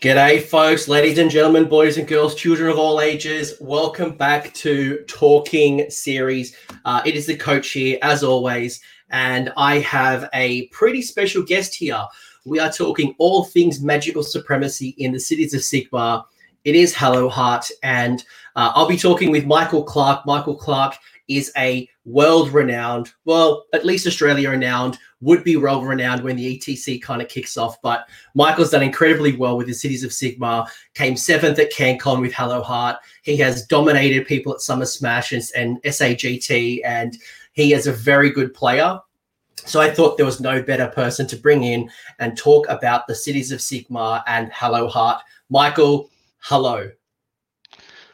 G'day, folks, ladies and gentlemen, boys and girls, children of all ages. Welcome back to Talking Series. Uh, it is the coach here, as always, and I have a pretty special guest here. We are talking all things magical supremacy in the cities of Sigmar. It is Hallowheart, and uh, I'll be talking with Michael Clarke. Michael Clarke is a world renowned, well, at least Australia renowned, would be world renowned when the ETC kind of kicks off. But Michael's done incredibly well with the Cities of Sigmar, came seventh at CanCon with Hallowheart. He has dominated people at Summer Smash and, and SAGT, and he is a very good player. So I thought there was no better person to bring in and talk about the Cities of Sigmar and Hallowheart. Michael, hello.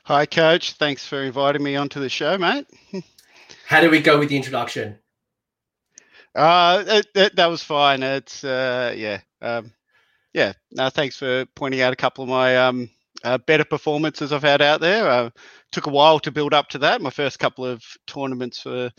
Hi, Coach. Thanks for inviting me onto the show, mate. How do we go with the introduction? Uh, it, it, that was fine. It's uh, yeah, um, yeah. No, thanks for pointing out a couple of my um uh, better performances I've had out there. Uh, took a while to build up to that. My first couple of tournaments were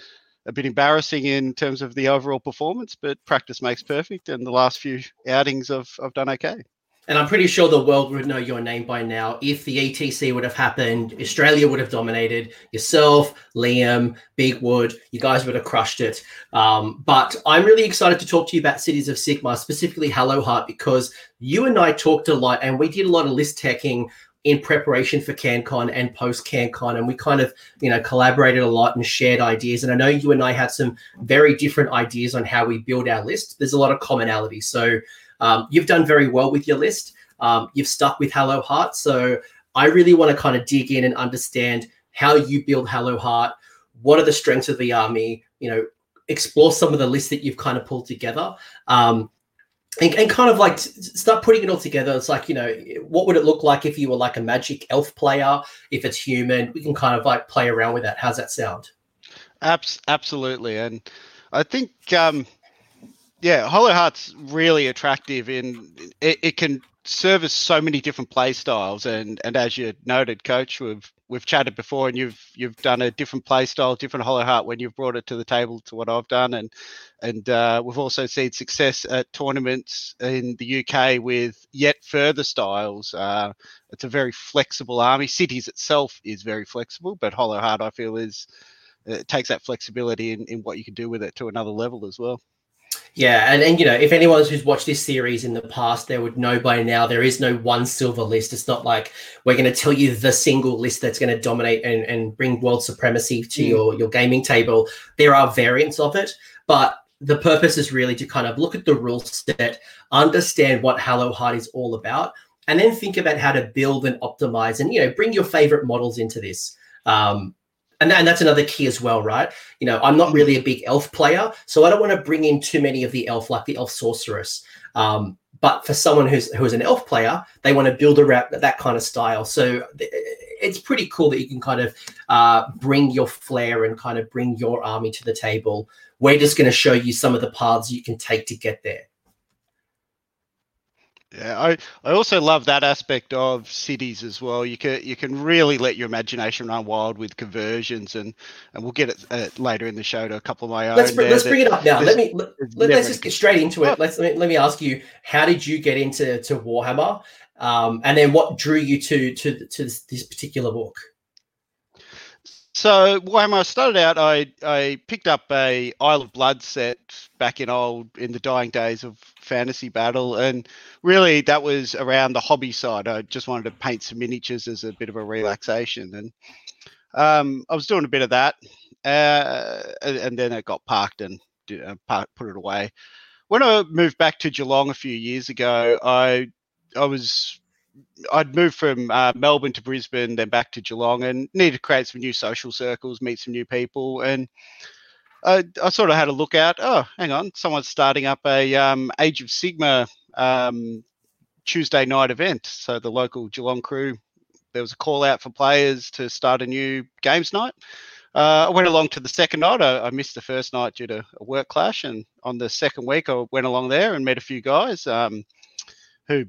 a bit embarrassing in terms of the overall performance, but practice makes perfect, and the last few outings I've I've done okay. And I'm pretty sure the world would know your name by now. If the ETC would have happened, Australia would have dominated. Yourself, Liam, Big Wood, you guys would have crushed it. Um, but I'm really excited to talk to you about Cities of Sigmar, specifically Hallowheart, because you and I talked a lot and we did a lot of list teching in preparation for CanCon and post CanCon, and we kind of you know collaborated a lot and shared ideas. And I know you and I had some very different ideas on how we build our list. There's a lot of commonality, so um, you've done very well with your list. Um, you've stuck with Hallowheart. So I really want to kind of dig in and understand how you build Hallowheart. What are the strengths of the army? You know, explore some of the lists that you've kind of pulled together. Um, and, and, kind of like start putting it all together. It's like, you know, what would it look like if you were like a magic elf player? If it's human, we can kind of like play around with that. How's that sound? Abs- absolutely. And I think um, yeah, Hallowheart's really attractive in it, it can service so many different play styles and and as you noted coach we've we've chatted before and you've you've done a different play style different Hallowheart when you've brought it to the table to what i've done. And and uh, we've also seen success at tournaments in the uk with yet further styles. Uh, it's a very flexible army. Cities itself is very flexible but Hallowheart i feel is it takes that flexibility in, in what you can do with it to another level as well yeah, and, and you know, if anyone who's watched this series in the past, they would know by now there is no one silver list. It's not like we're going to tell you the single list that's going to dominate and, and bring world supremacy to mm. your, your gaming table. There are variants of it, but the purpose is really to kind of look at the rule set, understand what Hallowheart is all about, and then think about how to build and optimize and, you know, bring your favorite models into this. Um, and, and that's another key as well, right? You know, I'm not really a big elf player, so I don't want to bring in too many of the elf, like the elf sorceress. Um, but for someone who's who's an elf player, they want to build around that kind of style. So it's pretty cool that you can kind of uh, bring your flair and kind of bring your army to the table. We're just going to show you some of the paths you can take to get there. Yeah, I, I also love that aspect of cities as well. You can you can really let your imagination run wild with conversions, and, and we'll get it uh, later in the show to a couple of my own. Let's, br- let's bring it up now. Let me let, us just get straight into it. Let's let me, let me ask you, how did you get into to Warhammer, um, and then what drew you to to to this, this particular book? So when I started out, I I picked up a Isle of Blood set back in old in the dying days of Fantasy Battle, and really that was around the hobby side. I just wanted to paint some miniatures as a bit of a relaxation, and um, I was doing a bit of that, uh, and then it got parked and uh, put it away. When I moved back to Geelong a few years ago, I I was I'd moved from uh, Melbourne to Brisbane, then back to Geelong, and needed to create some new social circles, meet some new people, and I, I sort of had a look out. Oh, hang on, someone's starting up a um, Age of Sigmar um, Tuesday night event. So the local Geelong crew, there was a call out for players to start a new games night. Uh, I went along to the second night. I, I, missed the first night due to a work clash, and on the second week, I went along there and met a few guys um, who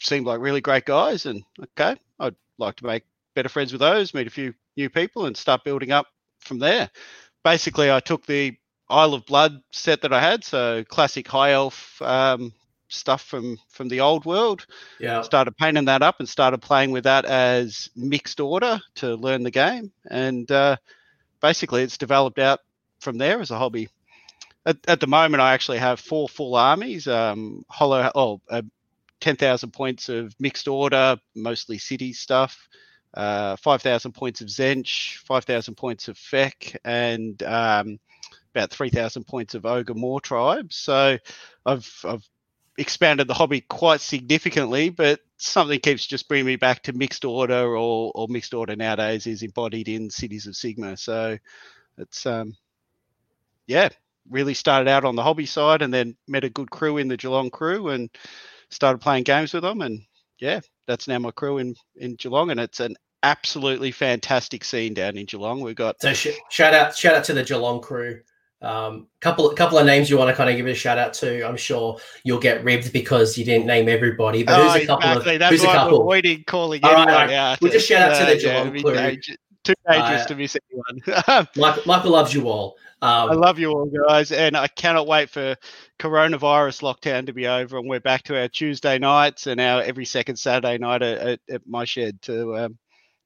seemed like really great guys. And okay, I'd like to make better friends with those, meet a few new people, and start building up from there. Basically, I took the Isle of Blood set that I had, so classic high elf um, stuff from from the old world. Yeah. Started painting that up and started playing with that as mixed order to learn the game, and uh, basically it's developed out from there as a hobby. At, at the moment, I actually have four full armies: um, hollow, oh, a 10,000 points of mixed order, mostly city stuff, uh, 5,000 points of Tzeentch, 5,000 points of Feck, and um, about 3,000 points of Ogor Mawtribe. So I've, I've expanded the hobby quite significantly, but something keeps just bringing me back to mixed order or, or mixed order nowadays is embodied in Cities of Sigmar. So it's, um, yeah, really started out on the hobby side and then met a good crew in the Geelong crew and started playing games with them. And yeah, that's now my crew in, in Geelong. And it's an absolutely fantastic scene down in Geelong. We've got so sh- shout out shout out to the Geelong crew. Um, couple couple of names you want to kind of give a shout out to. I'm sure you'll get ribbed because you didn't name everybody. But who's a couple exactly. of That's who's a why couple? Avoiding calling All right, all right. out. We'll just shout out to the Uh, yeah, Geelong crew. Too dangerous Uh, to miss anyone. Michael, Michael loves you all. Um, I love you all, guys, and I cannot wait for coronavirus lockdown to be over, and we're back to our Tuesday nights and our every second Saturday night at, at, at my shed to, um,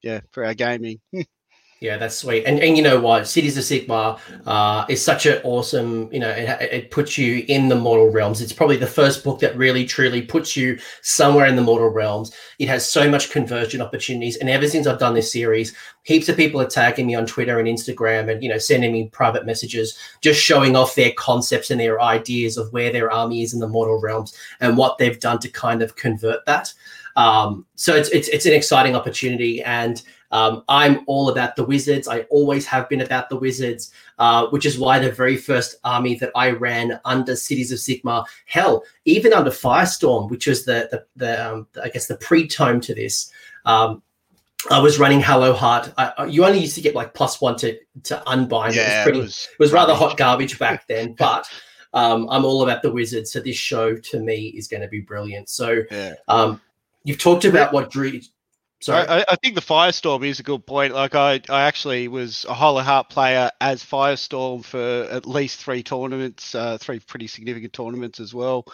yeah, for our gaming. Yeah, that's sweet. And and you know what? Cities of Sigmar uh, is such an awesome. You know, it, it puts you in the mortal realms. It's probably the first book that really truly puts you somewhere in the mortal realms. It has so much conversion opportunities, and ever since I've done this series, heaps of people are tagging me on Twitter and Instagram, and you know, sending me private messages, just showing off their concepts and their ideas of where their army is in the mortal realms and what they've done to kind of convert that. Um, so it's it's it's an exciting opportunity and. Um, I'm all about the Wizards. I always have been about the Wizards, uh, which is why the very first army that I ran under Cities of Sigmar, hell, even under Firestorm, which was the the, the um, I guess the pre-tome to this, um, I was running Hallowheart. I, you only used to get like plus one to to unbind. it was pretty. It was, was, rather hot garbage back then, but. Um, I'm all about the Wizards, so this show to me is going to be brilliant. So, Yeah. um, you've talked about what Drew. Sorry, I, I- think the Firestorm is a good point. Like I, I actually was a Hallowheart player as Firestorm for at least three tournaments, uh, three pretty significant tournaments as well.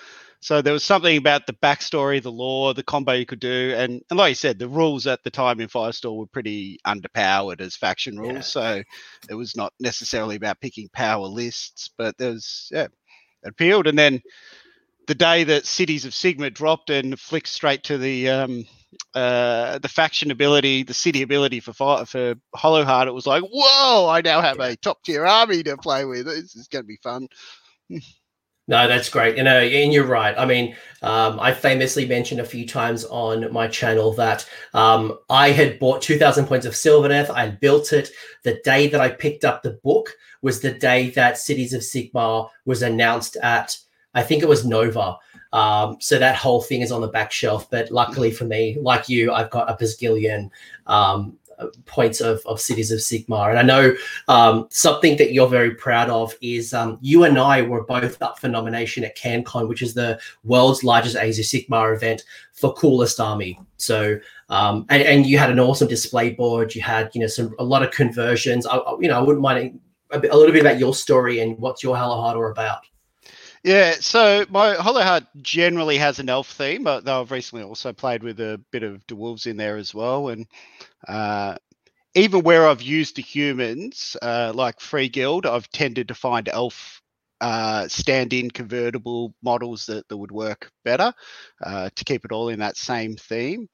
So there was something about the backstory, the lore, the combo you could do, and, and like you said, the rules at the time in Firestorm were pretty underpowered as faction rules. Yeah. So it was not necessarily about picking power lists, but there was yeah, it appealed. And then the day that Cities of Sigmar dropped and flicked straight to the um, uh, the faction ability, the city ability for for Hallowheart, it was like, whoa! I now have a top tier army to play with. This is going to be fun. No, that's great. You know, and you're right. I mean, um, I famously mentioned a few times on my channel that um, I had bought 2,000 points of Sylvaneth. I built it. The day that I picked up the book was the day that Cities of Sigmar was announced at, I think it was Nova. Um, so that whole thing is on the back shelf. But luckily for me, like you, I've got a bazillion um, points of, of Cities of Sigmar. And I know um, something that you're very proud of is um, you and I were both up for nomination at CanCon, which is the world's largest of Sigmar event for coolest army. So, um, and, and you had an awesome display board. You had, you know, some a lot of conversions. I, you know, I wouldn't mind a, a little bit about your story and what's your Heart all about. Yeah, so my Hallowheart generally has an elf theme, though I've recently also played with a bit of dwarves in there as well. And uh, even where I've used the humans, uh, like Free Guild, I've tended to find elf uh, stand-in convertible models that, that would work better uh, to keep it all in that same theme.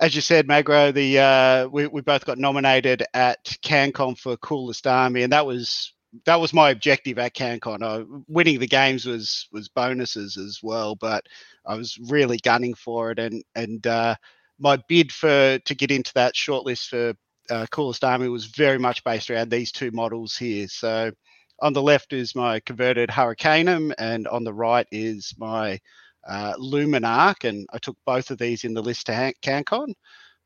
As you said, Magro, the uh, we, we both got nominated at CanCon for coolest army, and that was that was my objective at CanCon. I, winning the games was was bonuses as well, but I was really gunning for it, and and uh, my bid for to get into that shortlist for uh, coolest army was very much based around these two models here. So on the left is my converted Hurricanum, and on the right is my uh, Luminarch, and I took both of these in the list to Han- CanCon,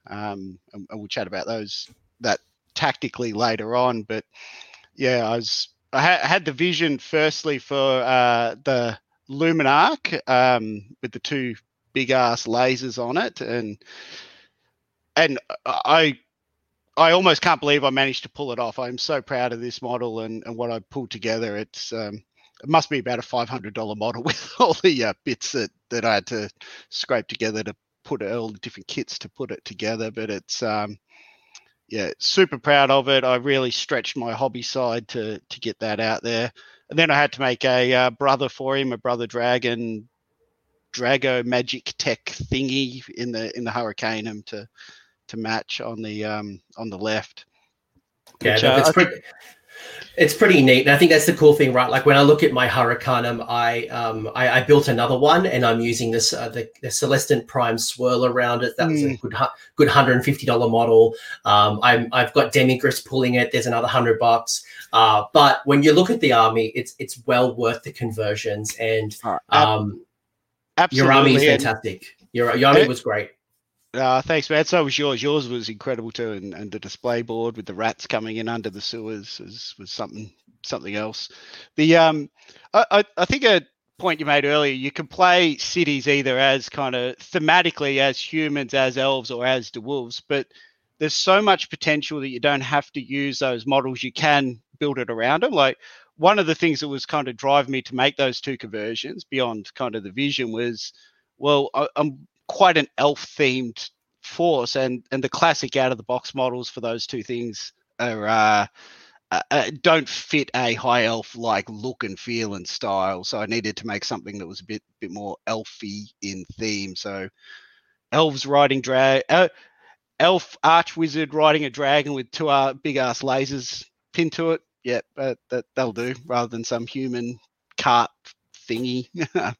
um, and, and we'll chat about those that tactically later on, but yeah, I was I had, the vision firstly for uh, the Luminarch um, with the two big ass lasers on it, and and I I almost can't believe I managed to pull it off. I'm so proud of this model and, and what I pulled together. It's um, it must be about a five hundred dollar model with all the uh, bits that that I had to scrape together to put all the different kits to put it together. But it's um, yeah, super proud of it. I really stretched my hobby side to to get that out there, and then I had to make a uh, brother for him, a brother dragon, Drago Magic Tech thingy in the in the Hurricanum to to match on the um on the left. Yeah, which, uh, pretty. It's pretty neat, and I think that's the cool thing, right? Like when I look at my Hurricanum, I um I, I built another one, and I'm using this uh, the, the Celestant Prime swirl around it. That was mm. a good good and fifty dollar model. Um, I'm I've got Demigryphs pulling it. There's another hundred bucks. Uh, but when you look at the army, it's it's well worth the conversions, and um, absolutely. your army is fantastic. Your, your army was great. Uh, thanks, man. So was yours. Yours was incredible too, and, and the display board with the rats coming in under the sewers was, was something something else. The um, I, I think a point you made earlier, you can play cities either as kind of thematically as humans, as elves, or as the wolves, but there's so much potential that you don't have to use those models. You can build it around them. Like one of the things that was kind of drive me to make those two conversions beyond kind of the vision was, well, I, I'm quite an elf themed force and and the classic out of the box models for those two things are uh, uh, uh, don't fit a high elf like look and feel and style. So i needed to make something that was a bit bit more elfy in theme. So elves riding drag uh, elf arch wizard riding a dragon with two uh, big ass lasers pinned to it. Yeah that, that that'll do rather than some human cart thingy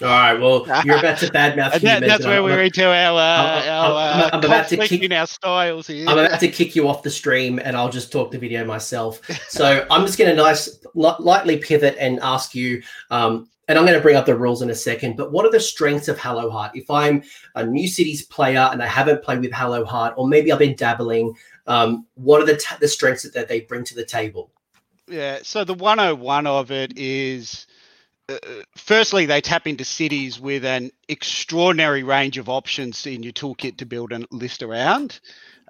All right. Well, you're about to badmouth that, That's where we're into our, uh, I'm, our uh, I'm, about to kick in our styles here. I'm about to kick you off the stream, and I'll just talk the video myself. So I'm just going to nice lightly pivot and ask you. Um, and I'm going to bring up the rules in a second. But what are the strengths of Hallowheart? Heart? If I'm a new cities player and I haven't played with Hallowheart, Heart, or maybe I've been dabbling, um, what are the t- the strengths that, that they bring to the table? Yeah. So the 101 of it is uh, firstly, they tap into cities with an extraordinary range of options in your toolkit to build a list around,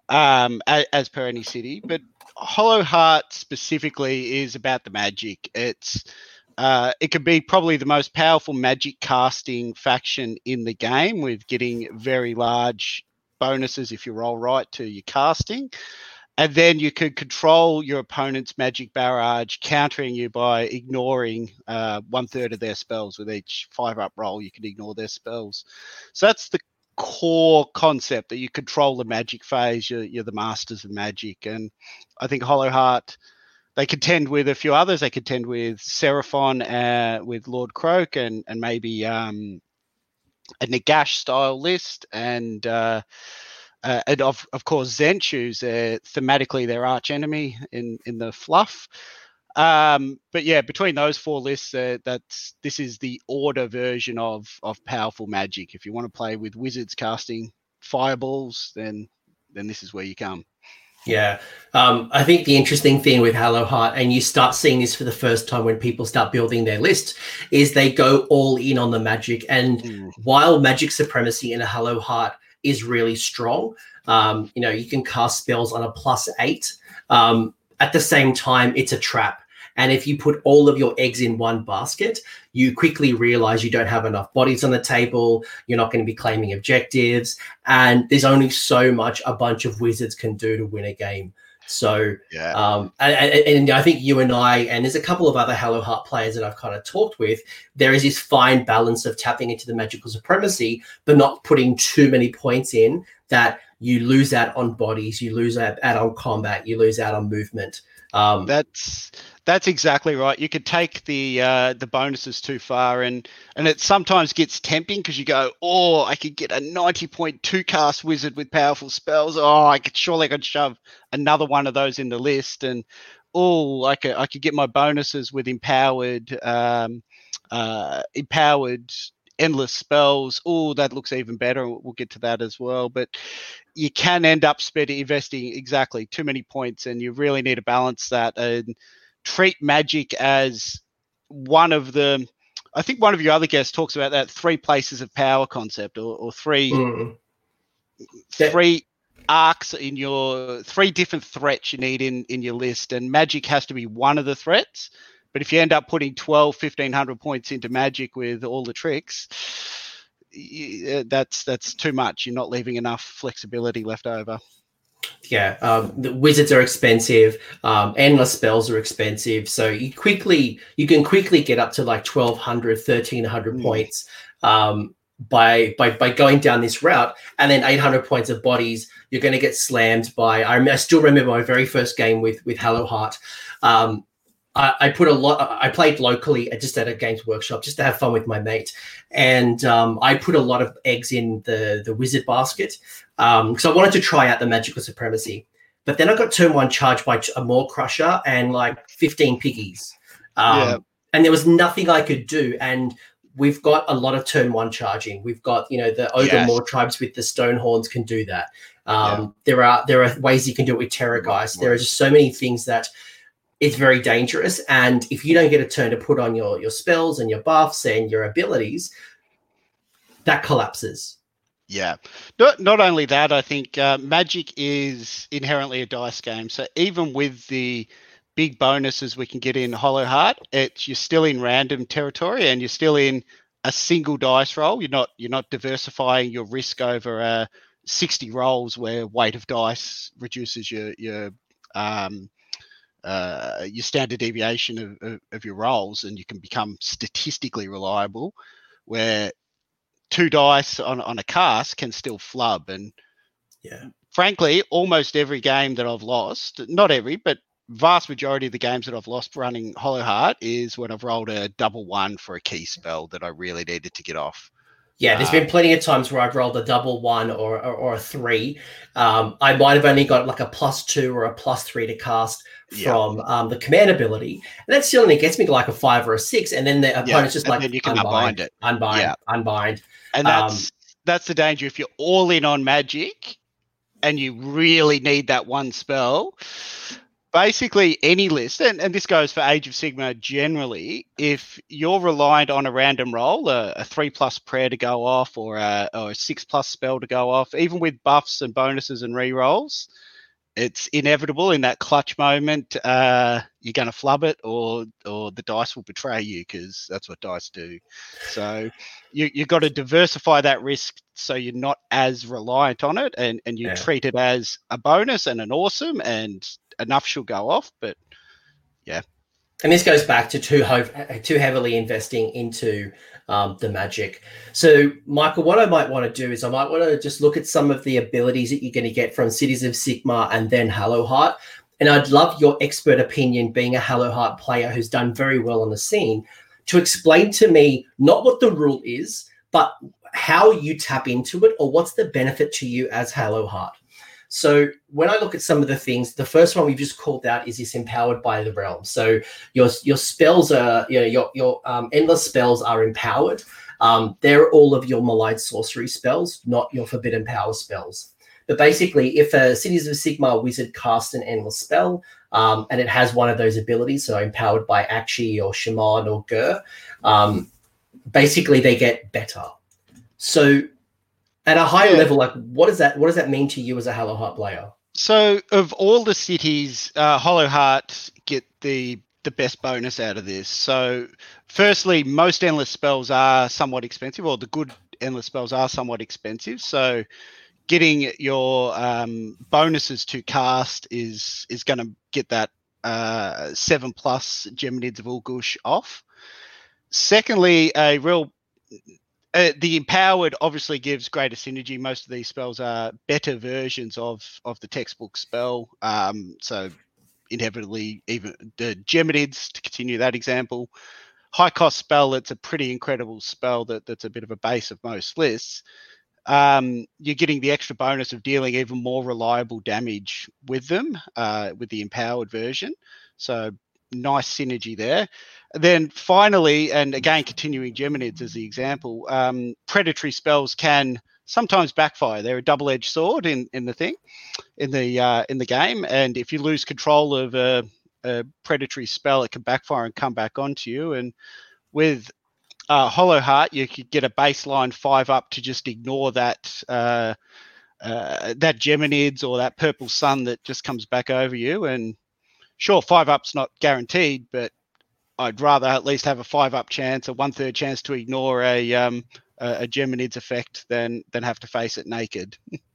um, as, as, per any city. But Hallowheart specifically is about the magic. It's uh, it could be probably the most powerful magic casting faction in the game, with getting very large bonuses if you roll right to your casting and then you could control your opponent's magic barrage, countering you by ignoring uh, one third of their spells. With each five up roll, you can ignore their spells. So that's the core concept that you control the magic phase. You're, you're the masters of magic, and I think Hallowheart. They contend with a few others. They contend with Seraphon, uh, with Lord Kroak, and and maybe um, a Nagash style list, and uh, uh, and of of course Zenshus, uh, thematically their arch enemy in in the fluff. Um, but yeah, between those four lists, uh, that's this is the order version of of powerful magic. If you want to play with wizards casting fireballs, then then this is where you come. Yeah, um, I think the interesting thing with Hallowheart, Heart, and you start seeing this for the first time when people start building their list, is they go all in on the magic. And mm. while magic supremacy in a Hallowheart Heart is really strong. Um, you know, you can cast spells on a plus eight. Um, at the same time, it's a trap. And if you put all of your eggs in one basket, you quickly realize you don't have enough bodies on the table. You're not going to be claiming objectives. And there's only so much a bunch of wizards can do to win a game. So, yeah. um, and, and, I think you and I, and there's a couple of other Hallowheart Heart players that I've kind of talked with. There is this fine balance of tapping into the magical supremacy, but not putting too many points in that you lose out on bodies, you lose out, out on combat, you lose out on movement. Um, that's that's exactly right. You could take the uh, the bonuses too far, and and it sometimes gets tempting because you go, oh, I could get a ninety point two cast wizard with powerful spells. Oh, I could surely I could shove another one of those in the list, and oh, I could I could get my bonuses with empowered um, uh, empowered endless spells. Oh, that looks even better. We'll get to that as well. But you can end up spending investing exactly too many points, and you really need to balance that and treat magic as one of the. I think one of your other guests talks about that three places of power concept, or, or three mm. three arcs in your three different threats you need in in your list, and magic has to be one of the threats But if you end up putting 12, 1500 points into Magic with all the tricks, that's that's too much. You're not leaving enough flexibility left over. Yeah, um, the wizards are expensive. Um, endless spells are expensive, so you quickly you can quickly get up to like 1200, 1300 mm. points um, by by by going down this route, and then 800 points of bodies. You're going to get slammed by. I, I, still remember my very first game with with Hallowheart. Um, I, I, put a lot. I played locally just at a games workshop just to have fun with my mate, and um, I put a lot of eggs in the the wizard basket because um, I wanted to try out the magical supremacy. But then I got turn one charged by a Maw-Krusha and like 15 piggies. Um, yeah. And there was nothing I could do. And we've got a lot of turn one charging. We've got, you know, the Ogre yes. Maw tribes with the stone horns can do that. Um, yeah. There are there are ways you can do it with Terrorgeist. There are just so many things that it's very dangerous. And if you don't get a turn to put on your your spells and your buffs and your abilities, that collapses. Yeah. Not, not only that, I think uh, Magic is inherently a dice game. So even with the big bonuses we can get in Hallowheart, it's you're still in random territory and you're still in a single dice roll. You're not you're not diversifying your risk over uh, 60 rolls where weight of dice reduces your your um, uh, your standard deviation of, of, of your rolls, and you can become statistically reliable. Where two dice on, on a cast can still flub. And yeah, frankly, almost every game that I've lost, not every, but vast majority of the games that I've lost running Hallowheart is when I've rolled a double one for a key spell that I really needed to get off. Yeah, there's been um, plenty of times where I've rolled a double one or, or, or a three. Um, I might have only got like a plus two or a plus three to cast from yeah. um, the command ability, and that still only gets me to like a five or a six, and then the opponent's yeah, just like you can unbind, unbind it, unbind, yeah. unbind, and that's um, that's the danger if you're all in on magic, and you really need that one spell basically any list, and, and this goes for Age of Sigmar generally, if you're reliant on a random roll, a, a three plus prayer to go off or a, or a six plus spell to go off, even with buffs and bonuses and re rolls, it's inevitable in that clutch moment. Uh, you're going to flub it, or or the dice will betray you because that's what dice do. So you you've got to diversify that risk so you're not as reliant on it, and and you yeah. treat it as a bonus and an awesome, and enough she'll go off. But yeah, and this goes back to too ho- too heavily investing into um, the magic. So, Michael, what I might want to do is I might want to just look at some of the abilities that you're going to get from Cities of Sigmar and then Hallowheart. And I'd love your expert opinion, being a Hallowheart player who's done very well on the scene, to explain to me not what the rule is, but how you tap into it or what's the benefit to you as Hallowheart. So when I look at some of the things, the first one we've just called out is this empowered by the realm. So your your spells are you know your your um, endless spells are empowered. Um, they're all of your malign sorcery spells, not your forbidden power spells. But basically, if a Cities of Sigmar wizard casts an endless spell um, and it has one of those abilities, so empowered by Aqshy or Chamon or Ghur, um, basically they get better. So at a higher yeah. level, like what does that what does that mean to you as a Hallowheart player? So, of all the cities, uh, Hollowheart get the the best bonus out of this. So, firstly, most endless spells are somewhat expensive, or the good endless spells are somewhat expensive. So, getting your um, bonuses to cast is is going to get that uh, seven plus Geminids of Uhl-Gysh off. Secondly, a real uh, the empowered obviously gives greater synergy. Most of these spells are better versions of of the textbook spell. Um, so inevitably, even the Geminids to continue that example, high cost spell. That's a pretty incredible spell. That that's a bit of a base of most lists. Um, you're getting the extra bonus of dealing even more reliable damage with them uh, with the empowered version. So nice synergy there. Then finally, and again continuing Geminids as the example, um, predatory spells can sometimes backfire. They're a double-edged sword in, in the thing, in the uh, in the game. And if you lose control of a, a, predatory spell, it can backfire and come back onto you. And with uh, Hallowheart, you could get a baseline five up to just ignore that. Uh, uh, that Geminids or that purple sun that just comes back over you, and sure, five up's not guaranteed, but I'd rather at least have a five up chance, a one third chance to ignore a um, a, Geminids effect than than have to face it naked.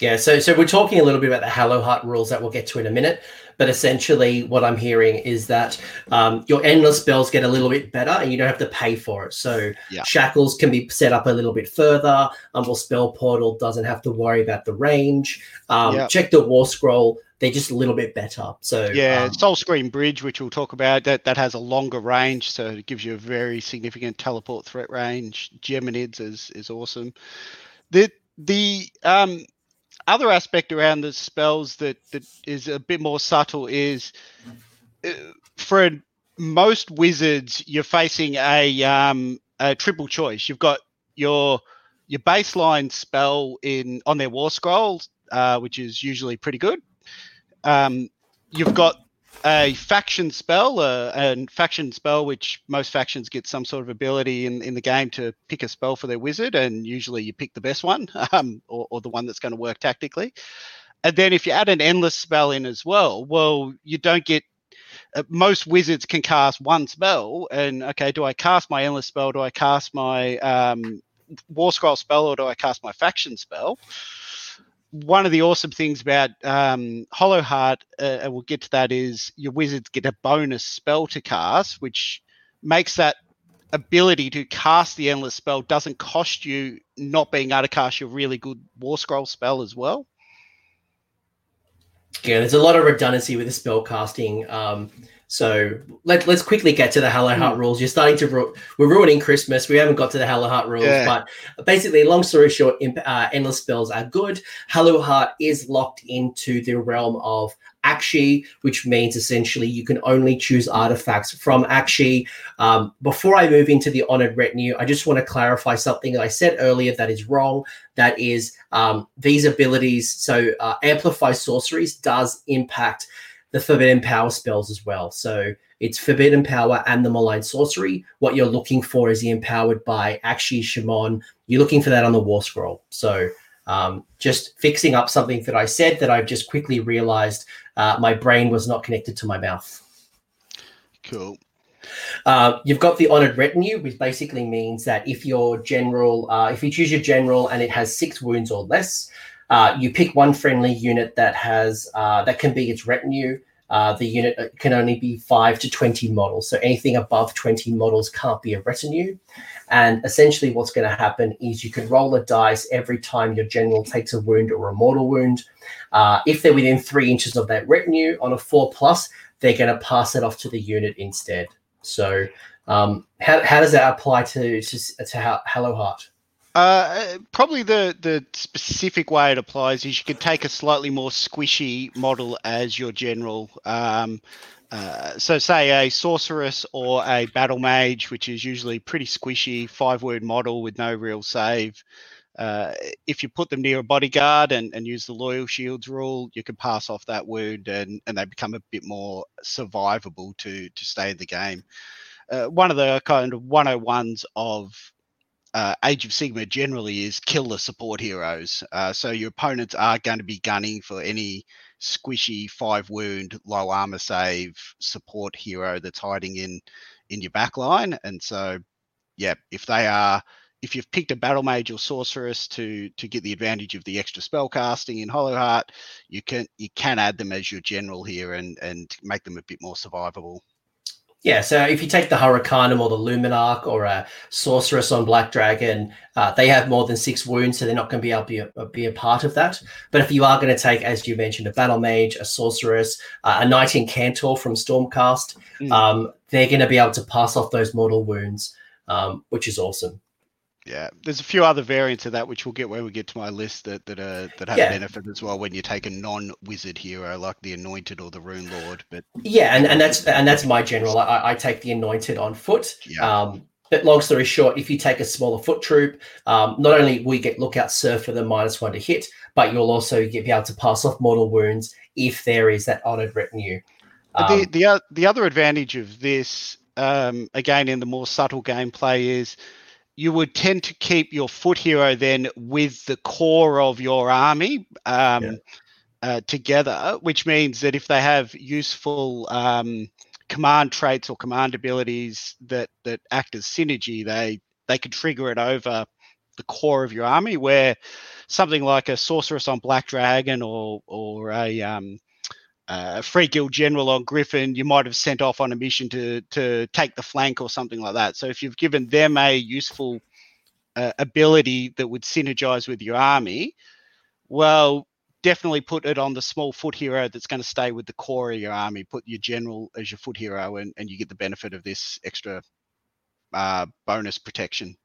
Yeah, so so we're talking a little bit about the Hallowheart rules that we'll get to in a minute, but essentially what I'm hearing is that um, your endless spells get a little bit better and you don't have to pay for it. So Yeah. shackles can be set up a little bit further. Umbral Spellportal doesn't have to worry about the range. Um, Yeah. Check the War Scroll; they're just a little bit better. So Yeah, um, Soulscream Bridge, which we'll talk about, that that has a longer range, so it gives you a very significant teleport threat range. Geminids is is awesome. The the um other aspect around the spells that that is a bit more subtle is uh, for most wizards you're facing a um a triple choice. You've got your your baseline spell in on their war scrolls, uh, which is usually pretty good. Um, you've got a faction spell, uh, and faction spell, which most factions get some sort of ability in, in the game to pick a spell for their wizard, and usually you pick the best one, um, or, or the one that's going to work tactically. And then if you add an endless spell in as well, well, you don't get. Uh, most wizards can cast one spell, and okay, do I cast my endless spell? Do I cast my um, war scroll spell, or do I cast my faction spell? One of the awesome things about um, Hallowheart, uh, and we'll get to that, is your wizards get a bonus spell to cast, which makes that ability to cast the endless spell doesn't cost you not being able to cast your really good War Scroll spell as well. Yeah, there's a lot of redundancy with the spell casting. Um, so let, let's quickly get to the Hello Hmm. Heart rules. You're starting to ru- we're ruining Christmas. We haven't got to the Hallowheart rules, Yeah. but basically, long story short, imp- uh, endless spells are good. Hallowheart is locked into the realm of Aqshy, which means essentially you can only choose artifacts from Aqshy. Um, before I move into the Honored Retinue, I just want to clarify something that I said earlier that is wrong. That is, um, these abilities, so uh, Amplify Sorceries does impact the Forbidden Power spells as well. So it's Forbidden Power and the Malign Sorcery. What you're looking for is the Empowered by Aqshy Chamon. You're looking for that on the War Scroll. So um, just fixing up something that I said that I've just quickly realized uh, my brain was not connected to my mouth. Cool. Uh, you've got the honored retinue, which basically means that if your general, uh, if you choose your general and it has six wounds or less, uh, you pick one friendly unit that has uh, that can be its retinue. Uh, the unit uh, can only be five to twenty models, so anything above twenty models can't be a retinue. And essentially, what's going to happen is you can roll a dice every time your general takes a wound or a mortal wound. Uh, if they're within three inches of that retinue on a four plus, they're going to pass it off to the unit instead. So, um, how, how does that apply to to, to Hallowheart? Uh, probably the the specific way it applies is you could take a slightly more squishy model as your general. Um, uh, so, say a sorceress or a battle mage, which is usually pretty squishy, five word model with no real save. Uh, if you put them near a bodyguard and, and use the loyal shields rule, you can pass off that wound and, and they become a bit more survivable to to stay in the game. Uh, one of the kind of 101s of uh, Age of Sigmar generally is kill the support heroes. Uh, so your opponents are going to be gunning for any squishy five wound, low armor save support hero that's hiding in in your back line. And so, yeah, if they are, if you've picked a battle mage or sorceress to to get the advantage of the extra spell casting in Hallowheart, you can you can add them as your general here and and make them a bit more survivable. Yeah, so if you take the Hurricanum or the Luminarch or a Sorceress on Black Dragon, uh, they have more than six wounds, so they're not going to be able to be a, be a part of that. But if you are going to take, as you mentioned, a Battle Mage, a Sorceress, uh, a Knight Incantor from Stormcast, Mm. um, they're going to be able to pass off those mortal wounds, um, which is awesome. Yeah, there's a few other variants of that which we'll get when we get to my list that that uh, that have Yeah. benefit as well when you take a non-wizard hero like the Anointed or the Rune Lord. But Yeah, and, and that's and that's my general. I, I take the Anointed on foot. yeah, Um, but long story short, if you take a smaller foot troop, um, not only will you get lookout surf for the minus one to hit, but you'll also get, be able to pass off mortal wounds if there is that honored retinue. Um, the the o- the other advantage of this, um, again in the more subtle gameplay, is you would tend to keep your foot hero then with the core of your army um, Yeah. uh, together, which means that if they have useful um, command traits or command abilities that that act as synergy, they they can trigger it over the core of your army. Where something like a sorceress on Black Dragon or or a um, uh, free guild general on Griffin, you might have sent off on a mission to to take the flank or something like that. So if you've given them a useful uh, ability that would synergize with your army, well, definitely put it on the small foot hero that's going to stay with the core of your army. Put your general as your foot hero, and, and you get the benefit of this extra uh, bonus protection.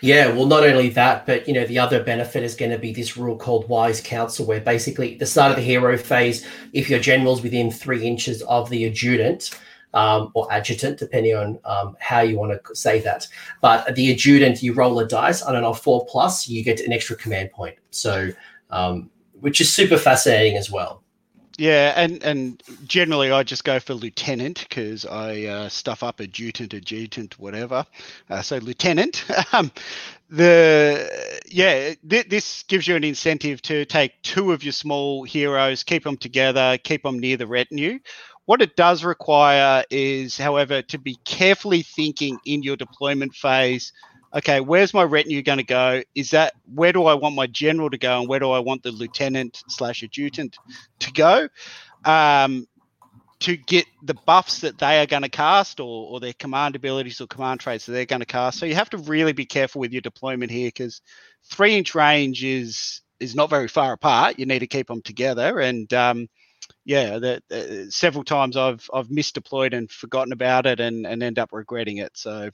Yeah, well, not only that, but you know, the other benefit is going to be this rule called Wise Counsel, where basically at the start of the hero phase, if your general's within three inches of the adjutant, um, or adjutant, depending on um, how you want to say that. But the adjutant, you roll a dice, I don't know, four plus, you get an extra command point. So, um, which is super fascinating as well. Yeah, and and generally I just go for lieutenant because I uh, stuff up adjutant, adjutant, whatever. Uh, so lieutenant. um, the yeah, th- this gives you an incentive to take two of your small heroes, keep them together, keep them near the retinue. What it does require is, however, to be carefully thinking in your deployment phase okay, where's my retinue going to go? Is that where do I want my general to go, and where do I want the lieutenant slash adjutant to go? Um, to get the buffs that they are going to cast or, or their command abilities or command traits that they're going to cast. So you have to really be careful with your deployment here because three inch range is is not very far apart. You need to keep them together. And um, yeah, uh, several times I've I've misdeployed and forgotten about it and, and end up regretting it. So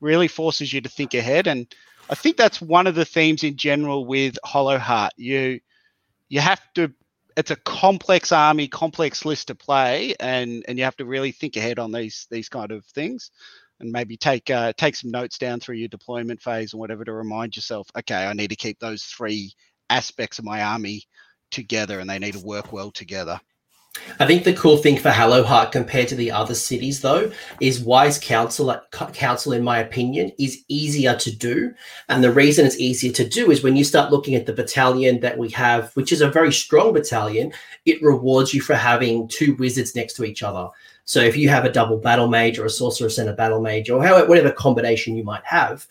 really forces you to think ahead. And I think that's one of the themes in general with Hallowheart. You you have to it's a complex army, complex list to play, and and you have to really think ahead on these these kind of things, and maybe take uh, take some notes down through your deployment phase or whatever to remind yourself, okay, I need to keep those three aspects of my army together, and they need to work well together. I think the cool thing for Hallowheart compared to the other cities, though, is Wise Council, Counsel, in my opinion, is easier to do, and the reason it's easier to do is when you start looking at the battalion that we have, which is a very strong battalion. It rewards you for having two wizards next to each other. So if you have a double battle mage or a sorceress and a battle mage, or however, whatever combination you might have,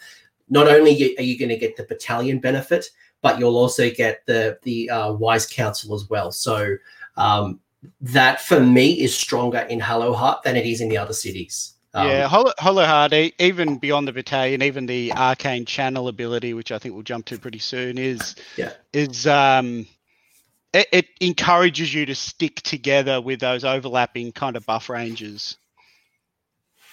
not only are you going to get the battalion benefit, but you'll also get the the uh, Wise Counsel as well. So um, that for me is stronger in Hallowheart than it is in the other cities. Um, yeah, Hollow, Hallowheart, even beyond the battalion, even the arcane channel ability, which I think we'll jump to pretty soon, is yeah. is um, it, it encourages you to stick together with those overlapping kind of buff ranges.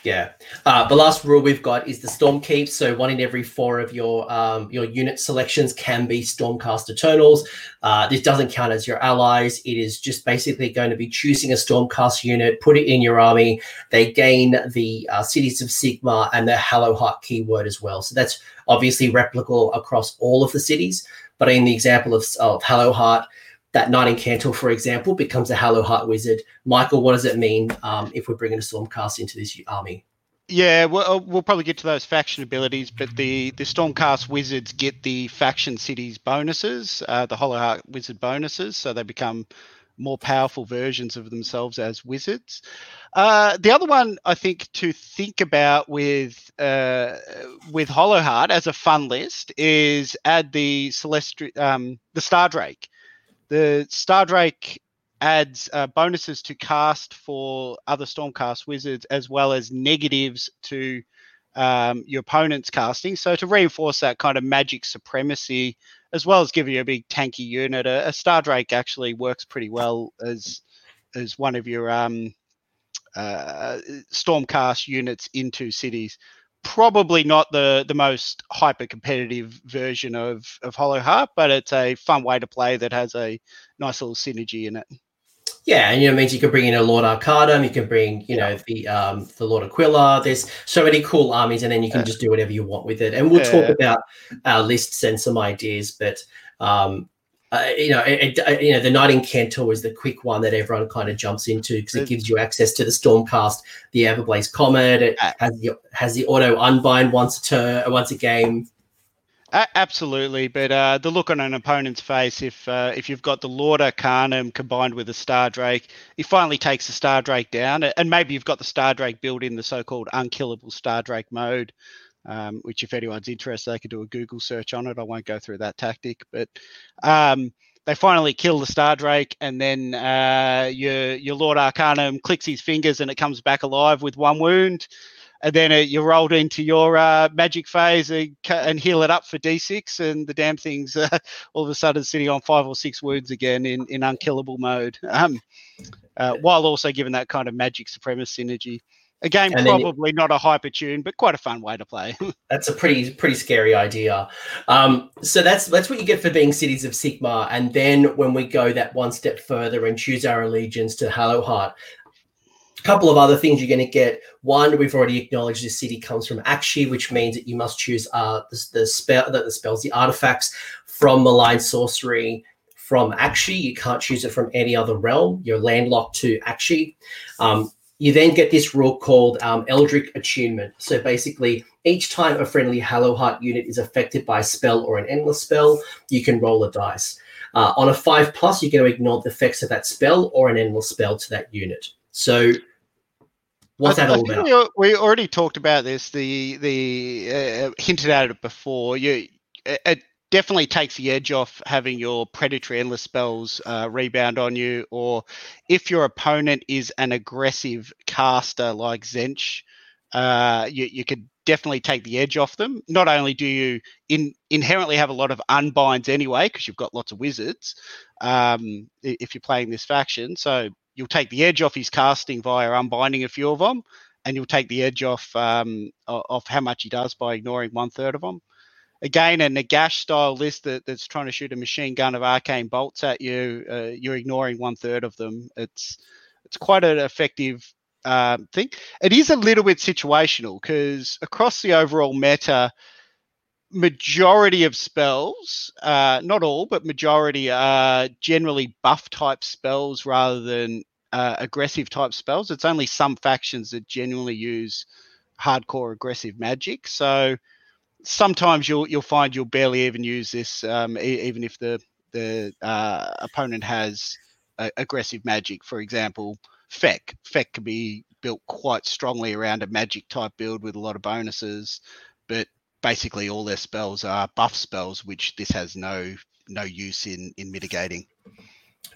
Yeah. Uh, the last rule we've got is the storm keep. So one in every four of your um, your unit selections can be Stormcast Eternals. Uh, this doesn't count as your allies. It is just basically going to be choosing a Stormcast unit, put it in your army. They gain the uh, Cities of Sigmar and the Hallowheart keyword as well. So that's obviously replicable across all of the cities. But in the example of, of Hallowheart, that Knight Incantor, for example, becomes a Hallowheart Wizard. Michael, what does it mean um, if we're bringing a Stormcast into this army? Yeah, we'll, we'll probably get to those faction abilities, but the, the Stormcast Wizards get the faction cities bonuses, uh, the Hallowheart Wizard bonuses, so they become more powerful versions of themselves as wizards. Uh, the other one I think to think about with uh, with Hallowheart as a fun list is add the Celestri- um, the Star Drake. The Star Drake adds uh, bonuses to cast for other Stormcast wizards as well as negatives to um, your opponent's casting. So to reinforce that kind of magic supremacy, as well as giving you a big tanky unit, a, a Stardrake actually works pretty well as as one of your um, uh, Stormcast units into cities probably not the the most hyper competitive version of of Hallowheart, but it's a fun way to play that has a nice little synergy in it. Yeah, and you know, it means you can bring in a Lord Arcanum, you can bring, you know, the um the Lord Aquila. There's so many cool armies, and then you can yeah. just do whatever you want with it. And we'll yeah. talk about our lists and some ideas, but um uh, you know, it, it, you know, the Knight Incantor is the quick one that everyone kind of jumps into because it gives you access to the Stormcast, the Everblaze Comet. It has the has the auto unbind once a turn, once a game. Absolutely, but uh, the look on an opponent's face, if uh, if you've got the Lord Arcanum combined with the Star Drake, he finally takes the Star Drake down, and maybe you've got the Star Drake built in the so-called unkillable Star Drake mode, um, which if anyone's interested, they could do a Google search on it. I won't go through that tactic, but um, they finally kill the Star Drake, and then uh, your your Lord Arcanum clicks his fingers, and it comes back alive with one wound and then uh, you rolled into your uh, magic phase and, and, heal it up for d6, and the damn thing's uh, all of a sudden sitting on five or six wounds again in, in unkillable mode, um, uh, while also giving that kind of magic supremacist synergy. Again, and probably you, not a hyper tune, but quite a fun way to play. that's a pretty pretty scary idea. Um, so that's that's what you get for being Cities of Sigmar. And then when we go that one step further and choose our allegiance to Hallowheart, a couple of other things you're going to get. One, we've already acknowledged this city comes from Aqshy, which means that you must choose uh, the, the spell, the, the spells, the artifacts from malign sorcery from Aqshy. You can't choose it from any other realm. You're landlocked to Aqshy. Um, you then get this rule called um, Eldritch Attunement. So basically, each time a friendly Hallowheart unit is affected by a spell or an endless spell, you can roll a dice. Uh, on a five plus, you're going to ignore the effects of that spell or an endless spell to that unit. So What's I, that all about? We, we, already talked about this. The the uh, hinted at it before. You definitely takes the edge off having your predatory endless spells uh, rebound on you, or if your opponent is an aggressive caster like Tzeentch, uh, you you could definitely take the edge off them. Not only do you in, inherently have a lot of unbinds anyway, because you've got lots of wizards, um, if you're playing this faction, so you'll take the edge off his casting via unbinding a few of them, and you'll take the edge off um, off how much he does by ignoring one third of them. Again, a Nagash style list that, that's trying to shoot a machine gun of arcane bolts at you, uh, you're ignoring one third of them. It's it's quite an effective um, thing. It is a little bit situational because across the overall meta, majority of spells, uh, not all, but majority are generally buff type spells rather than uh, aggressive type spells. It's only some factions that genuinely use hardcore aggressive magic. So sometimes you'll you'll find you'll barely even use this, um, e- even if the the uh, opponent has aggressive magic. For example, FEC. FEC can be built quite strongly around a magic type build with a lot of bonuses, but basically all their spells are buff spells, which this has no no use in in mitigating.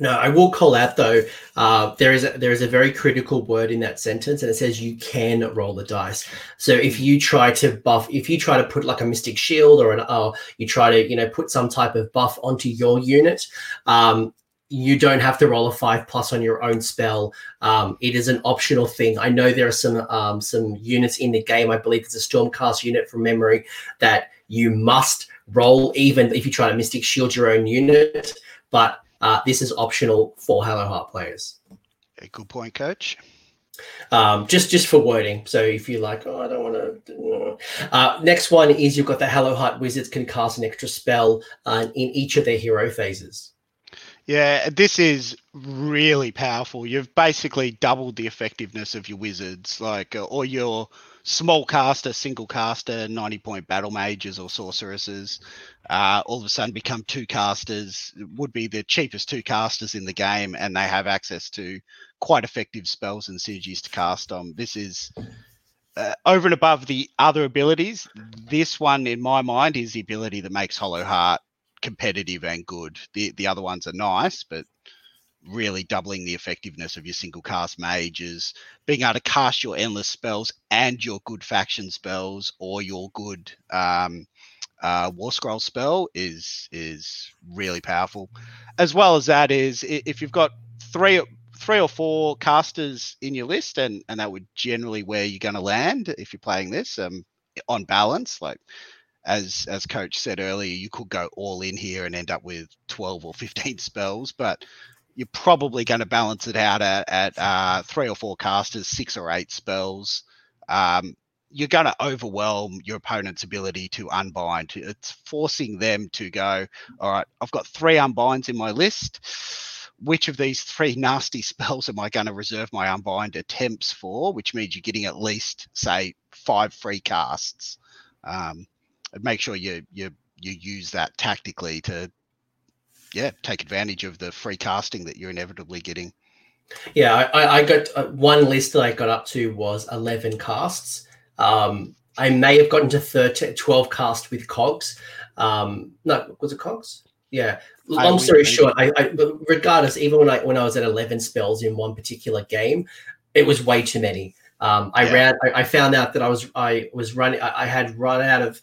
No, I will call out though. Uh, there is a, there is a very critical word in that sentence, and it says you can roll the dice. So if you try to buff, if you try to put like a mystic shield or an, uh, you try to you know put some type of buff onto your unit, um, you don't have to roll a five plus on your own spell. Um, it is an optional thing. I know there are some um, some units in the game. I believe it's a Stormcast unit from memory that you must roll even if you try to Mystic Shield your own unit. But uh, this is optional for Hallowheart players. A good point, Coach. Um, just just for wording. So if you're like, oh, I don't want to. Uh, next one is you've got the Hallowheart wizards can cast an extra spell uh, in each of their hero phases. Yeah, this is really powerful. You've basically doubled the effectiveness of your wizards, like uh, or your small caster, single caster, ninety point battle mages or sorceresses. Uh, all of a sudden, become two casters. Would be the cheapest two casters in the game, and they have access to quite effective spells and synergies to cast on. This is uh, over and above the other abilities. This one, in my mind, is the ability that makes Hallowheart competitive and good. The the other ones are nice, but really doubling the effectiveness of your single cast mages, being able to cast your endless spells and your good faction spells or your good um, uh, war scroll spell is is really powerful. As well as that is if you've got three three or four casters in your list, and and that would generally where you're going to land if you're playing this um, on balance. Like as as coach said earlier, you could go all in here and end up with 12 or 15 spells, but you're probably going to balance it out at, at uh, three or four casters, six or eight spells. Um, you're going to overwhelm your opponent's ability to unbind. It's forcing them to go, all right, I've got three unbinds in my list. Which of these three nasty spells am I going to reserve my unbind attempts for? Which means you're getting at least, say, five free casts. Um, make sure you you you use that tactically to yeah take advantage of the free casting that you're inevitably getting. Yeah, I, I got uh, one list that I got up to was 11 casts. Um, I may have gotten to 13, 12 cast with cogs. Um, no, was it cogs? Yeah. Long story short, I, I, regardless, even when I when I was at 11 spells in one particular game, it was way too many. Um, I yeah. ran. I, I, found out that I was I was running. I, I had run out of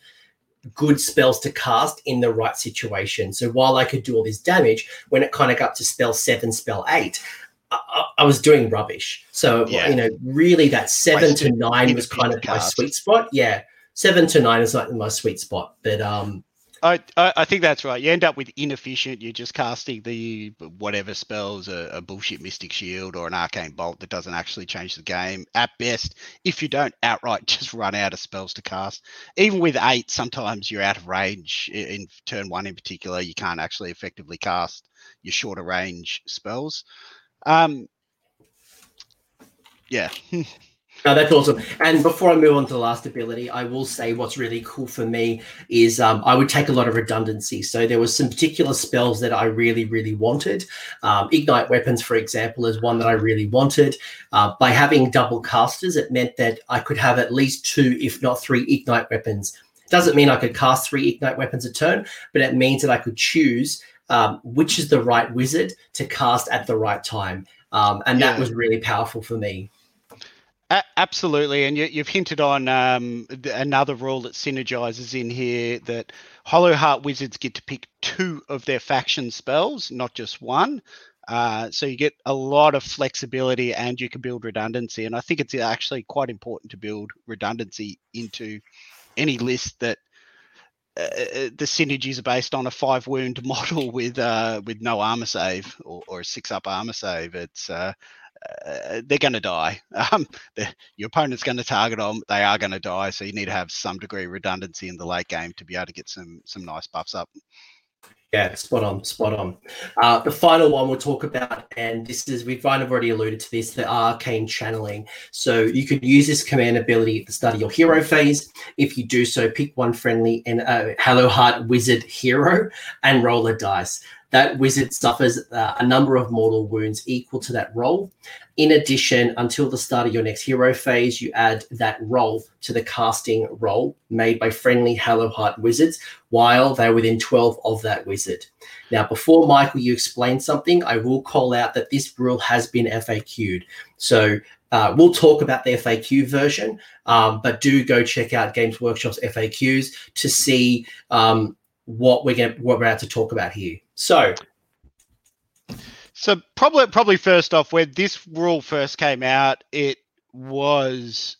good spells to cast in the right situation. So while I could do all this damage, when it kind of got to spell seven, spell eight, I, I was doing rubbish. So yeah. you know, really, that seven to nine was kind of my sweet spot. Yeah, seven to nine is like my sweet spot. But um, I, I think that's right. You end up with inefficient. You're just casting the whatever spells a, a, bullshit Mystic Shield or an Arcane Bolt that doesn't actually change the game. At best, if you don't outright just run out of spells to cast, even with eight, sometimes you're out of range. In turn one, in particular, you can't actually effectively cast your shorter range spells. Um, yeah. No, that's awesome. And before I move on to the last ability, I will say what's really cool for me is um, I would take a lot of redundancy. So there was some particular spells that I really, really wanted. Um, Ignite weapons, for example, is one that I really wanted. Uh, by having double casters, it meant that I could have at least two, if not three, Ignite weapons. Doesn't mean I could cast three Ignite weapons a turn, but it means that I could choose um, which is the right wizard to cast at the right time. Um, and yeah. that was really powerful for me. A- absolutely, and you, have hinted on um, another rule that synergizes in here that Hallowheart wizards get to pick two of their faction spells, not just one. Uh, so you get a lot of flexibility, and you can build redundancy. And I think it's actually quite important to build redundancy into any list that uh, uh the synergies are based on a five wound model with uh, with no armor save or, or a six up armor save. It's uh, they're going to die. Um, your opponent's going to target them. They are going to die. So you need to have some degree of redundancy in the late game to be able to get some some nice buffs up. Yeah, spot on, spot on. Uh, the final one we'll talk about, and this is we've kind of already alluded to this, the arcane channeling. So you can use this command ability at the start of your hero phase. If you do so, pick one friendly and uh, Hallowheart Wizard hero and roll a dice that wizard suffers uh, a number of mortal wounds equal to that roll. In addition, until the start of your next hero phase, you add that roll to the casting roll made by friendly Hallowheart wizards while they're within 12 of that wizard. Now, before Michael, you explain something, I will call out that this rule has been FAQ'd. So uh, we'll talk about the FAQ version, um, but do go check out Games Workshop's FAQs to see um, what we're going what we're about to talk about here. So, so probably probably first off, when this rule first came out, it was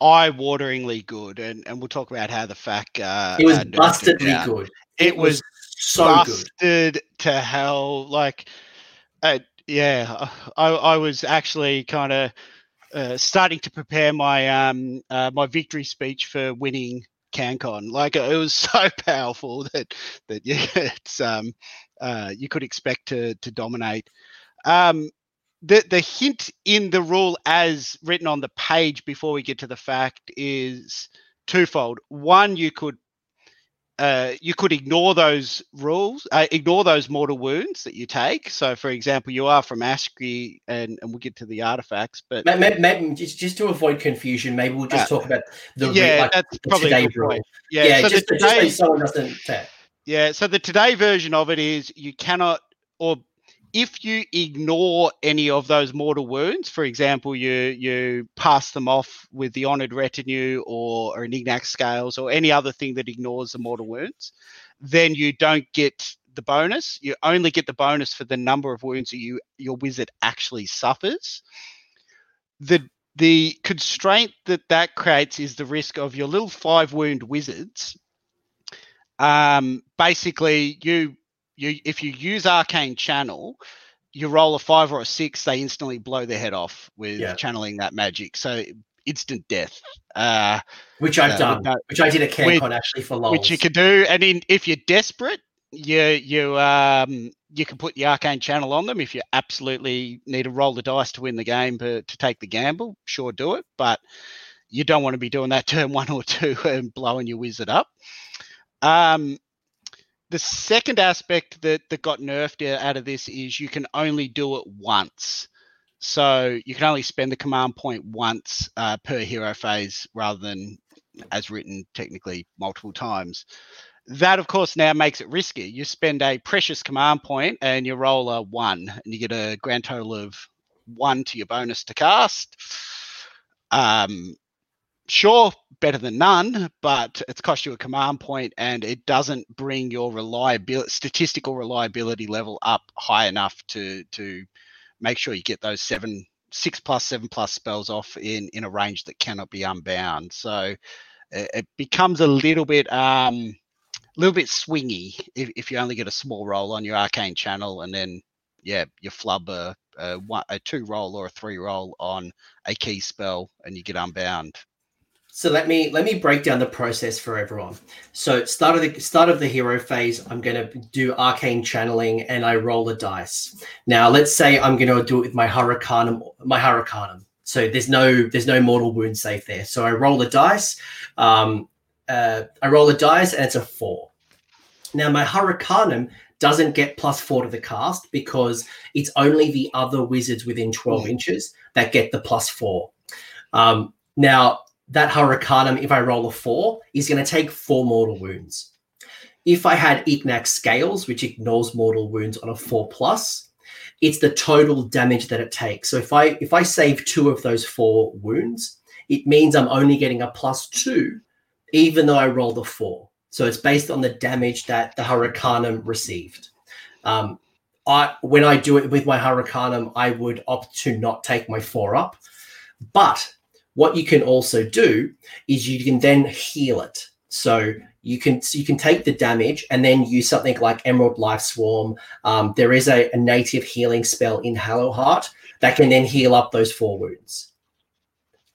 eye-wateringly good, and, and we'll talk about how the fact uh, it was bustedly good. It, it was, was, so busted good. to hell. Like, uh, yeah, I, I was actually kind of uh, starting to prepare my um uh, my victory speech for winning CanCon. Like it was so powerful that that yeah, it's um uh, you could expect to to dominate. Um, the the hint in the rule as written on the page before we get to the fact is twofold. One, you could uh, you could ignore those rules, uh, ignore those mortal wounds that you take. So, for example, you are from Aqshy, and, and we'll get to the artifacts. But maybe, maybe just, just to avoid confusion, maybe we'll just uh, talk about the yeah, like, that's probably today rule. Yeah, yeah so just, today, just so someone doesn't. Yeah, so the today version of it is you cannot, or if you ignore any of those mortal wounds, for example, you you pass them off with the honored retinue or, or an ignax scales or any other thing that ignores the mortal wounds, then you don't get the bonus. You only get the bonus for the number of wounds that you your wizard actually suffers. The the constraint that that creates is the risk of your little five wound wizards. Um, basically, you you if you use arcane channel you roll a five or a six they instantly blow their head off with yeah. channeling that magic so instant death uh, which i've uh, done which i did a CanCon actually for lols. which you can do and in, if you're desperate you you um you can put the arcane channel on them if you absolutely need to roll the dice to win the game but to take the gamble sure do it but you don't want to be doing that turn one or two and blowing your wizard up Um, the second aspect that that got nerfed out of this is you can only do it once. So you can only spend the command point once uh, per hero phase rather than as written technically multiple times. That, of course, now makes it risky. You spend a precious command point and you roll a one, and you get a grand total of one to your bonus to cast. Um, sure, better than none, but it's cost you a command point and it doesn't bring your reliability, statistical reliability level up high enough to to make sure you get those seven, six plus, seven plus spells off in in a range that cannot be unbound. So it, it becomes a little bit um a little bit swingy if, if you only get a small roll on your arcane channel and then yeah you flub a, a, one, a two roll or a three roll on a key spell and you get unbound so let me let me break down the process for everyone. So start of the start of the hero phase, I'm going to do arcane channeling and I roll a dice. Now let's say I'm going to do it with my hurricanum, my hurricanum. So there's no there's no mortal wound safe there. So I roll a dice. Um, uh, I roll a dice and it's a four. Now my hurricanum doesn't get plus four to the cast because it's only the other wizards within 12 mm. inches that get the plus four. Um, now that Hurricanum, if I roll a four, is going to take four mortal wounds. If I had Ignax Scales, which ignores mortal wounds on a four plus, it's the total damage that it takes. So if I if I save two of those four wounds, it means I'm only getting a plus two, even though I rolled a four. So it's based on the damage that the Hurricanum received. Um, I when I do it with my Hurricanum, I would opt to not take my four up. But what you can also do is you can then heal it. So you can you can take the damage and then use something like Emerald Lifeswarm. Um, there is a, a, native healing spell in Hallowheart that can then heal up those four wounds.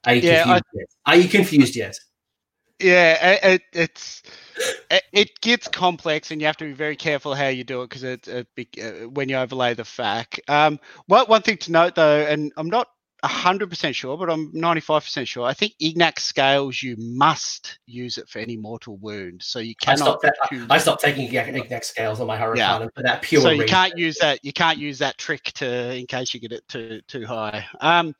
Are you yeah, confused I, yet? Are you confused yet? Yeah, it, it's it, it, gets complex, and you have to be very careful how you do it because it's a big, uh, when you overlay the fact. Um, one one thing to note though, and I'm not 100% sure, but I'm 95% sure. I think Ignax scales, you must use it for any mortal wound. So you cannot. I stopped, I stopped taking Ignax scales on my Hurricane yeah. for that pure. So you reason. can't use that. You can't use that trick to in case you get it too too high. Um,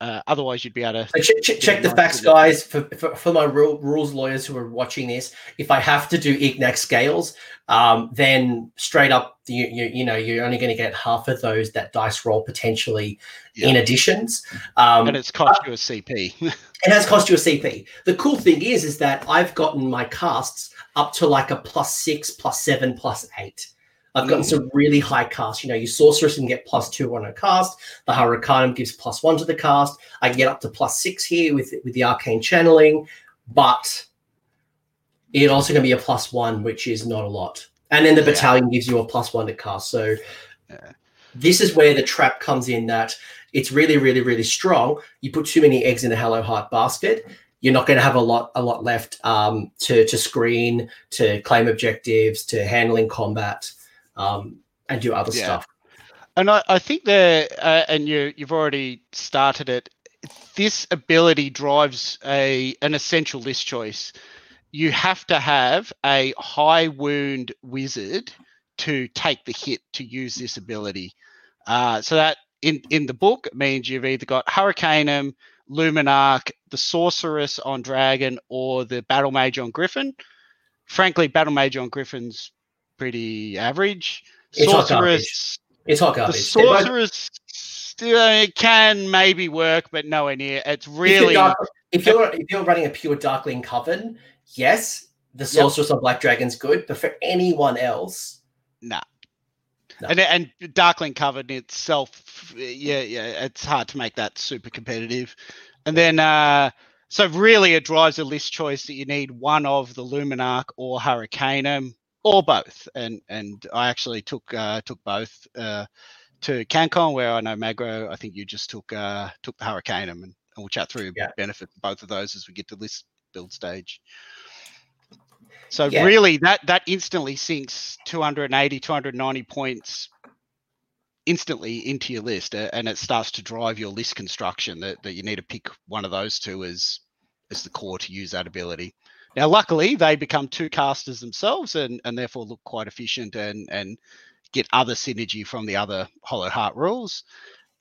uh, otherwise, you'd be able to so check, check the facts, guys. For, for, for my rules lawyers who are watching this, if I have to do Ignax scales, um, then straight up, you, you, you know, you're only going to get half of those that dice roll potentially yeah. in additions. Um, and it's cost uh, you a CP. it has cost you a CP. The cool thing is, is that I've gotten my casts up to like a plus six, plus seven, plus eight. I've gotten mm. some really high cast. You know, your sorceress can get plus two on a cast. The Hurricanum gives plus one to the cast. I can get up to plus six here with with the arcane channeling, but it also can be a plus one, which is not a lot. And then the yeah. battalion gives you a plus one to cast. So yeah. this is where the trap comes in that it's really, really, really strong. You put too many eggs in a Hallowheart basket, you're not going to have a lot, a lot left um, to to screen, to claim objectives, to handling combat um, and do other yeah. stuff. And I, I think that, uh, and you you've already started it. This ability drives a an essential list choice. You have to have a high wound wizard to take the hit to use this ability. Uh, so that in in the book means you've either got Hurricanum, Luminarch, the Sorceress on Dragon, or the Battle Mage on Griffin. Frankly, Battle Mage on Griffin's pretty average. It's sorceress. It's hot garbage. The sorceress still can maybe work, but nowhere near. It's really. If you're, dark, if you're, if you're running a pure Darkling Coven, yes, the sorceress yep. on Black Dragon's good, but for anyone else, nah. No. And and Darkling Coven itself, yeah, yeah, it's hard to make that super competitive. And then, uh, so really, it drives a list choice that you need one of the Luminarch or Hurricanum or both. And and I actually took uh, took both uh, to CanCon, where I know Magro. I think you just took uh, took the Hurricanum, and, and we'll chat through yeah. benefit of both of those as we get to this build stage. So yeah. really, that that instantly sinks 280, 290 points instantly into your list, and it starts to drive your list construction. That, that you need to pick one of those two as as the core to use that ability. Now, luckily, they become two casters themselves, and and therefore look quite efficient and and get other synergy from the other Hallowheart rules.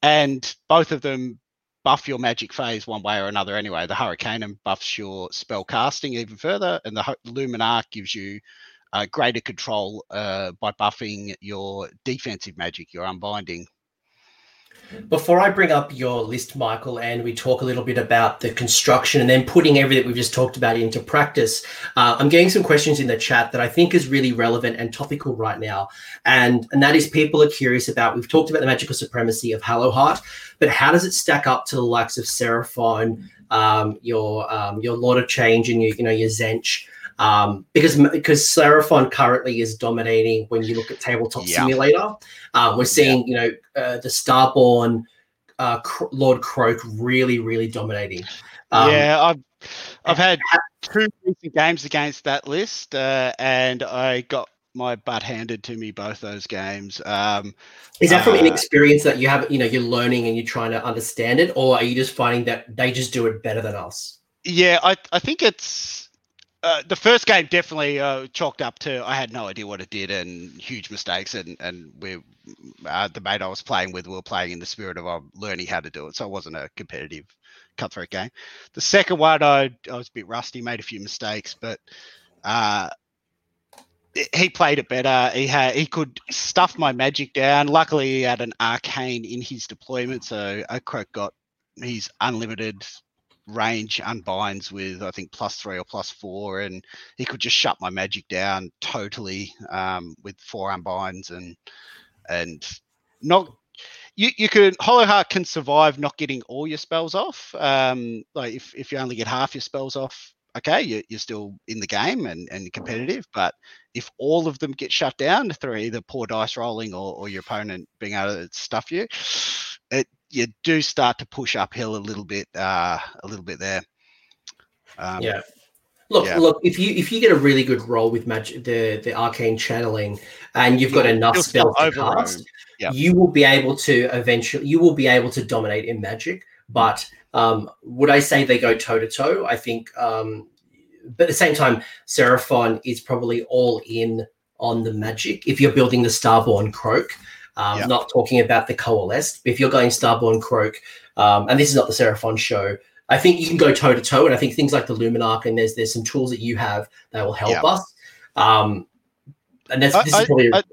And both of them buff your magic phase one way or another anyway. The Hurricane buffs your spell casting even further, and the Luminarch gives you uh, greater control uh, by buffing your defensive magic, your unbinding. Before I bring up your list, Michael, and we talk a little bit about the construction and then putting everything we've just talked about into practice, uh, I'm getting some questions in the chat that I think is really relevant and topical right now. And, and that is people are curious about, we've talked about the magical supremacy of Hallowheart, but how does it stack up to the likes of Seraphon, um, your um, your Lord of Change and your, you know, your Tzeentch? Um, because because Seraphon currently is dominating when you look at Tabletop yeah. Simulator. Uh, we're seeing yeah. you know uh, the Starborn uh, Lord Kroak really really dominating. Um, yeah, I've I've had two recent games against that list, uh, and I got my butt handed to me both those games. Um, is that from uh, inexperience that you have? You know, you're learning and you're trying to understand it, or are you just finding that they just do it better than us? Yeah, I I think it's uh, the first game definitely uh, chalked up to I had no idea what it did and huge mistakes and and we uh, the mate I was playing with we were playing in the spirit of I'm learning how to do it so it wasn't a competitive cutthroat game. The second one I I was a bit rusty, made a few mistakes, but uh, he played it better. He had he could stuff my magic down. Luckily, he had an arcane in his deployment, so Kroak got he's unlimited range unbinds with I think plus three or plus four, and he could just shut my magic down totally um, with four unbinds and and not. You, you can Hallowheart can survive not getting all your spells off. Um, like if, if you only get half your spells off, okay, you, you're still in the game and, and competitive. But if all of them get shut down through either poor dice rolling or, or your opponent being able to stuff you, it you do start to push uphill a little bit, uh, a little bit there. Um, yeah. Look, yeah. look. If you if you get a really good roll with magic, the the arcane channeling, and you've got you enough spells to cast, you will be able to eventually you will be able to dominate in magic. But um, would I say they go toe to toe? I think, um, but at the same time, Seraphon is probably all in on the magic. If you're building the Starborn Kroak, um, yep. Not talking about the coalesced. If you're going Starborn Kroak, um, and this is not the Seraphon show, I think you can go toe to toe. And I think things like the Luminarch and there's there's some tools that you have that will help us. Um, and that's this I, is probably. I,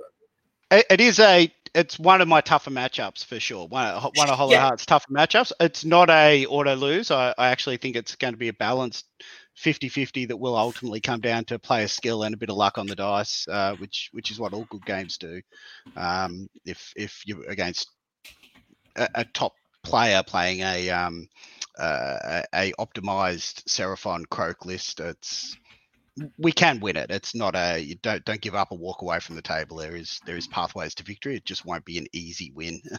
I, it is a it's one of my tougher matchups for sure. One, one of Hollow yeah. Heart's tougher matchups. It's not a auto lose. I, I, actually think it's going to be a balanced 50-50 that will ultimately come down to player skill and a bit of luck on the dice, uh, which which is what all good games do. Um, if if you're against a, a top player playing a um, uh, a optimized Seraphon Kroak list, it's we can win it. It's not a you don't don't give up or walk away from the table. There is there is pathways to victory. It just won't be an easy win.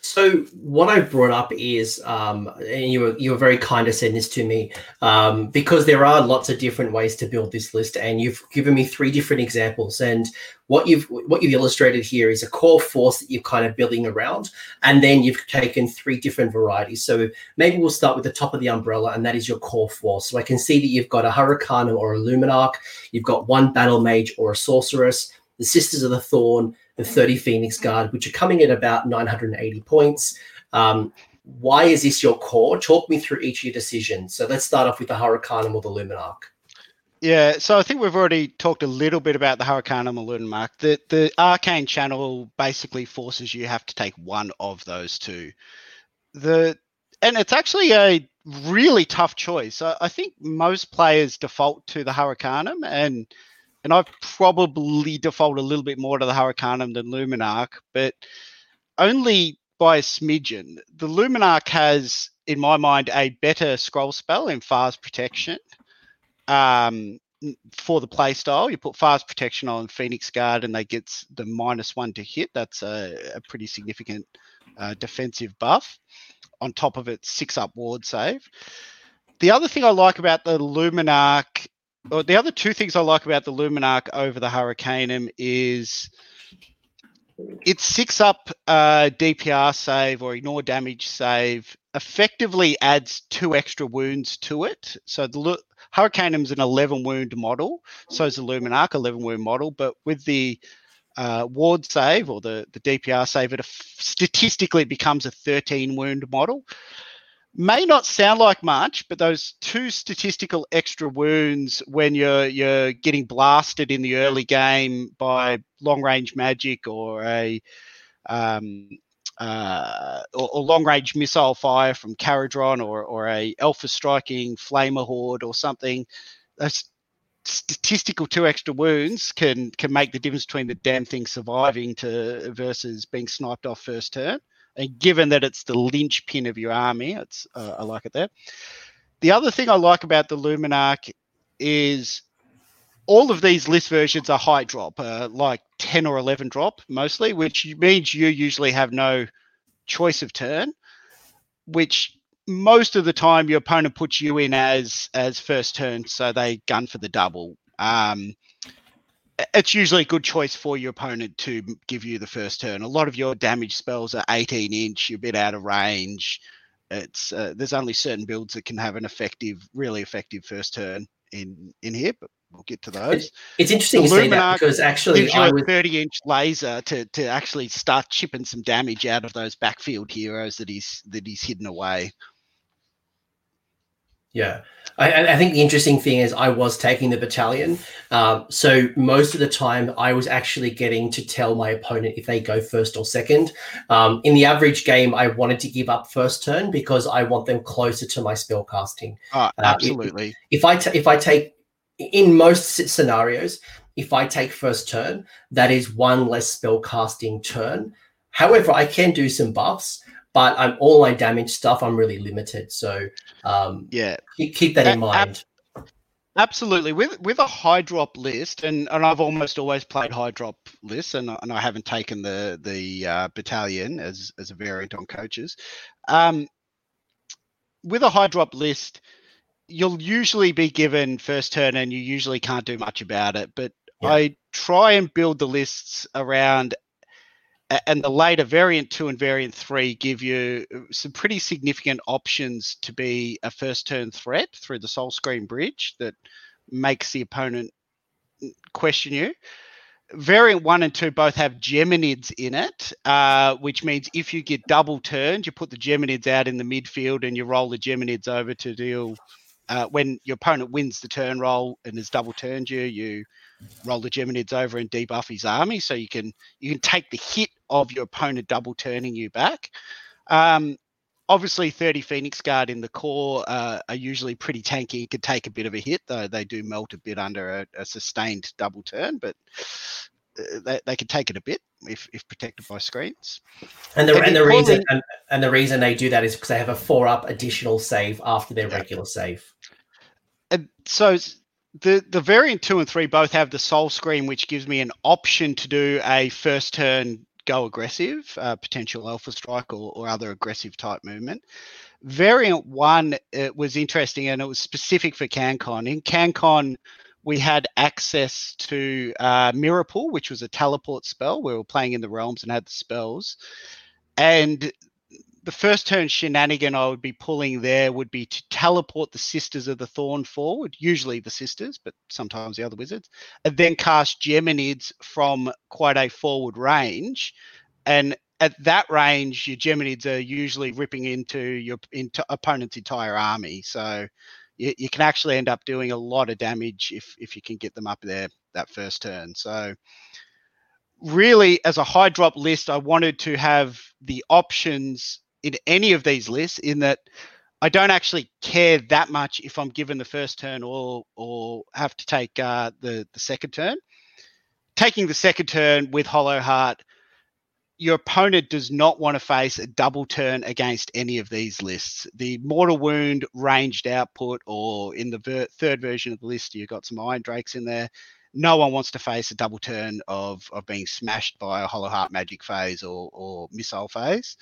So what I've brought up is, um, and you were you were very kind to send this to me, um, because there are lots of different ways to build this list, and you've given me three different examples. And what you've what you've illustrated here is a core force that you're kind of building around, and then you've taken three different varieties. So maybe we'll start with the top of the umbrella, and that is your core force. So I can see that you've got a Hurricane or a Luminarch, you've got one Battle Mage or a Sorceress, the Sisters of the Thorn the 30 Phoenix Guard, which are coming at about 980 points. Um, why is this your core? Talk me through each of your decisions. So let's start off with the Hurricane or the Luminarch. Yeah, so I think we've already talked a little bit about the Hurricane or Luminarch. The the Arcane channel basically forces you have to take one of those two. The and it's actually a really tough choice. I, I think most players default to the Hurricanum and and I've probably default a little bit more to the Hurricanum than Luminarch, but only by a smidgen. The Luminarch has, in my mind, a better scroll spell in Pha's Protection. Um, for the playstyle, you put Pha's Protection on Phoenix Guard and they get the minus one to hit. That's a, a pretty significant uh, defensive buff. On top of it, six up ward save. The other thing I like about the Luminarch well, the other two things I like about the Luminarch over the Hurricanum is it six up uh, DPR save or ignore damage save effectively adds two extra wounds to it. So the Hurricanum's an 11 wound model, so is the Luminarch 11 wound model, but with the uh, ward save or the, the DPR save, it statistically becomes a 13 wound model. May not sound like much, but those two statistical extra wounds when you're you're getting blasted in the early game by long range magic or a um, uh, or, or, long range missile fire from Kharadron or, or a Alpha striking Flamer Horde or something. Those statistical two extra wounds can can make the difference between the damn thing surviving to versus being sniped off first turn. And given that it's the linchpin of your army, it's uh, I like it there. The other thing I like about the Luminarch is all of these list versions are high drop, uh, like 10 or 11 drop mostly, which means you usually have no choice of turn, which most of the time your opponent puts you in as as first turn, so they gun for the double. Um, it's usually a good choice for your opponent to give you the first turn. A lot of your damage spells are 18 inch, you're a bit out of range. It's uh, there's only certain builds that can have an effective, really effective first turn in in here, but we'll get to those. It's interesting the you say that because actually gives you I would... a 30 inch laser to to actually start chipping some damage out of those backfield heroes that he's that he's hidden away. Yeah, I, I, think the interesting thing is I was taking the battalion, um, so most of the time I was actually getting to tell my opponent if they go first or second. Um, in the average game, I wanted to give up first turn because I want them closer to my spell casting. Uh, absolutely. Uh, if, if I t- if I take in most scenarios, if I take first turn, that is one less spell casting turn. However, I can do some buffs but I'm all my damage stuff. I'm really limited, so um, yeah, keep, keep that in mind. Absolutely, with with a high drop list, and, and I've almost always played high drop lists, and, and I haven't taken the the uh, battalion as as a variant on coaches. Um, with a high drop list, you'll usually be given first turn, and you usually can't do much about it. But yeah. I try and build the lists around and the later variant 2 and variant 3 give you uh, some pretty significant options to be a first turn threat through the Soulscream Bridge that makes the opponent mm, question you. Variant 1 and 2 both have geminids in it uh, which means if you get double turned you put the geminids out in the midfield and you roll the geminids over to deal uh, when your opponent wins the turn roll and has double turned you you roll the Geminids over and debuff his army, so you can you can take the hit of your opponent double turning you back. Um, obviously, 30 Phoenix Guard in the core uh, are usually pretty tanky. You could take a bit of a hit, though they do melt a bit under a, a sustained double turn, but uh, they, they can take it a bit if, if protected by screens. And the, and, and the reason and, and, the reason they do that is because they have a four up additional save after their yeah. regular save. And so the the variant two and three both have the Soulscream, which gives me an option to do a first turn go aggressive, uh, potential alpha strike or, or other aggressive type movement. Variant one it was interesting and it was specific for CanCon. In CanCon, we had access to uh, Mirror Pool, which was a teleport spell. We were playing in the realms and had the spells. And the first turn shenanigan I would be pulling there would be to teleport the Sisters of the Thorn forward, usually the Sisters, but sometimes the other wizards, and then cast Geminids from quite a forward range. And at that range, your Geminids are usually ripping into your into opponent's entire army. So you, you can actually end up doing a lot of damage if if you can get them up there that first turn. So really as a high drop list i wanted to have the options in any of these lists in that I don't actually care that much if I'm given the first turn or or have to take uh, the the second turn. Taking the second turn with Hallowheart, your opponent does not want to face a double turn against any of these lists. The Mortal Wound ranged output, or in the ver- third version of the list, you've got some Iron Drakes in there. No one wants to face a double turn of of being smashed by a Hallowheart magic phase or or missile phase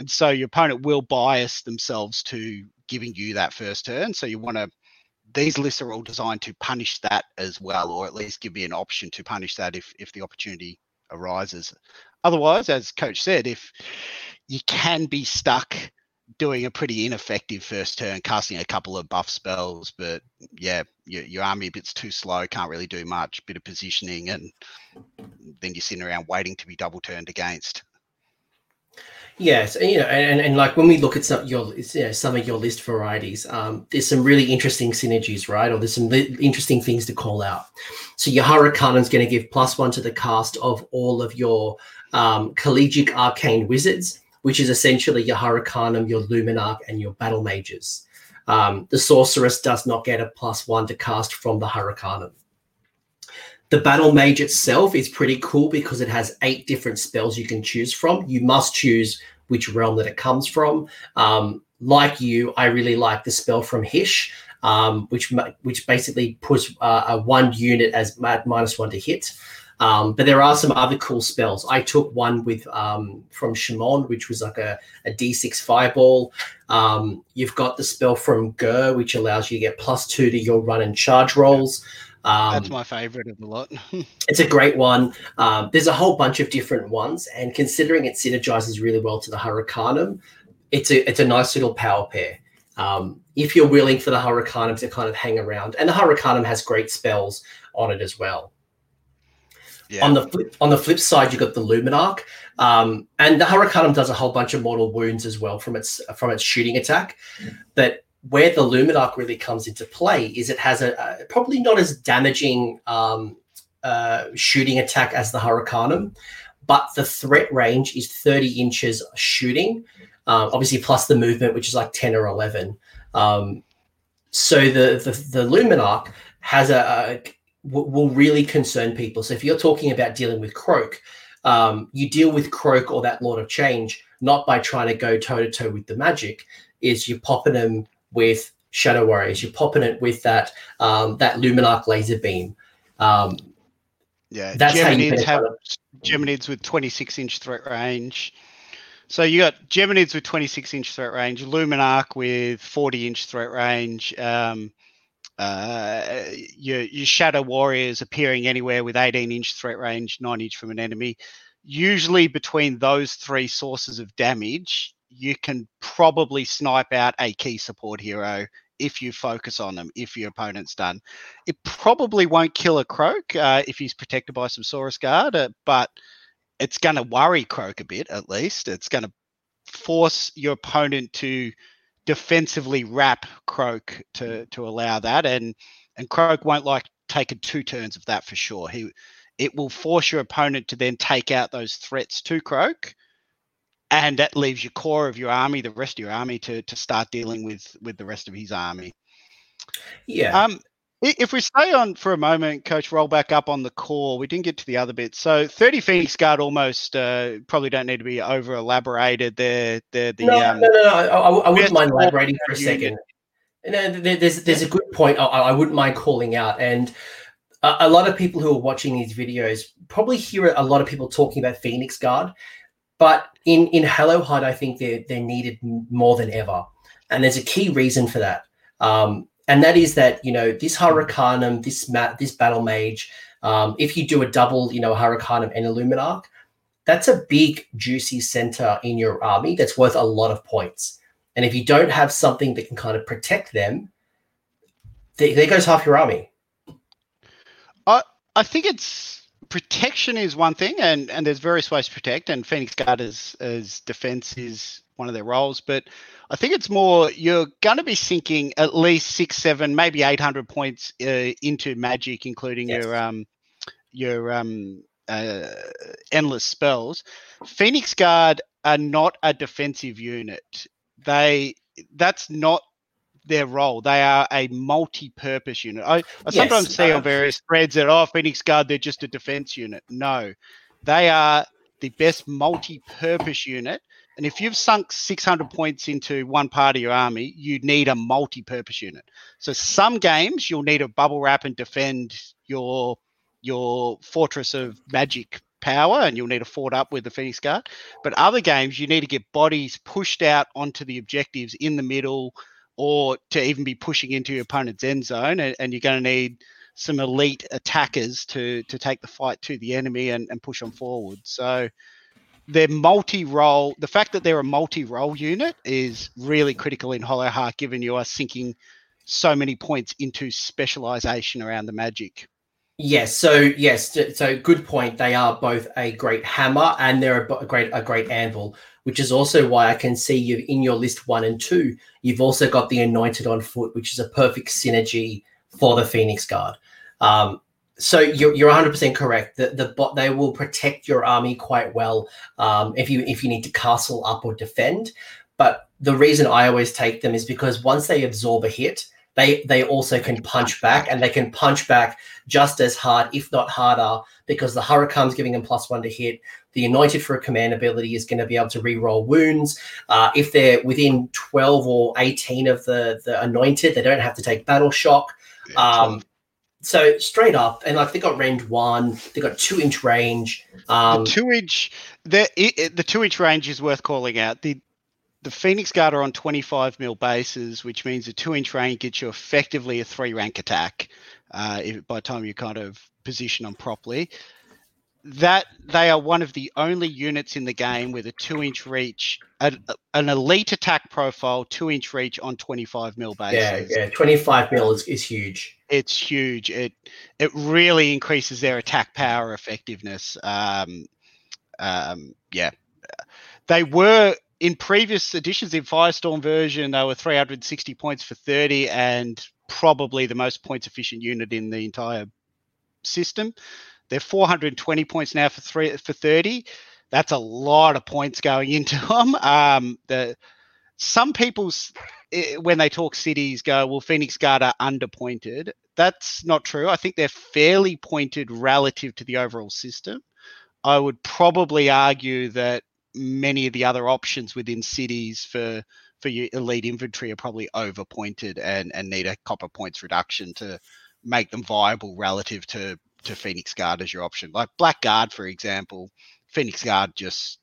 and so your opponent will bias themselves to giving you that first turn. So you want to these lists are all designed to punish that as well, or at least give you an option to punish that if if the opportunity arises. Otherwise, as coach said, if you can be stuck doing a pretty ineffective first turn, casting a couple of buff spells, but yeah, your, your army a bit's too slow, can't really do much, bit of positioning, and then you're sitting around waiting to be double turned against. Yes, you know, and, and like when we look at some your you know, some of your list varieties, um, there's some really interesting synergies, right? Or there's some li- interesting things to call out. So your Hurricanum is going to give plus one to the cast of all of your um, collegiate arcane wizards, which is essentially your Hurricanum, your Luminarch, and your battle mages. Um, the sorceress does not get a plus one to cast from the Hurricanum. The battle mage itself is pretty cool because it has eight different spells you can choose from. You must choose which realm that it comes from. Um, like you, I really like the spell from Hysh, um, which which basically puts uh, a one unit as minus one to hit. Um, but there are some other cool spells. I took one with um, from Chamon, which was like a a D6 fireball. Um, you've got the spell from Ghur, which allows you to get plus two to your run and charge rolls. Um, That's my favorite of the lot. it's a great one. Um, there's a whole bunch of different ones, and considering it synergizes really well to the Hurricanum, it's a it's a nice little power pair. Um, if you're willing for the Hurricanum to kind of hang around, and the Hurricanum has great spells on it as well. Yeah. On the flip, on the flip side, you've got the Luminarch, um, and the Hurricanum does a whole bunch of mortal wounds as well from its from its shooting attack. But where the Luminarch really comes into play is it has a, a probably not as damaging um, uh, shooting attack as the Hurricanum, but the threat range is 30 inches shooting, um, obviously plus the movement, which is like 10 or 11. Um, so the, the the Luminarch has a, a will really concern people. So if you're talking about dealing with Kroak, um, you deal with Kroak or that Lord of Change not by trying to go toe to toe with the magic, is you're popping them with Shadow Warriors. You're popping it with that um, that Luminarch laser beam. Um, yeah, that's Geminids how you have Geminids with 26 inch threat range. So you got Geminids with 26 inch threat range, Luminarch with 40 inch threat range. Um, uh, your, your Shadow Warriors appearing anywhere with 18 inch threat range, 9 inch from an enemy. Usually between those three sources of damage, you can probably snipe out a key support hero if you focus on them, if your opponent's done. It probably won't kill a Kroak uh, if he's protected by some Saurus Guard, uh, but it's going to worry Kroak a bit at least. It's going to force your opponent to defensively wrap Kroak to to allow that, and and Kroak won't like taking two turns of that for sure. He it will force your opponent to then take out those threats to Kroak and that leaves your core of your army, the rest of your army, to to start dealing with with the rest of his army. Yeah. Um, if we stay on for a moment, Coach, roll back up on the core. We didn't get to the other bits. So 30 Phoenix Guard almost uh, probably don't need to be over elaborated. They're, they're the. No, um, no, no, no. I, I wouldn't mind elaborating for a second. No, there's, there's a good point I, I wouldn't mind calling out. And a, a lot of people who are watching these videos probably hear a lot of people talking about Phoenix Guard. But in in Hallowheart, I think they're they're needed more than ever, and there's a key reason for that. Um, and that is that you know this Hurricanum, this mat, this battle mage. Um, if you do a double, you know, Hurricanum and Illuminarch, that's a big juicy center in your army that's worth a lot of points. And if you don't have something that can kind of protect them, there goes half your army. I I think it's protection is one thing, and and there's various ways to protect, and Phoenix Guard as as defense is one of their roles, but I think it's more you're going to be sinking at least six, seven, maybe eight hundred points uh, into Magic, including yes. your um your um uh, endless spells. Phoenix Guard are not a defensive unit. They that's not their role. They are a multi-purpose unit. I, I sometimes see uh, on various threads that oh, Phoenix Guard they're just a defense unit. No, they are the best multi-purpose unit. And if you've sunk 600 points into one part of your army, you need a multi-purpose unit. So some games you'll need a bubble wrap and defend your your fortress of magic power and you'll need to fort up with the Phoenix Guard. But other games, you need to get bodies pushed out onto the objectives in the middle, or to even be pushing into your opponent's end zone, and, and you're going to need some elite attackers to to take the fight to the enemy and, and push them forward. So their multi-role, the fact that they're a multi-role unit is really critical in Hallowheart, given you are sinking so many points into specialization around the magic. Yes. So yes. So good point. They are both a great hammer and they're a, great a great anvil, which is also why I can see you in your list one and two. You've also got the anointed on foot, which is a perfect synergy for the Phoenix Guard. Um, so you're, you're 100% correct that the bot they will protect your army quite well um, if you if you need to castle up or defend but the reason i always take them is because once they absorb a hit they they also can punch back and they can punch back just as hard if not harder because the Hurricanum's giving them plus one to hit the anointed for a command ability is going to be able to re-roll wounds uh, if they're within 12 or 18 of the the anointed they don't have to take battle shock um, so straight up, and like they got range one, they got two inch range. Um, the two inch, the the two inch range is worth calling out. The the Phoenix Guard are on 25 mil bases, which means a two inch range gets you effectively a three rank attack uh, if, by the time you kind of position them properly that they are one of the only units in the game with a two inch reach, a, an elite attack profile, two inch reach on 25 mil bases. Yeah, yeah, 25 mil is, is huge. It's huge. It it really increases their attack power effectiveness. Um, um, yeah, they were in previous editions in Firestorm version. They were 360 points for 30 and probably the most points efficient unit in the entire system. They're 420 points now for three for 30. That's a lot of points going into them. Um, the some people eh, when they talk cities go, well, Phoenix Guard are underpointed. That's not true. I think they're fairly pointed relative to the overall system. I would probably argue that many of the other options within cities for for your elite infantry are probably overpointed and and need a copper points reduction to make them viable relative to to Phoenix Guard as your option. Like Black Guard, for example, Phoenix Guard just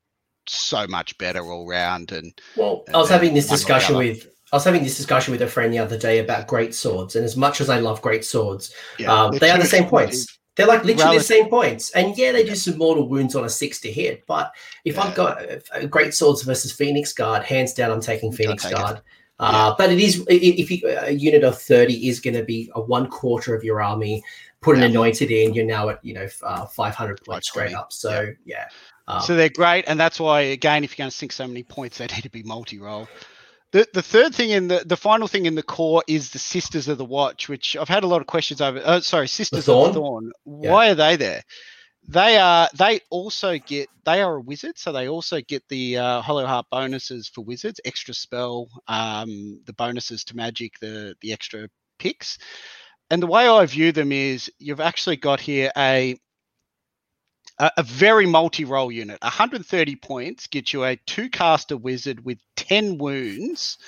so much better all round. And well, I was having this discussion with I was having this discussion with a friend the other day about great swords, and as much as I love great swords, yeah, um, they are the same points. They're like literally relative. the same points, and yeah, they do some mortal wounds on a six to hit. But if yeah. I've got uh, great swords versus Phoenix Guard, hands down, I'm taking Phoenix Guard. Uh. But it is if you, a unit of thirty is going to be a one quarter of your army put an yeah. anointed in, you're now at you know uh, 500 points straight up. So yeah. Um, so they're great, and that's why again, if you're going to sink so many points, they need to be multi-role. The, the third thing in the the final thing in the core is the Sisters of the Watch, which I've had a lot of questions over. Oh, sorry, Sisters the of the Thorn. Why yeah. are they there? They are. They also get. They are a wizard, so they also get the uh, Hallowheart bonuses for wizards, extra spell, um, the bonuses to magic, the the extra picks and the way I view them is you've actually got here a a, a very multi-role unit. 130 points gets you a two-caster wizard with 10 wounds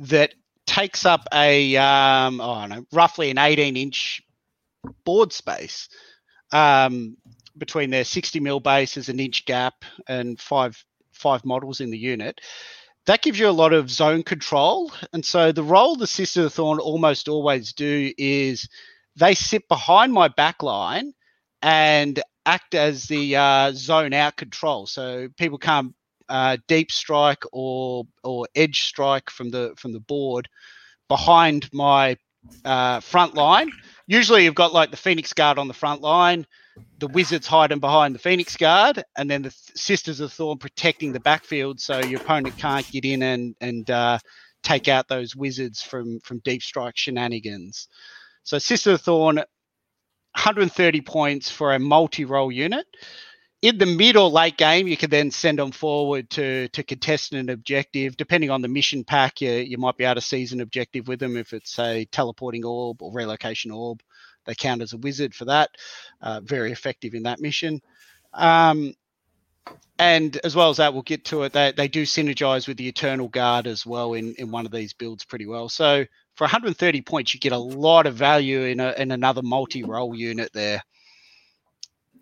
that takes up a um, oh, I don't know, roughly an 18-inch board space um, between their 60 mil base as an inch gap and five five models in the unit that gives you a lot of zone control. And so the role the Sister of the Thorn almost always do is they sit behind my back line and act as the uh, zone out control. So people can't uh, deep strike or or edge strike from the from the board behind my uh, front line. Usually, you've got like the Phoenix Guard on the front line, the Wizards hiding behind the Phoenix Guard, and then the Sisters of Thorn protecting the backfield, so your opponent can't get in and and uh, take out those Wizards from from deep strike shenanigans. So Sister of Thorn, 130 points for a multi-role unit. In the mid or late game, you can then send them forward to to contest an objective. Depending on the mission pack, you, you might be able to seize an objective with them if it's a teleporting orb or relocation orb. They count as a wizard for that. Uh, very effective in that mission. Um, and as well as that, we'll get to it. They, they do synergize with the Eternal Guard as well in, in one of these builds pretty well. So for 130 points, you get a lot of value in, a, in another multi role unit there.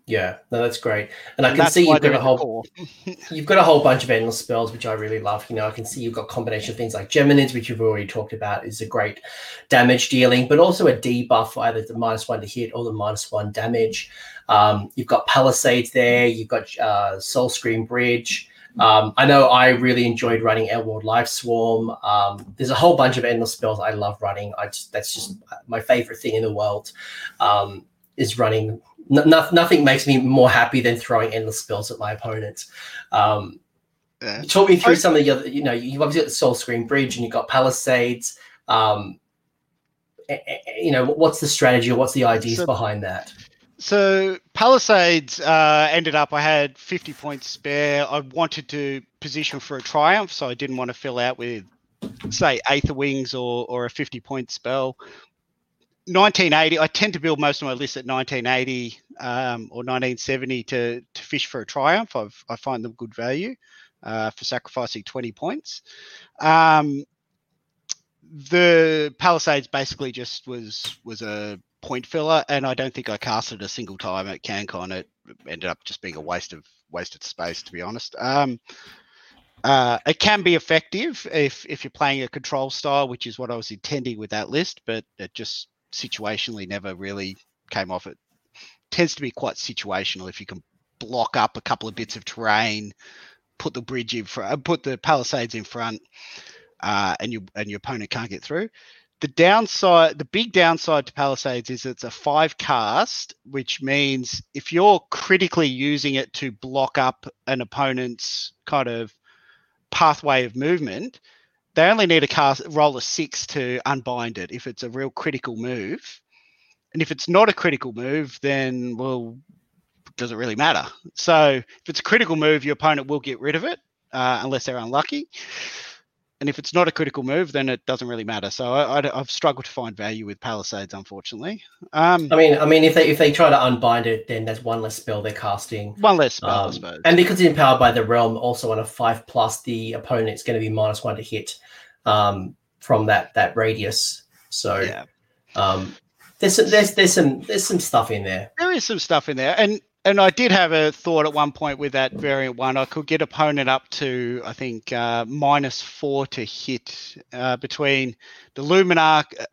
Yeah, no, that's great, and, and I can see you've got a whole you've got a whole bunch of endless spells, which I really love. You know, I can see you've got combination of things like Geminids, which you've already talked about, is a great damage dealing, but also a debuff either the minus one to hit or the minus one damage. Um, you've got Palisades there. You've got uh, Soulscream Bridge. Um, I know I really enjoyed running Outworld Life Swarm. Um, there's a whole bunch of endless spells I love running. I just, that's just my favorite thing in the world um, is running. N- nothing makes me more happy than throwing endless spells at my opponents. Um, yeah. Talk me through I, some of the other. You know, you've obviously got the Soulscream Bridge and you've got Palisades. Um, you know, what's the strategy or what's the ideas so, behind that? So Palisades uh, ended up. I had 50 points spare. I wanted to position for a triumph, so I didn't want to fill out with, say, Aether Wings or or a 50 point spell. 1980. I tend to build most of my lists at 1980 um, or 1970 to to fish for a triumph. I've, I find them good value uh, for sacrificing 20 points. Um, the Palisades basically just was was a point filler, and I don't think I cast it a single time at CanCon. It ended up just being a waste of wasted space, to be honest. Um, uh, it can be effective if if you're playing a control style, which is what I was intending with that list, but it just situationally never really came off. It tends to be quite situational if you can block up a couple of bits of terrain, put the bridge in front, put the palisades in front, uh, and you and your opponent can't get through the downside, the big downside to Palisades is it's a five cast, which means if you're critically using it to block up an opponent's kind of pathway of movement, they only need to cast roll a six to unbind it if it's a real critical move. And if it's not a critical move, then well, does it really matter? So if it's a critical move, your opponent will get rid of it uh, unless they're unlucky and if it's not a critical move, then it doesn't really matter. So I, have struggled to find value with Palisades, unfortunately. Um, I mean, I mean, if they if they try to unbind it, then there's one less spell they're casting. One less spell, um, I suppose. And because it's empowered by the realm, also on a five plus, the opponent's going to be minus one to hit um, from that that radius. So yeah. Um, there's some, there's there's some there's some stuff in there. There is some stuff in there, and and I did have a thought at one point with that variant one. I could get opponent up to, I think, uh, minus four to hit uh, between the Luminarch uh,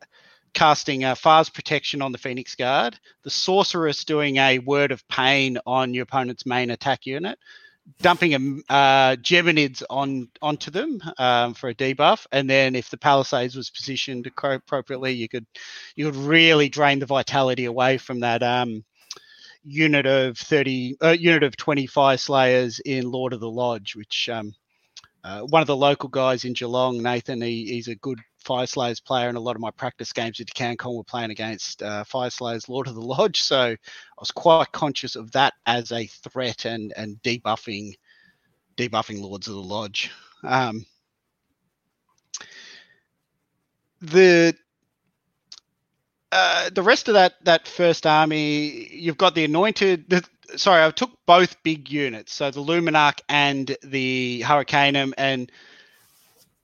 casting a Pha's Protection on the Phoenix Guard, the Sorceress doing a Word of Pain on your opponent's main attack unit, dumping a uh, Geminids on onto them um, for a debuff, and then if the Palisades was positioned appropriately, you could you could really drain the vitality away from that. Um, unit of 30 uh, unit of 25 slayers in lord of the lodge which um, uh, one of the local guys in geelong nathan he, he's a good Fyreslayers player and a lot of my practice games at cancon were playing against uh, Fyreslayers lord of the lodge. So i was quite conscious of that as a threat and and debuffing debuffing lords of the lodge. Um, the uh, the rest of that that first army, you've got the anointed. The, sorry, I took both big units, so the Luminarch and the Hurricanum, and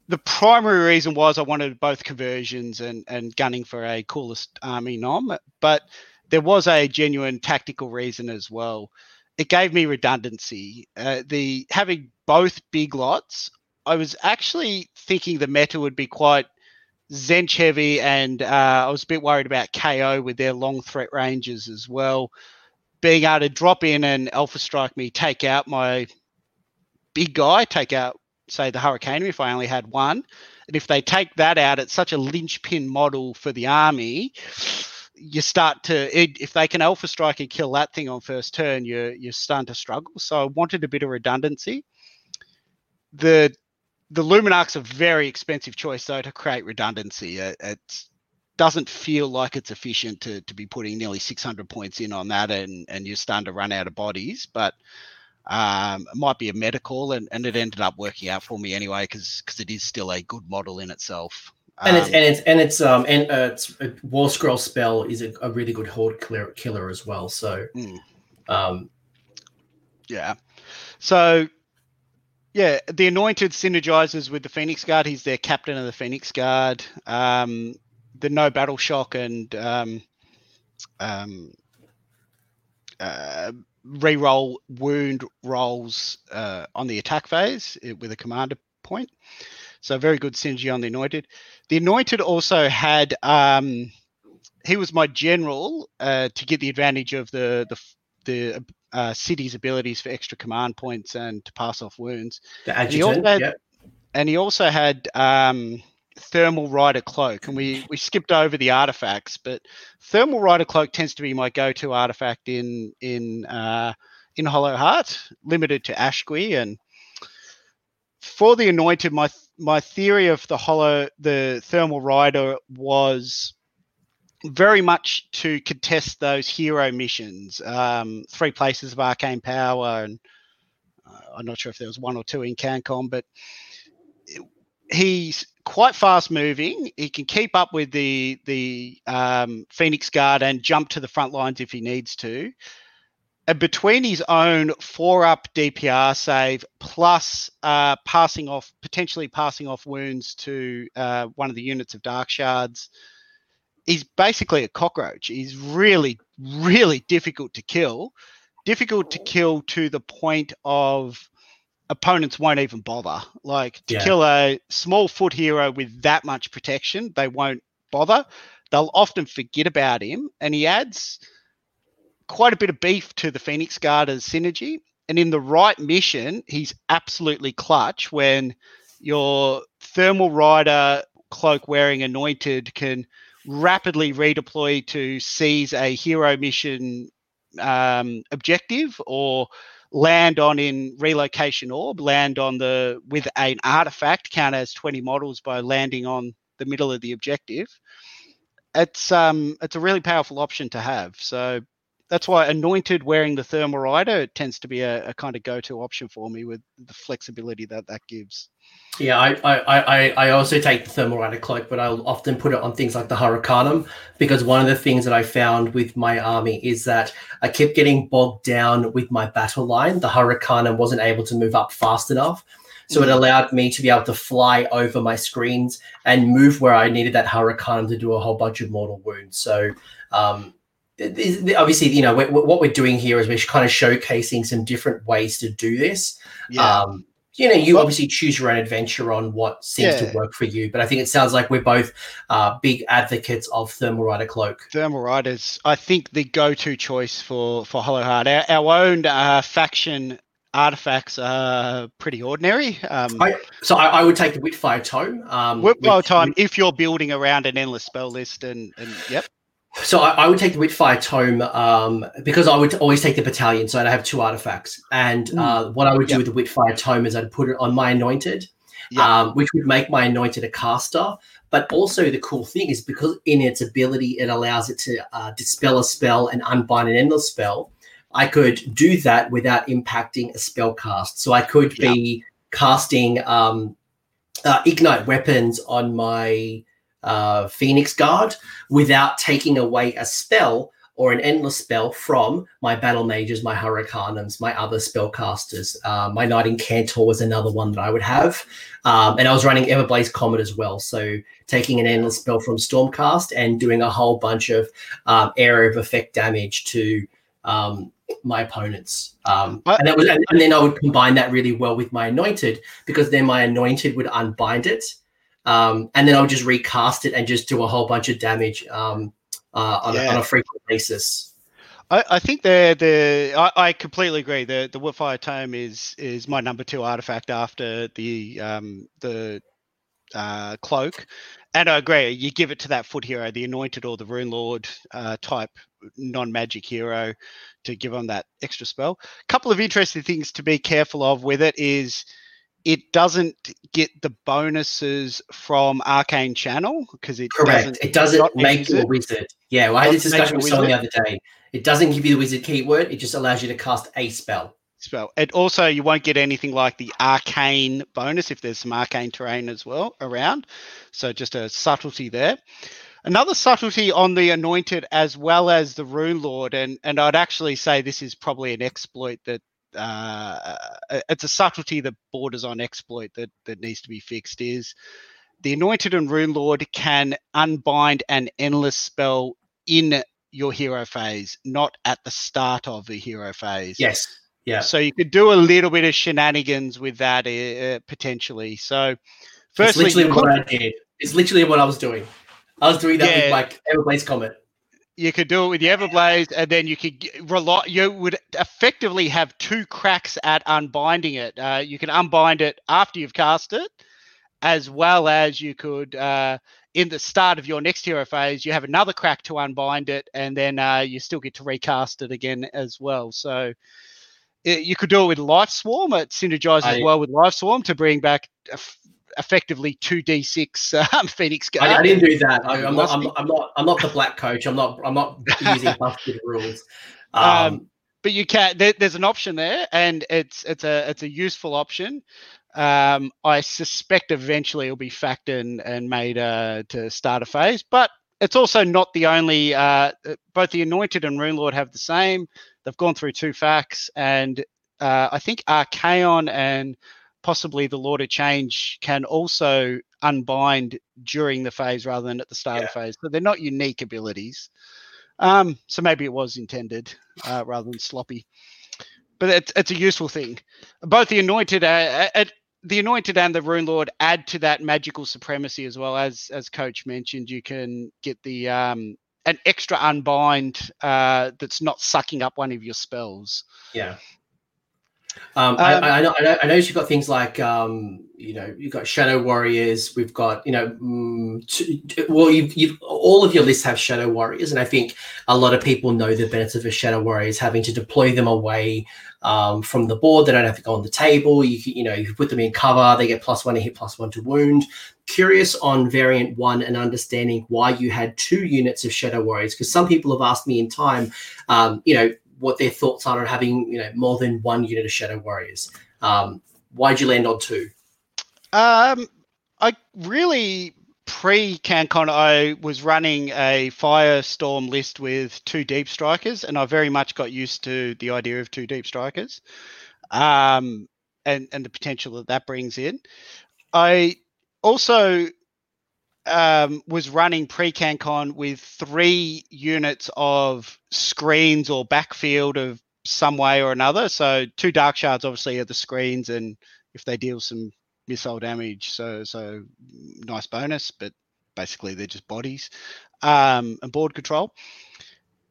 the primary reason was I wanted both conversions and and gunning for a coolest army nom, but there was a genuine tactical reason as well. It gave me redundancy. Uh, the having both big lots, I was actually thinking the meta would be quite Tzeentch heavy, and uh, I was a bit worried about KO with their long threat ranges as well. Being able to drop in and Alpha Strike me, take out my big guy, take out, say, the Hurricanum if I only had one. And if they take that out, it's such a linchpin model for the army. You start to, if they can Alpha Strike and kill that thing on first turn, you're, you're starting to struggle. So I wanted a bit of redundancy. The the Luminarch's a very expensive choice though to create redundancy. It, it, doesn't feel like it's efficient to, to be putting nearly 600 points in on that and, and you're starting to run out of bodies. But um, it might be a medical and, and it ended up working out for me anyway because because it is still a good model in itself. And it's um, and it's and it's um and uh, it's a War Scroll spell is a, a really good horde killer, killer as well. So, mm. um, yeah. So yeah, the Anointed synergizes with the Phoenix Guard. He's their captain of the Phoenix Guard. Um, the No Battle Shock and um, um, uh, re-roll wound rolls uh, on the attack phase eh, with a commander point. So very good synergy on the anointed. The anointed also had um, he was my general uh, to get the advantage of the the the uh, city's abilities for extra command points and to pass off wounds. The adjutant, and he also had, yeah. and he also had um, thermal rider cloak, and we we skipped over the artifacts, but thermal rider cloak tends to be my go-to artifact in in uh, in Hallowheart, limited to Aqshy, and for the anointed, my my theory of the hollow the thermal rider was very much to contest those hero missions. Um, three places of arcane power, and uh, I'm not sure if there was one or two in CanCon, but he's quite fast moving. He can keep up with the the um, Phoenix Guard and jump to the front lines if he needs to. And between his own four up DPR save plus uh, passing off potentially passing off wounds to uh, one of the units of Dark Shards, he's basically a cockroach. He's really really difficult to kill. Difficult to kill to the point of opponents won't even bother. Like to Yeah. kill a small foot hero with that much protection, they won't bother. They'll often forget about him, and he adds quite a bit of beef to the Phoenix Guard as synergy. And in the right mission, he's absolutely clutch when your thermal rider cloak wearing anointed can rapidly redeploy to seize a hero mission um, objective or land on in relocation orb, land on the with an artifact, count as 20 models by landing on the middle of the objective. It's um it's a really powerful option to have. So that's why anointed wearing the thermal rider tends to be a, a kind of go-to option for me with the flexibility that that gives. Yeah, I, I, I, I also take the thermal rider cloak, but I'll often put it on things like the Hurricanum because one of the things that I found with my army is that I kept getting bogged down with my battle line. The Hurricanum wasn't able to move up fast enough. So it Mhm. allowed me to be able to fly over my screens and move where I needed that Hurricanum to do a whole bunch of mortal wounds. So um, obviously, you know, what we're doing here is we're kind of showcasing some different ways to do this. Yeah. Um, you know, you Well- obviously choose your own adventure on what seems Yeah. to work for you. But I think it sounds like we're both uh, big advocates of Thermal Rider Cloak. Thermal Riders, I think the go-to choice for for Hallowheart. Our, our own uh, faction artifacts are pretty ordinary. Um, I, so I, I would take the Whitefire Tome. Um, time if you're building around an endless spell list, and and yep, So I, I would take the Whitefire Tome um, because I would always take the battalion. So I'd have two artifacts. And uh, what I would do Yep. with the Whitefire Tome is I'd put it on my Anointed, Yep. um, which would make my Anointed a caster. But also the cool thing is because in its ability, it allows it to uh, dispel a spell and unbind an endless spell. I could do that without impacting a spell cast. So I could be casting um, uh, ignite weapons on my uh, Phoenix Guard without taking away a spell or an endless spell from my battle mages, my hurricanums, my other spellcasters. Uh, my Knight Incantor was another one that I would have. Um, and I was running Everblaze Comet as well. So taking an endless spell from Stormcast and doing a whole bunch of um, area of effect damage to um, my opponents. Um, and, that was, and then I would combine that really well with my Anointed because then my Anointed would unbind it. Um, and then I'll just recast it and just do a whole bunch of damage um, uh, on, a, on a frequent basis. I, I think the the I, I completely agree. The the Whitefire Tome is is my number two artifact after the um the uh, cloak, and I agree. You give it to that foot hero, the Anointed or the Rune Lord uh, type non magic hero, to give them that extra spell. A couple of interesting things to be careful of with it is it doesn't get the bonuses from Arcane Channel because it Correct. doesn't it doesn't make you a wizard. Yeah, well, I had this discussion with someone the other day. It doesn't give you the wizard keyword. It just allows you to cast a spell. spell. And also, you won't get anything like the arcane bonus if there's some arcane terrain as well around. So, just a subtlety there. Another subtlety on the anointed as well as the rune lord, and and I'd actually say this is probably an exploit that uh, it's a subtlety that borders on exploit that that needs to be fixed. Is the anointed and rune lord can unbind an endless spell in your hero phase, not at the start of the hero phase. Yes. Yeah. So you could do a little bit of shenanigans with that uh, potentially. So, firstly, it's literally what I did. It's literally what I was doing. I was doing that yeah. with like Everblaze Comet. You could do it with the Everblaze, and then you could rely. You would effectively have two cracks at unbinding it. Uh, you can unbind it after you've cast it, as well as you could uh, in the start of your next hero phase, you have another crack to unbind it, and then uh, you still get to recast it again as well. So it, you could do it with Life Swarm. It synergizes I, well with Life Swarm to bring back effectively two d6 um, Phoenix. I, I, didn't do that. I, am not. I'm, I'm, not. I'm not the black coach. I'm not. I'm not using busted rules. Um, um, but you can. There, there's an option there, and it's it's a it's a useful option. Um, I suspect eventually it'll be factored and, and made uh, to start a phase, but it's also not the only. Uh, both the Anointed and Rune Lord have the same. They've gone through two facts, and uh, I think Archaon and possibly the Lord of Change can also unbind during the phase rather than at the start yeah. of the phase. So they're not unique abilities. Um, so maybe it was intended uh, rather than sloppy. But it's, it's a useful thing. Both the Anointed, uh, uh the anointed and the rune lord add to that magical supremacy as well as as coach mentioned you can get the um an extra unbind uh that's not sucking up one of your spells yeah um, um, I, I, know, I know you've got things like um, you know you've got shadow warriors we've got you know mm, t- t- well you've, you've all of your lists have shadow warriors and i think a lot of people know the benefits of a shadow warriors having to deploy them away um, from the board. They don't have to go on the table. You can, you know you put them in cover they get plus one to hit plus one to wound. Curious on variant one and understanding why you had two units of shadow warriors because some people have asked me in time um, you know what their thoughts are on having you know more than one unit of shadow warriors um, why'd you land on two um, I really pre CanCon I was running a Firestorm list with two deep strikers, and I very much got used to the idea of two deep strikers, um, and and the potential that that brings in. I also um, was running pre CanCon with three units of screens or backfield of some way or another. So two dark shards obviously are the screens, and if they deal some missile damage. So so nice bonus, but basically they're just bodies um, and board control.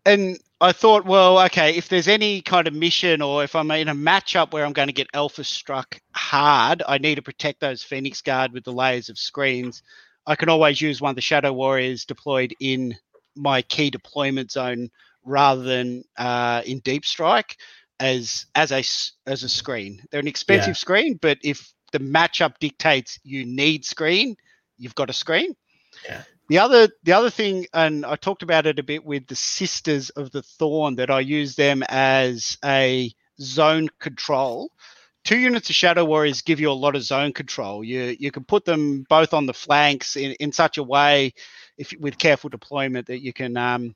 And I thought, well, okay, if there's any kind of mission or if I'm in a matchup where I'm going to get alpha struck hard, I need to protect those Phoenix Guard with the layers of screens. I can always use one of the Shadow Warriors deployed in my key deployment zone rather than uh, in Deep Strike as as a as a screen. They're an expensive yeah. screen, but if the matchup dictates you need screen, you've got a screen. Yeah. The other the other thing, and I talked about it a bit with the Sisters of the Thorn, that I use them as a zone control. Two units of Shadow Warriors give you a lot of zone control. You you can put them both on the flanks in, in such a way, if with careful deployment, that you can um,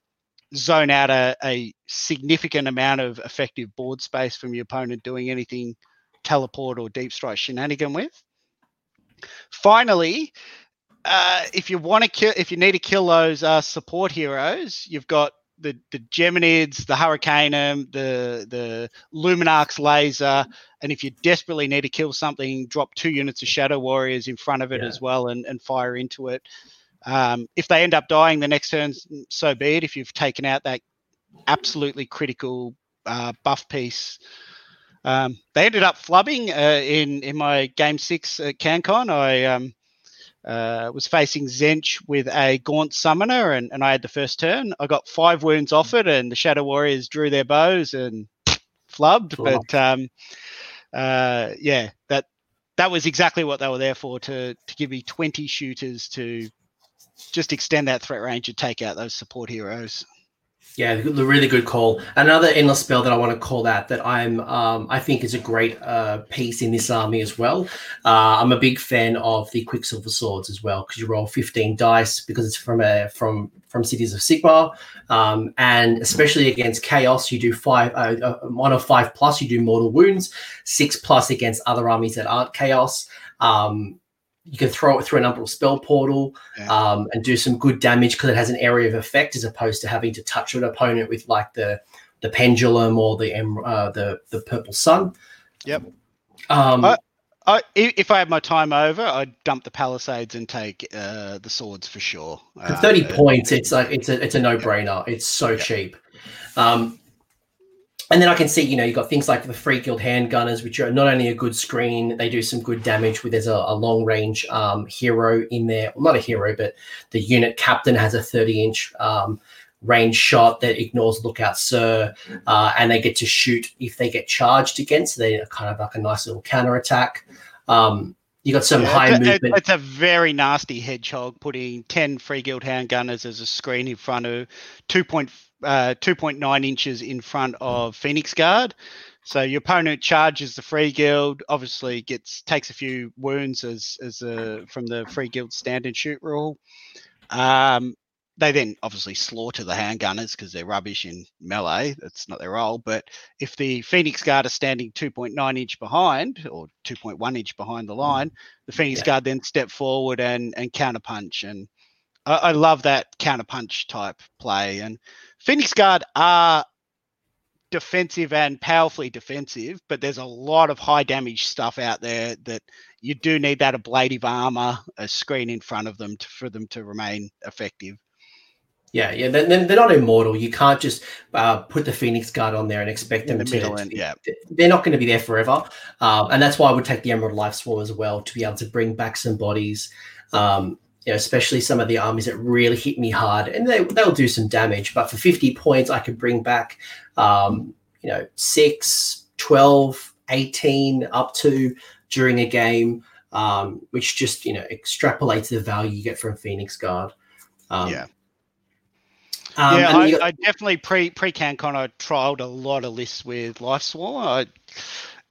zone out a, a significant amount of effective board space from your opponent doing anything teleport or deep strike shenanigan with. Finally, uh, if you want to kill, if you need to kill those uh, support heroes, you've got the the Geminids, the Hurricanum, the the Luminarch's laser, and if you desperately need to kill something, drop two units of Shadow Warriors in front of it yeah. as well and, and fire into it. Um, if they end up dying the next turn, so be it. If you've taken out that absolutely critical uh, buff piece um, they ended up flubbing uh, in in my game six at CanCon. I um, uh, was facing Tzeentch with a Gaunt Summoner, and, and I had the first turn. I got five wounds off it, and the Shadow Warriors drew their bows and flubbed. But um, uh, yeah, that that was exactly what they were there for to to give me twenty shooters to just extend that threat range and take out those support heroes. Yeah, the really good call. Another endless spell that I want to call out that I'm um, I think is a great uh, piece in this army as well. Uh, I'm a big fan of the Quicksilver swords as well because you roll 15 dice because it's from a from from Cities of Sigmar, um, and especially against Chaos, you do five uh, uh one of five plus. You do mortal wounds, six plus against other armies that aren't Chaos. Um, you can throw it through a number of spell portal Yeah. um, and do some good damage because it has an area of effect as opposed to having to touch an opponent with like the the pendulum or the uh, the the purple sun. Yep. Um, I- if I had my time over, I'd dump the palisades and take uh, the swords for sure. For Uh, 30 uh, points, it's like it's a it's a no-brainer. It's so cheap. Um, and then I can see, you know, you've got things like the free guild handgunners, which are not only a good screen, they do some good damage with there's a, a long range um, hero in there. Well, not a hero, but the unit captain has a 30 inch um, range shot that ignores lookout sir, uh, and they get to shoot if they get charged against. They're kind of like a nice little counter attack. Um, you got some Yeah, high it's, a, movement. it's a very nasty hedgehog putting 10 free guild handgunners as a screen in front of 2. Uh, 2.9 inches in front of Phoenix Guard. So your opponent charges the free guild, obviously gets takes a few wounds as as a, from the free guild stand and shoot rule. Um, they then obviously slaughter the handgunners because they're rubbish in melee. That's not their role. But if the Phoenix Guard are standing 2.9 inch behind or 2.1 inch behind the line, the Phoenix Yeah. Guard then step forward and and counterpunch. And I, I love that counterpunch type play. And Phoenix Guard are defensive and powerfully defensive, but there's a lot of high damage stuff out there that you do need that ablative armor, a screen in front of them to, for them to remain effective. Yeah, yeah, they're, they're they're not immortal. You can't just uh, put the Phoenix Guard on there and expect them the to. and- yeah. they're not going to be there forever, um, and that's why I would take the Emerald Life Swarm as well to be able to bring back some bodies. Um, you know, especially some of the armies that really hit me hard, and they they'll do some damage. But for fifty points, I could bring back, um, you know, 6, 12, 18, up to during a game, um, which just you know extrapolates the value you get from Phoenix Guard. Um, Yeah. um, yeah, I, got- I definitely pre pre CanCon I trialed a lot of lists with Life Swarm. I,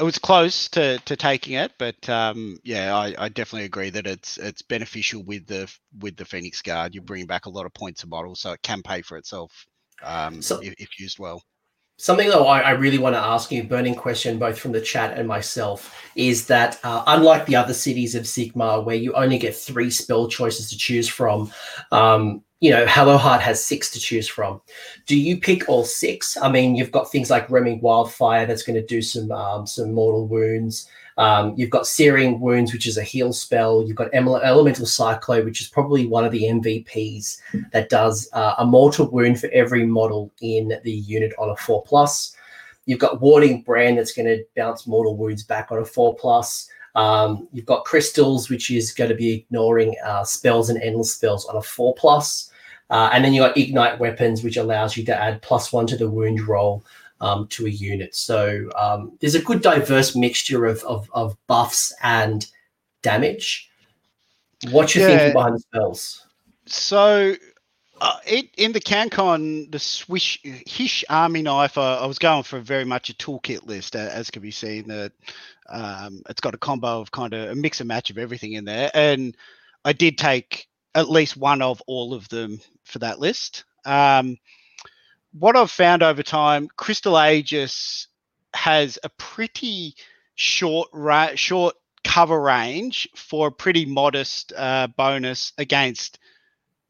it was close to, to taking it, but um, yeah, I, I definitely agree that it's it's beneficial with the with the Phoenix Guard. You're bringing back a lot of points of model, so it can pay for itself um, So- if, if used well. Something though I, I really want to ask you, burning question both from the chat and myself, is that uh, unlike the other Cities of Sigmar, where you only get three spell choices to choose from, um, you know, Hallowheart has six to choose from. Do you pick all six? I mean, you've got things like Roaming Wildfire that's going to do some um, some mortal wounds. Um, you've got Searing Wounds, which is a heal spell. You've got Ele- Elemental Cyclone, which is probably one of the MVPs that does uh, a mortal wound for every model in the unit on a four plus. You've got Warding Brand that's going to bounce mortal wounds back on a four plus. Um, you've got Crystals, which is going to be ignoring uh, spells and endless spells on a four plus. Uh, and then you've got Ignite Weapons, which allows you to add plus one to the wound roll um, to a unit. So um, there's a good diverse mixture of, of, of buffs and damage. What you Yeah. thinking behind the spells? So, uh, it, in the CanCon, the Swish Hish Army Knife, uh, I was going for very much a toolkit list, uh, as can be seen. That um, it's got a combo of kind of a mix and match of everything in there, and I did take at least one of all of them for that list. Um, what I've found over time, Crystal Aegis has a pretty short ra- short cover range for a pretty modest uh, bonus against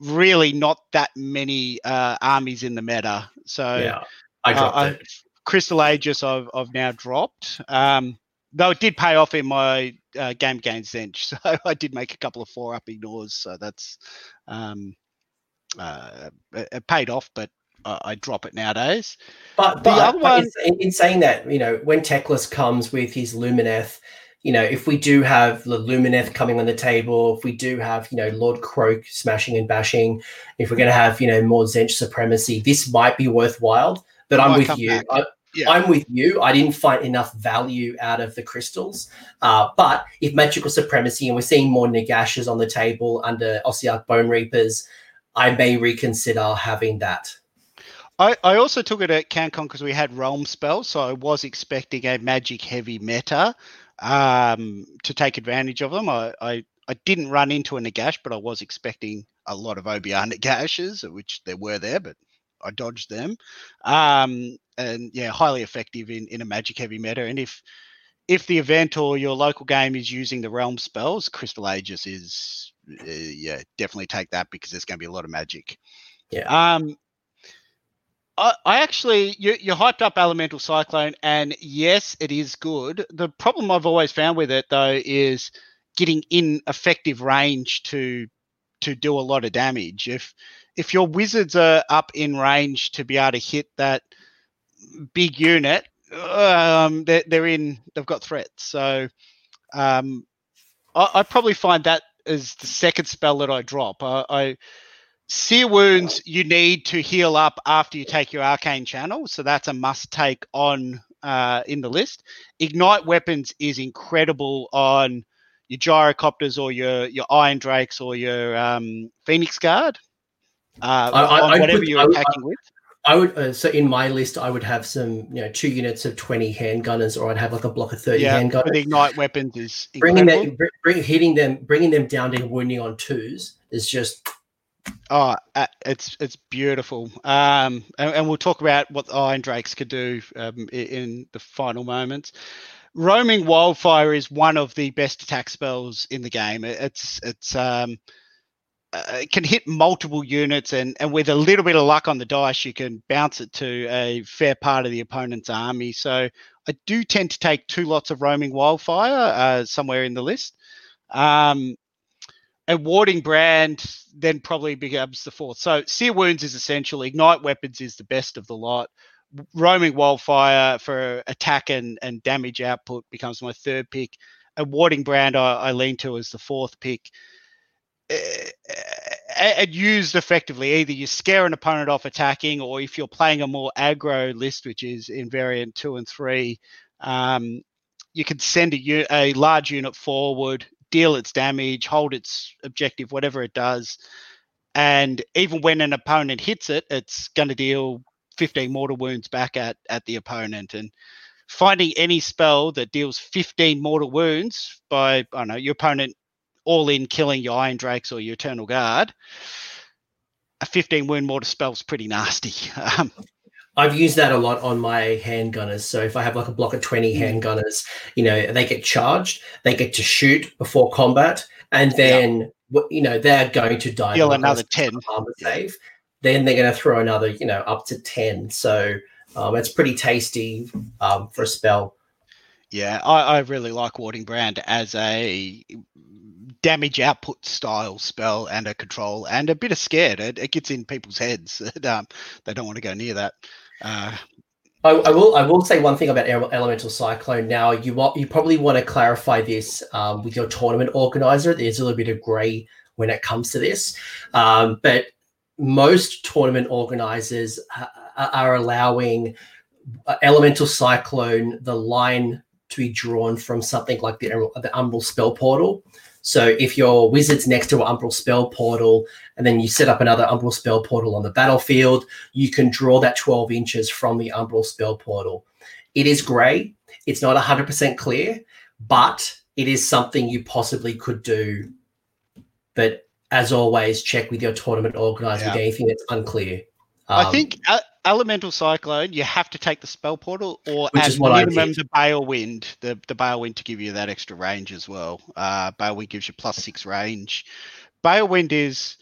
really not that many uh, armies in the meta. So yeah, I uh, dropped I- it. Crystal Aegis I've, I've now dropped. Um, though it did pay off in my uh, game gains Tzeentch. So I did make a couple of four up ignores. So that's um, uh, it paid off, but I, I drop it nowadays. But, The but, other but one- in, in saying that, you know, when Teclis comes with his Lumineth, you know, if we do have the Lumineth coming on the table, if we do have, you know, Lord Kroak smashing and bashing, if we're going to have, you know, more Tzeentch supremacy, this might be worthwhile. But I'm with you. I, Yeah. I'm with you. I didn't find enough value out of the crystals. Uh, but if magical supremacy and we're seeing more Nagashes on the table under Ossiarch Bonereapers, I may reconsider having that. I, I also took it at CanCon because we had realm spells, so I was expecting a magic heavy meta um, to take advantage of them. I, I, I didn't run into a Nagash, but I was expecting a lot of OBR Nagashes, which there were there, but I dodged them. Um, and yeah, highly effective in, in a magic heavy meta. And if if the event or your local game is using the realm spells, Crystal Aegis is uh, yeah definitely take that because there's going to be a lot of magic. Yeah. Um, I, I actually you you hyped up Elemental Cyclone, and yes, it is good. The problem I've always found with it though is getting in effective range to to do a lot of damage. If if your wizards are up in range to be able to hit that big unit, um, they're, they're in. They've got threats. So um, I, I probably find that as the second spell that I drop. I, I Sear wounds you need to heal up after you take your arcane channel, so that's a must take on uh, in the list. Ignite weapons is incredible on your gyrocopters or your your iron drakes or your um, phoenix guard. Uh, I, I, whatever put, you're attacking with. I would uh, so in my list I would have some you know two units of twenty handgunners, or I'd have like a block of thirty yeah, handgunners. ignite weapons is bringing them, bring, hitting them, bringing them down to wounding on twos is just Oh, uh, it's it's beautiful. Um, and, and, we'll talk about what the Iron Drakes could do um, in the final moments. Roaming Wildfire is one of the best attack spells in the game. It's it's um, uh, it can hit multiple units, and and with a little bit of luck on the dice, you can bounce it to a fair part of the opponent's army. So I do tend to take two lots of Roaming Wildfire uh, somewhere in the list. Um, a warding brand then probably becomes the fourth. So sear wounds is essential. Ignite weapons is the best of the lot. Roaming wildfire for attack and, and damage output becomes my third pick. A warding brand I, I lean to as the fourth pick. Uh, and used effectively, either you scare an opponent off attacking, or if you're playing a more aggro list, which is in variant two and three, um, you can send a, a large unit forward deal its damage, hold its objective, whatever it does. And even when an opponent hits it, it's going to deal 15 mortal wounds back at, at the opponent. And finding any spell that deals 15 mortal wounds by, I don't know, your opponent all in killing your Iron Drakes or your Eternal Guard, a 15 wound mortal spell is pretty nasty. Um, I've used that a lot on my handgunners. So if I have like a block of 20 mm. handgunners, you know, they get charged, they get to shoot before combat, and then yeah. you know, they're going to die. Deal another 10 armor save. Then they're going to throw another, you know, up to 10. So um, it's pretty tasty um, for a spell. Yeah, I, I really like Warding Brand as a damage output style spell and a control and a bit of scared. It, it gets in people's heads. um, they don't want to go near that. Uh, I, I, will. I will say one thing about Elemental Cyclone. Now, you want you probably want to clarify this um, with your tournament organizer. There's a little bit of grey when it comes to this, um, but most tournament organizers are allowing uh, Elemental Cyclone the line to be drawn from something like the the Umbral Spell Portal. So if your wizard's next to an Umbral Spell Portal, and then you set up another Umbral Spell Portal on the battlefield, you can draw that 12 inches from the Umbral Spell Portal. It is grey. It's not 100% clear, but it is something you possibly could do. But as always, check with your tournament organizer yeah. with anything that's unclear. Um, I think uh, Elemental Cyclone, you have to take the spell portal or at minimum the Bale Wind, the, the Bale Wind to give you that extra range as well. Uh, Bale Wind gives you plus six range. Bale Wind is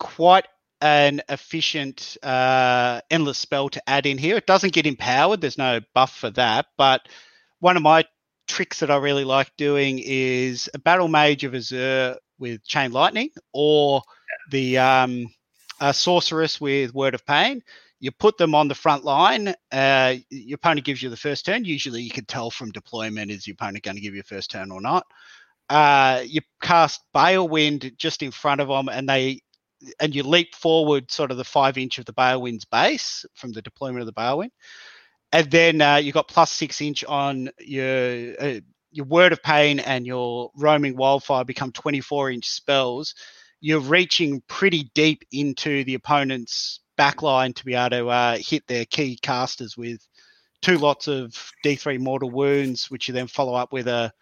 quite an efficient uh, endless spell to add in here. It doesn't get empowered, there's no buff for that. But one of my tricks that I really like doing is a Battle Mage of Azyr with Chain Lightning or the um, Sorceress with Word of Pain you put them on the front line. Uh, your opponent gives you the first turn. Usually, you can tell from deployment is your opponent going to give you a first turn or not. Uh, you cast Bale Wind just in front of them, and they and you leap forward sort of the five inch of the Bale Wind's base from the deployment of the Bale Wind, and then uh, you got plus six inch on your uh, your Word of Pain and your Roaming Wildfire become 24 inch spells. You're reaching pretty deep into the opponent's backline to be able to uh, hit their key casters with two lots of D3 mortal wounds, which you then follow up with a,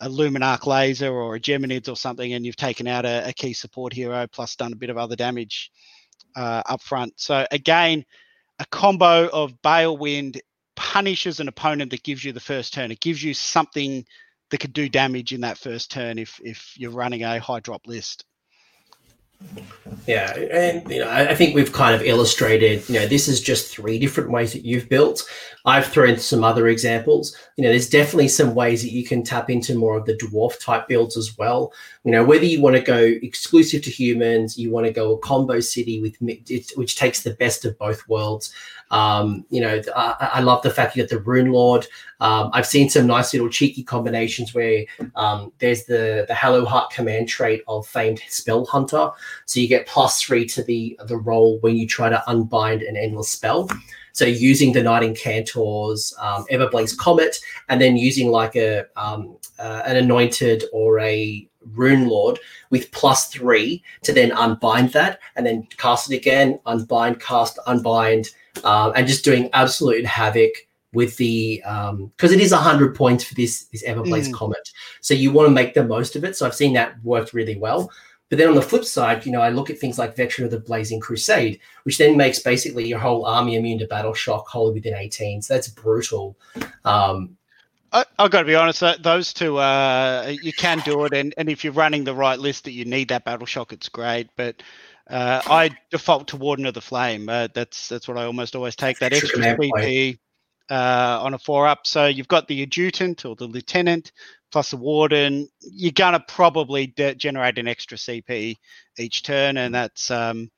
a Luminarch laser or a Geminids or something, and you've taken out a, a key support hero plus done a bit of other damage uh, up front. So again, a combo of Bale Wind punishes an opponent that gives you the first turn. It gives you something that could do damage in that first turn if if you're running a high drop list. Yeah, and you know, I think we've kind of illustrated. You know, this is just three different ways that you've built. I've thrown some other examples. You know, there's definitely some ways that you can tap into more of the dwarf type builds as well. You know, whether you want to go exclusive to humans, you want to go a combo city with which takes the best of both worlds. Um, you know, I, I, love the fact you got the Rune Lord. Um, I've seen some nice little cheeky combinations where um, there's the the Hallowheart command trait of famed Spell Hunter, so you get plus three to the the roll when you try to unbind an endless spell. So using the Knight Incantor's um, Everblaze Comet, and then using like a um, uh, an Anointed or a Rune Lord with plus three to then unbind that, and then cast it again, unbind, cast, unbind, um, and just doing absolute havoc with the because um, it is 100 points for this this everblaze mm. comet so you want to make the most of it so i've seen that worked really well but then on the flip side, you know, I look at things like Veteran of the Blazing Crusade, which then makes basically your whole army immune to battle shock wholly within 18. So that's brutal. Um, I, have got to be honest, those two, uh, you can do it. And, and if you're running the right list that you need that battle shock, it's great. But uh, I default to Warden of the Flame. Uh, that's that's what I almost always take. That extra CP uh, on a four up. So you've got the adjutant or the lieutenant plus the warden. You're gonna probably de- generate an extra CP each turn, and that's um,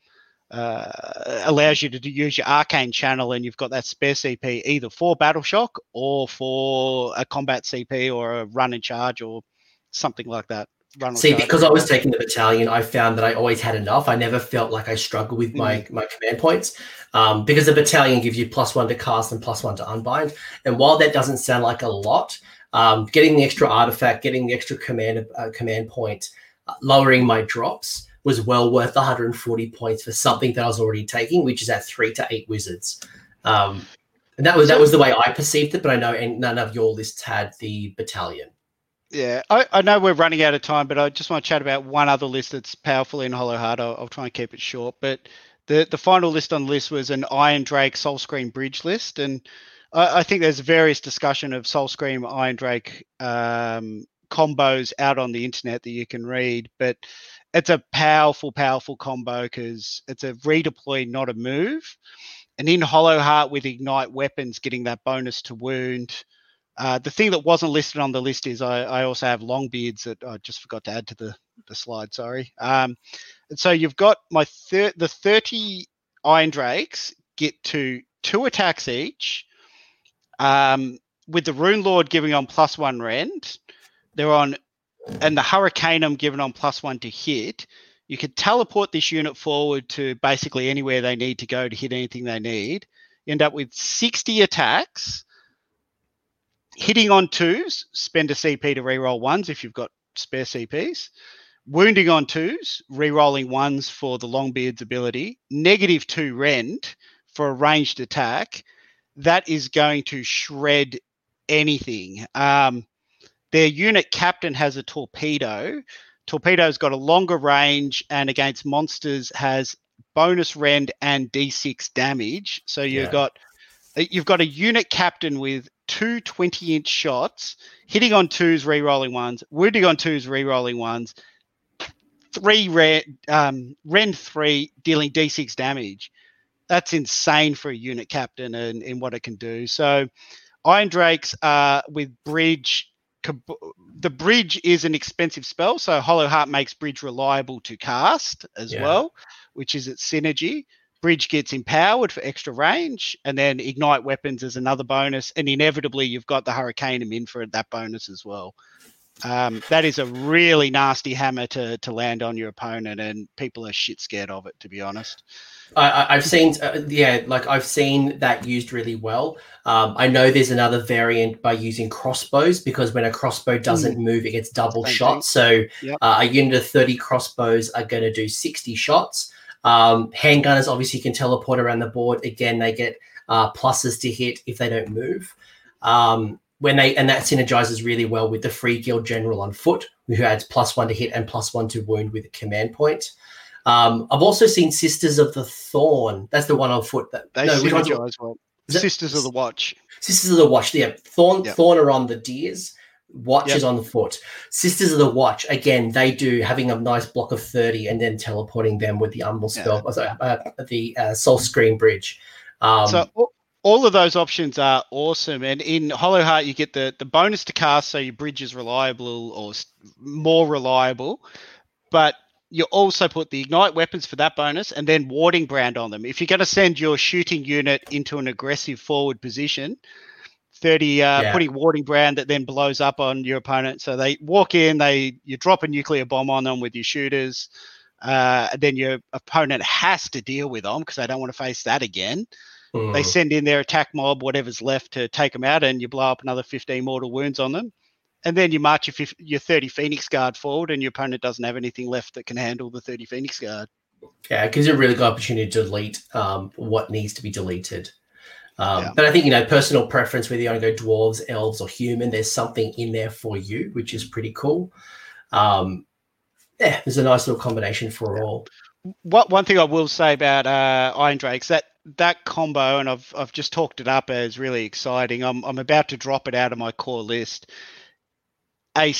uh, allows you to use your arcane channel, and you've got that spare CP either for battle shock or for a combat CP or a run and charge or something like that. See, because I was taking the battalion, I found that I always had enough. I never felt like I struggled with my mm. my command points um, because the battalion gives you plus one to cast and plus one to unbind. And while that doesn't sound like a lot, um, getting the extra artifact, getting the extra command uh, command point, uh, lowering my drops was well worth 140 points for something that I was already taking, which is at three to eight wizards. Um, and that was that was the way I perceived it, but I know none of your lists had the battalion. Yeah, I, I, know we're running out of time, but I just want to chat about one other list that's powerful in Hallowheart. I'll, I'll, try and keep it short. But the, the final list on the list was an Iron Drake Soulscream Bridge list. And I, I think there's various discussion of Soulscream Iron Drake um, combos out on the internet that you can read. But it's a powerful, powerful combo because it's a redeploy, not a move. And in Hallowheart with Ignite Weapons, getting that bonus to wound – uh, the thing that wasn't listed on the list is I, I, also have long beards that I just forgot to add to the, the slide. Sorry. Um, and so you've got my thir- the 30 Iron Drakes get to two attacks each. Um, with the Rune Lord giving on plus one rend, they're on, and the Hurricanum given on plus one to hit. You could teleport this unit forward to basically anywhere they need to go to hit anything they need. You end up with 60 attacks hitting on twos, spend a CP to reroll ones if you've got spare CPs. Wounding on twos, rerolling ones for the Longbeard's ability. Negative two rend for a ranged attack. That is going to shred anything. Um, their unit captain has a torpedo. Torpedo's got a longer range and against monsters has bonus rend and d6 damage. So you've yeah. got you've got a unit captain with two 20 inch shots, hitting on twos, re rolling ones, wounding on twos, re rolling ones, three red, um, Rend three, dealing d6 damage. That's insane for a unit captain and in what it can do. So, Iron Drakes uh, with Bridge. The bridge is an expensive spell, so Hallowheart makes bridge reliable to cast as yeah. well, which is its synergy. Bridge gets empowered for extra range, and then ignite weapons is another bonus, and inevitably you've got the Hurricanum for that bonus as well. Um, that is a really nasty hammer to to land on your opponent, and people are shit scared of it. To be honest, I, have seen, uh, yeah, like I've seen that used really well. Um, I know there's another variant by using crossbows because when a crossbow doesn't mm. move, it gets double Same shot. Thing. So yep. uh, a unit of 30 crossbows are going to do 60 shots. Um, handgunners obviously can teleport around the board. Again, they get uh, pluses to hit if they don't move. Um, when they and that synergizes really well with the free guild general on foot, who adds plus one to hit and plus one to wound with a command point. Um, I've also seen Sisters of the Thorn. That's the one on foot. That they no, synergize well. Sisters of the Watch. Sisters of the Watch. Yeah, Thorn yep. Thorn are on the deers. Watch yep. is on the foot. Sisters of the Watch, again, they do having a nice block of 30 and then teleporting them with the Umbral spell, yeah. uh, the uh, Soulscream Bridge. Um, so all of those options are awesome. And in Hallowheart, you get the, the bonus to cast, so your bridge is reliable or more reliable. But you also put the ignite weapons for that bonus and then warding brand on them. If you're going to send your shooting unit into an aggressive forward position, 30 uh, yeah. putting warding brand that then blows up on your opponent. So they walk in, they you drop a nuclear bomb on them with your shooters. Uh, then your opponent has to deal with them because they don't want to face that again. Mm. They send in their attack mob, whatever's left, to take them out, and you blow up another 15 mortal wounds on them. And then you march your, your 30 Phoenix Guard forward, and your opponent doesn't have anything left that can handle the 30 Phoenix Guard. Yeah, it gives you a really good opportunity to delete um, what needs to be deleted. Um, yeah. But I think you know personal preference whether you want to go dwarves, elves, or human. There's something in there for you, which is pretty cool. Um, yeah, there's a nice little combination for yeah. all. What one thing I will say about uh, Iron Drakes that that combo, and I've I've just talked it up as really exciting. I'm I'm about to drop it out of my core list. A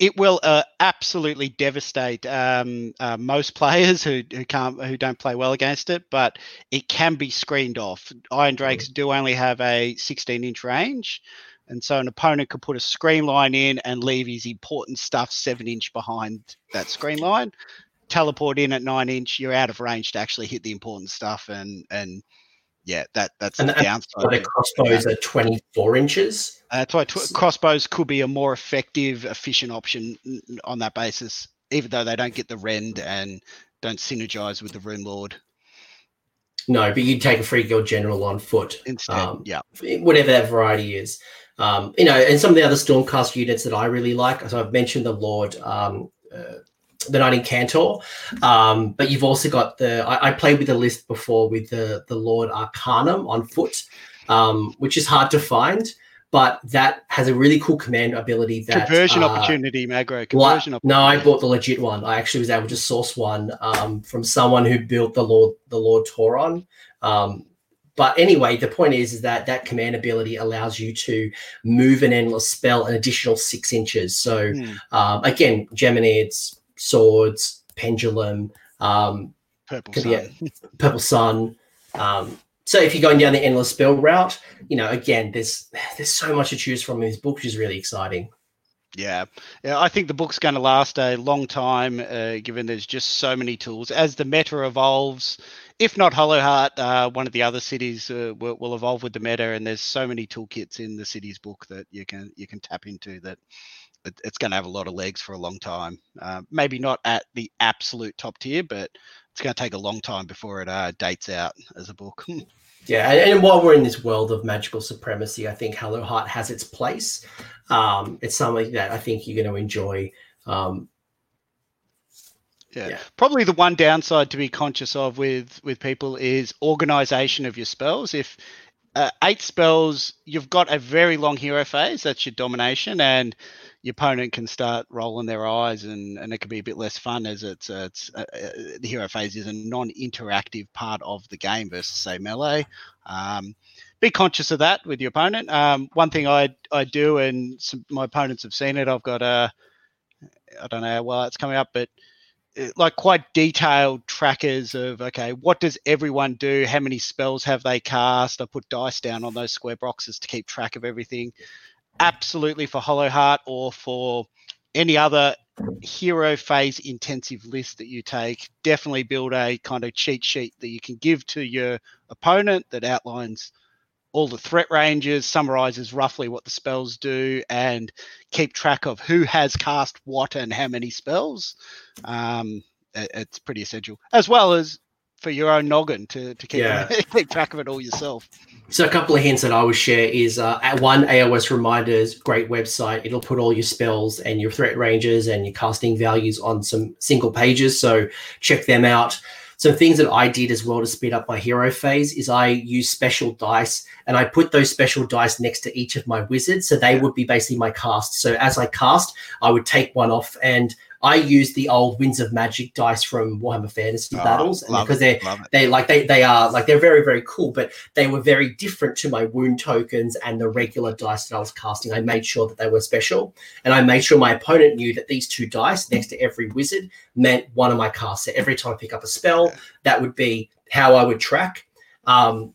it will uh, absolutely devastate um, uh, most players who, who can't who don't play well against it, but it can be screened off. Iron Drakes do only have a 16 inch range, and so an opponent could put a screen line in and leave his important stuff seven inch behind that screen line. Teleport in at nine inch, you're out of range to actually hit the important stuff, and and yeah, that that's and the downside. The crossbows are 24 inches. Uh, that's why tw- crossbows could be a more effective, efficient option on that basis, even though they don't get the rend and don't synergize with the rune lord. No, but you'd take a free guild general on foot instead. Um, yeah, whatever that variety is. Um, you know, and some of the other Stormcast units that I really like. So I've mentioned the Lord um, uh, the Knight Incantor. Um, but you've also got the I, I, played with the list before with the the Lord Arcanum on foot, um, which is hard to find. But that has a really cool command ability. That conversion uh, opportunity, Magro. Conversion like, No, I bought the legit one. I actually was able to source one um, from someone who built the Lord the Lord Tauron. Um, but anyway, the point is, is that that command ability allows you to move an endless spell an additional six inches. So mm. um, again, Geminids, swords, pendulum, um, purple sun. purple sun. Um, so if you're going down the endless spell route, you know, again, there's there's so much to choose from in this book, which is really exciting. Yeah, yeah, I think the book's going to last a long time, uh, given there's just so many tools. As the meta evolves, if not Hallowheart, uh, one of the other cities uh, will, will, evolve with the meta, and there's so many toolkits in the cities book that you can you can tap into that it, it's going to have a lot of legs for a long time. Uh, maybe not at the absolute top tier, but it's going to take a long time before it uh, dates out as a book. yeah, and, and, while we're in this world of magical supremacy, I think Hallowheart has its place. Um, it's something that I think you're going to enjoy. Um, yeah. yeah. Probably the one downside to be conscious of with with people is organization of your spells. If uh, eight spells, you've got a very long hero phase. That's your domination, and your opponent can start rolling their eyes and, and it can be a bit less fun as it's, uh, it's uh, uh, the hero phase is a non-interactive part of the game versus say melee. Um, be conscious of that with your opponent. Um, one thing I I do, and some, my opponents have seen it. I've got a I don't know well it's coming up, but uh, like quite detailed trackers of okay, what does everyone do? How many spells have they cast? I put dice down on those square boxes to keep track of everything absolutely for Hallowheart or for any other hero phase intensive list that you take, definitely build a kind of cheat sheet that you can give to your opponent that outlines all the threat ranges, summarizes roughly what the spells do, and keep track of who has cast what and how many spells. Um, it's pretty essential, as well as for your own noggin to, to keep, yeah. keep track of it all yourself. So a couple of hints that I would share is uh, at one AOS Reminders, great website. It'll put all your spells and your threat ranges and your casting values on some single pages. So check them out. Some things that I did as well to speed up my hero phase is I use special dice and I put those special dice next to each of my wizards. So they would be basically my cast. So as I cast, I would take one off and I use the old Winds of Magic dice from Warhammer Fantasy Oh, Battles, because they're they like they they are like they're very very cool, but they were very different to my wound tokens and the regular dice that I was casting. I made sure that they were special, and I made sure my opponent knew that these two dice next to every wizard meant one of my casts. So every time I pick up a spell, that would be how I would track. Um,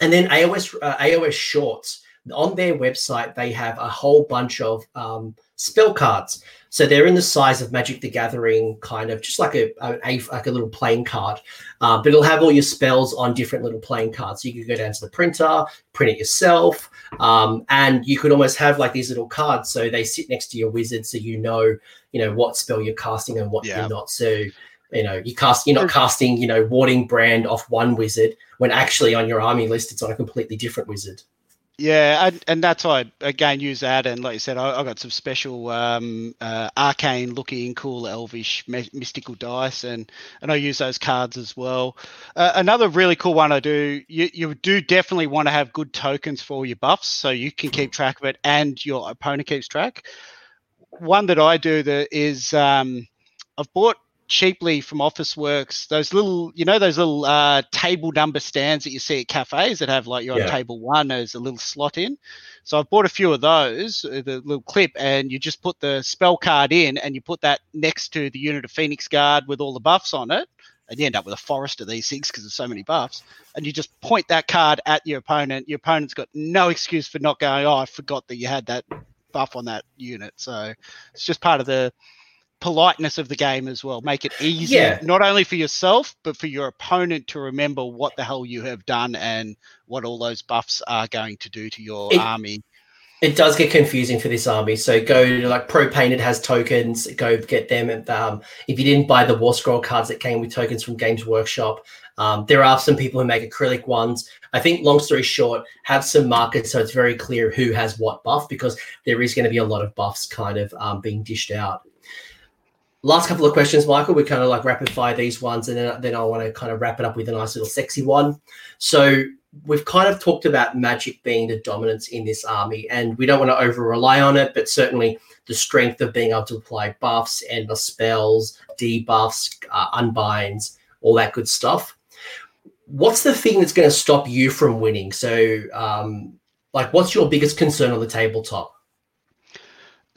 and then AOS uh, AOS Shorts on their website, they have a whole bunch of um, spell cards. So they're in the size of Magic the Gathering, kind of just like a, a, a like a little playing card. Uh, but it'll have all your spells on different little playing cards. So you could go down to the printer, print it yourself, um, and you could almost have like these little cards. So they sit next to your wizard, so you know, you know what spell you're casting and what Yeah. you're not. So you know, you cast, you're not casting, you know, warding brand off one wizard when actually on your army list it's on a completely different wizard. Yeah, and, and that's why I again use that. And like you said, I, I got some special um, uh, arcane looking, cool, elvish, my- mystical dice, and and I use those cards as well. Uh, another really cool one I do. You you do definitely want to have good tokens for your buffs, so you can keep track of it, and your opponent keeps track. One that I do that is um, I've bought cheaply from Officeworks those little, you know, those little uh, table number stands that you see at cafes that have like you're Yeah. on table one, there's a little slot in. So I've bought a few of those, uh, the little clip, and you just put the spell card in and you put that next to the unit of Phoenix Guard with all the buffs on it. And you end up with a forest of these things because there's so many buffs. And you just point that card at your opponent. Your opponent's got no excuse for not going, oh, I forgot that you had that buff on that unit. So it's just part of the politeness of the game as well. Make it easier, Yeah. not only for yourself, but for your opponent to remember what the hell you have done and what all those buffs are going to do to your It- army. It does get confusing for this army. So go to like Pro Painted has tokens. Go get them. And um, if you didn't buy the War Scroll cards that came with tokens from Games Workshop, um, there are some people who make acrylic ones. I think, long story short, have some markers so it's very clear who has what buff because there is going to be a lot of buffs kind of um, being dished out. Last couple of questions, Michael. We kind of like rapid fire these ones, and then, then I want to kind of wrap it up with a nice little sexy one. So we've kind of talked about magic being the dominance in this army, and we don't want to over rely on it, but certainly the strength of being able to apply buffs, and the spells, debuffs, uh, unbinds, all that good stuff. What's the thing that's going to stop you from winning? So, um, like, what's your biggest concern on the tabletop?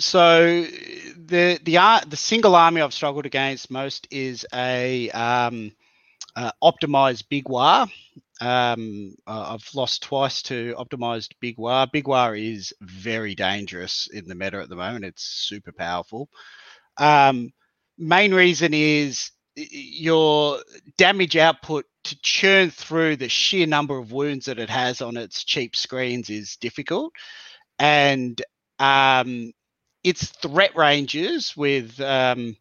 So the the ar- the single army I've struggled against most is a um, uh, optimized Big Waaagh. Um, uh, I've lost twice to optimized Big Waaagh. Big Waaagh is very dangerous in the meta at the moment. It's super powerful. Um, main reason is your damage output to churn through the sheer number of wounds that it has on its cheap screens is difficult, and um, its threat ranges with um,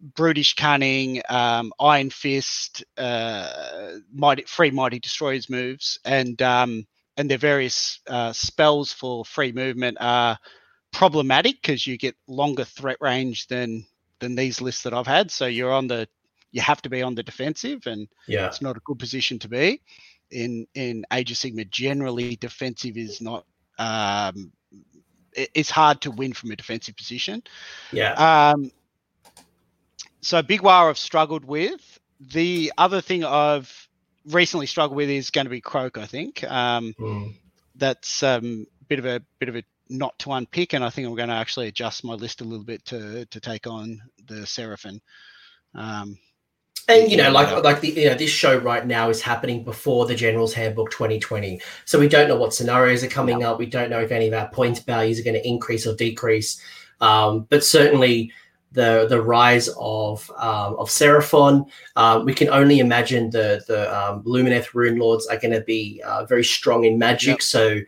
brutish cunning, um, iron fist, uh, mighty, free mighty destroyers moves, and um, and their various uh, spells for free movement are problematic because you get longer threat range than than these lists that I've had. So you're on the you have to be on the defensive, and Yeah, it's not a good position to be. In in Age of Sigmar, generally defensive is not. Um, it's hard to win from a defensive position. yeah, Um, so Big Waaagh I've struggled with. The other thing I've recently struggled with is going to be Kroak. I think um, Mm. that's um, bit of a bit of a not to unpick, and I think I'm going to actually adjust my list a little bit to to take on the Seraphim. Um, And you know, like Yeah. like the you know, this show right now is happening before the General's Handbook 2020. So we don't know what scenarios are coming up. We don't know if any of our point values are going to increase or decrease. Um, but certainly the the rise of um, of Seraphon, uh, we can only imagine the the um, Lumineth Rune Lords are going to be uh, very strong in magic. Yep. So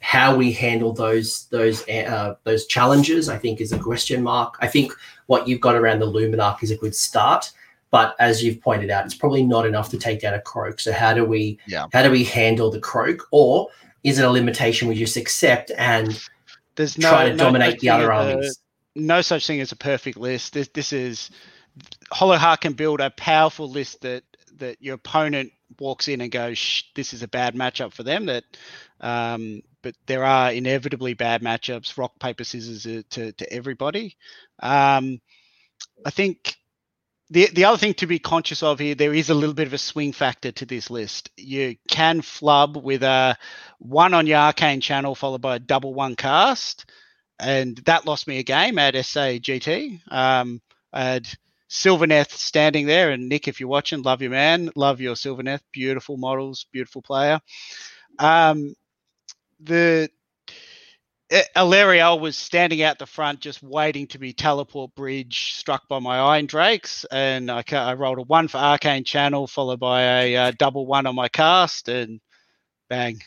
how we handle those those uh, those challenges, I think, is a question mark. I think what you've got around the Luminarch is a good start but as you've pointed out, it's probably not enough to take down a Kroak. So how do we Yeah. how do we handle the Kroak, or is it a limitation we just accept and there's no try to no dominate such the other thing as a- armies? no such thing as a perfect list. This this is Hollowheart can build a powerful list that that your opponent walks in and goes, Shh, "This is a bad matchup for them." That, um, but there are inevitably bad matchups. Rock paper scissors uh, to to everybody. Um, I think the the other thing to be conscious of here, there is a little bit of a swing factor to this list. You can flub with a one on your arcane channel followed by a double one cast, and that lost me a game at SA GT. Um, I had Sylvaneth standing there, and Nick, if you're watching, love your man, love your Sylvaneth, beautiful models, beautiful player. Um, the Alarielle was standing out the front, just waiting to be teleport bridge struck by my Iron Drakes, and I, I rolled a one for Arcane Channel, followed by a uh, double one on my cast, and bang.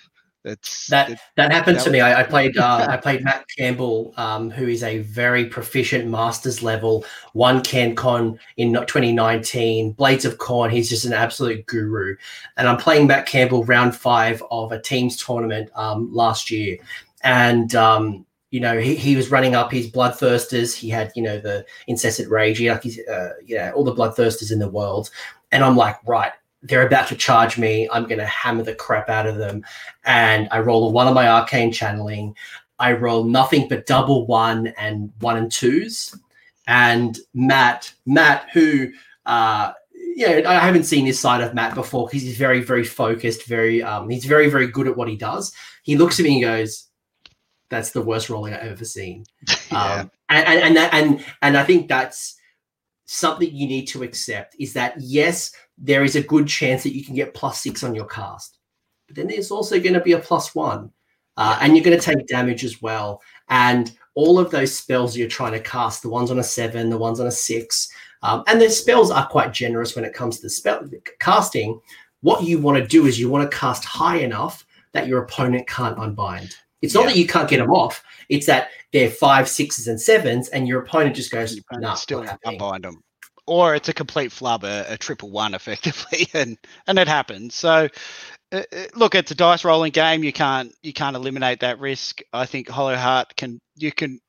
That's that. It, that happened that to was, me. I, I played. Uh, I played Matt Campbell, um, who is a very proficient Masters level one CanCon in 2019. Blades of Khorne. He's just an absolute guru. And I'm playing Matt Campbell round five of a teams tournament um, last year, and um, you know he, he was running up his bloodthirsters. He had you know the incessant rage, like uh, all the bloodthirsters in the world, and I'm like right. They're about to charge me. I'm going to hammer the crap out of them. And I roll one of my arcane channeling. I roll nothing but double one and one and twos. And Matt, Matt, who uh, I haven't seen this side of Matt before because he's very, very focused, very um, he's very, very good at what he does. He looks at me and goes, that's the worst rolling I've ever seen. yeah. Um, and and and, that, and and I think that's something you need to accept is that yes, there is a good chance that you can get plus six on your cast, but then there's also going to be a plus one, uh, and you're going to take damage as well. And all of those spells you're trying to cast, the ones on a seven, the ones on a six, um, and the spells are quite generous when it comes to the spell casting. What you want to do is you want to cast high enough that your opponent can't unbind. It's not that you can't get them off. It's that they're five, sixes, and sevens, and your opponent just goes, "Nah, still unbind them." Or it's a complete flub, a, a, triple one, effectively, and and it happens. So, uh, uh, look, it's a dice rolling game. You can't you can't eliminate that risk. I think Hallowheart can you can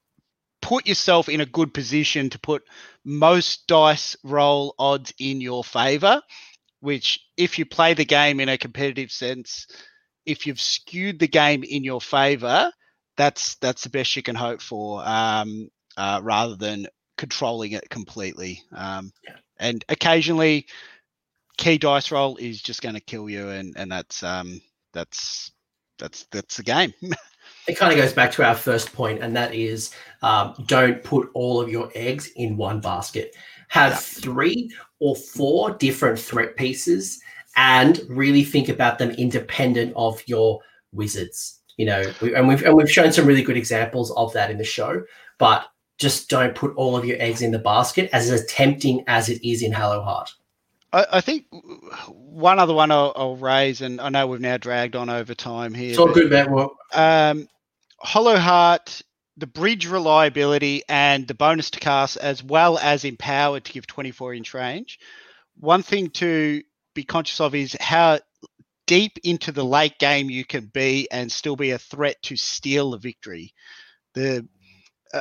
put yourself in a good position to put most dice roll odds in your favor. Which, if you play the game in a competitive sense, if you've skewed the game in your favor, that's that's the best you can hope for, um, uh, rather than controlling it completely. Um, yeah. And occasionally, key dice roll is just going to kill you, and and that's um, that's that's that's the game. it kind of goes back to our first point, and that is um, don't put all of your eggs in one basket. Have yeah. three or four different threat pieces and really think about them independent of your wizards. You know, we, and we've and we've shown some really good examples of that in the show, but just don't put all of your eggs in the basket as tempting as it is in Hallowheart. I, I think one other one I'll, I'll, raise, and I know we've now dragged on over time here. It's all but, good, man. Well, um, Hallowheart, the bridge reliability and the bonus to cast, as well as empowered to give 24 inch range. One thing to be conscious of is how deep into the late game you can be and still be a threat to steal the victory. The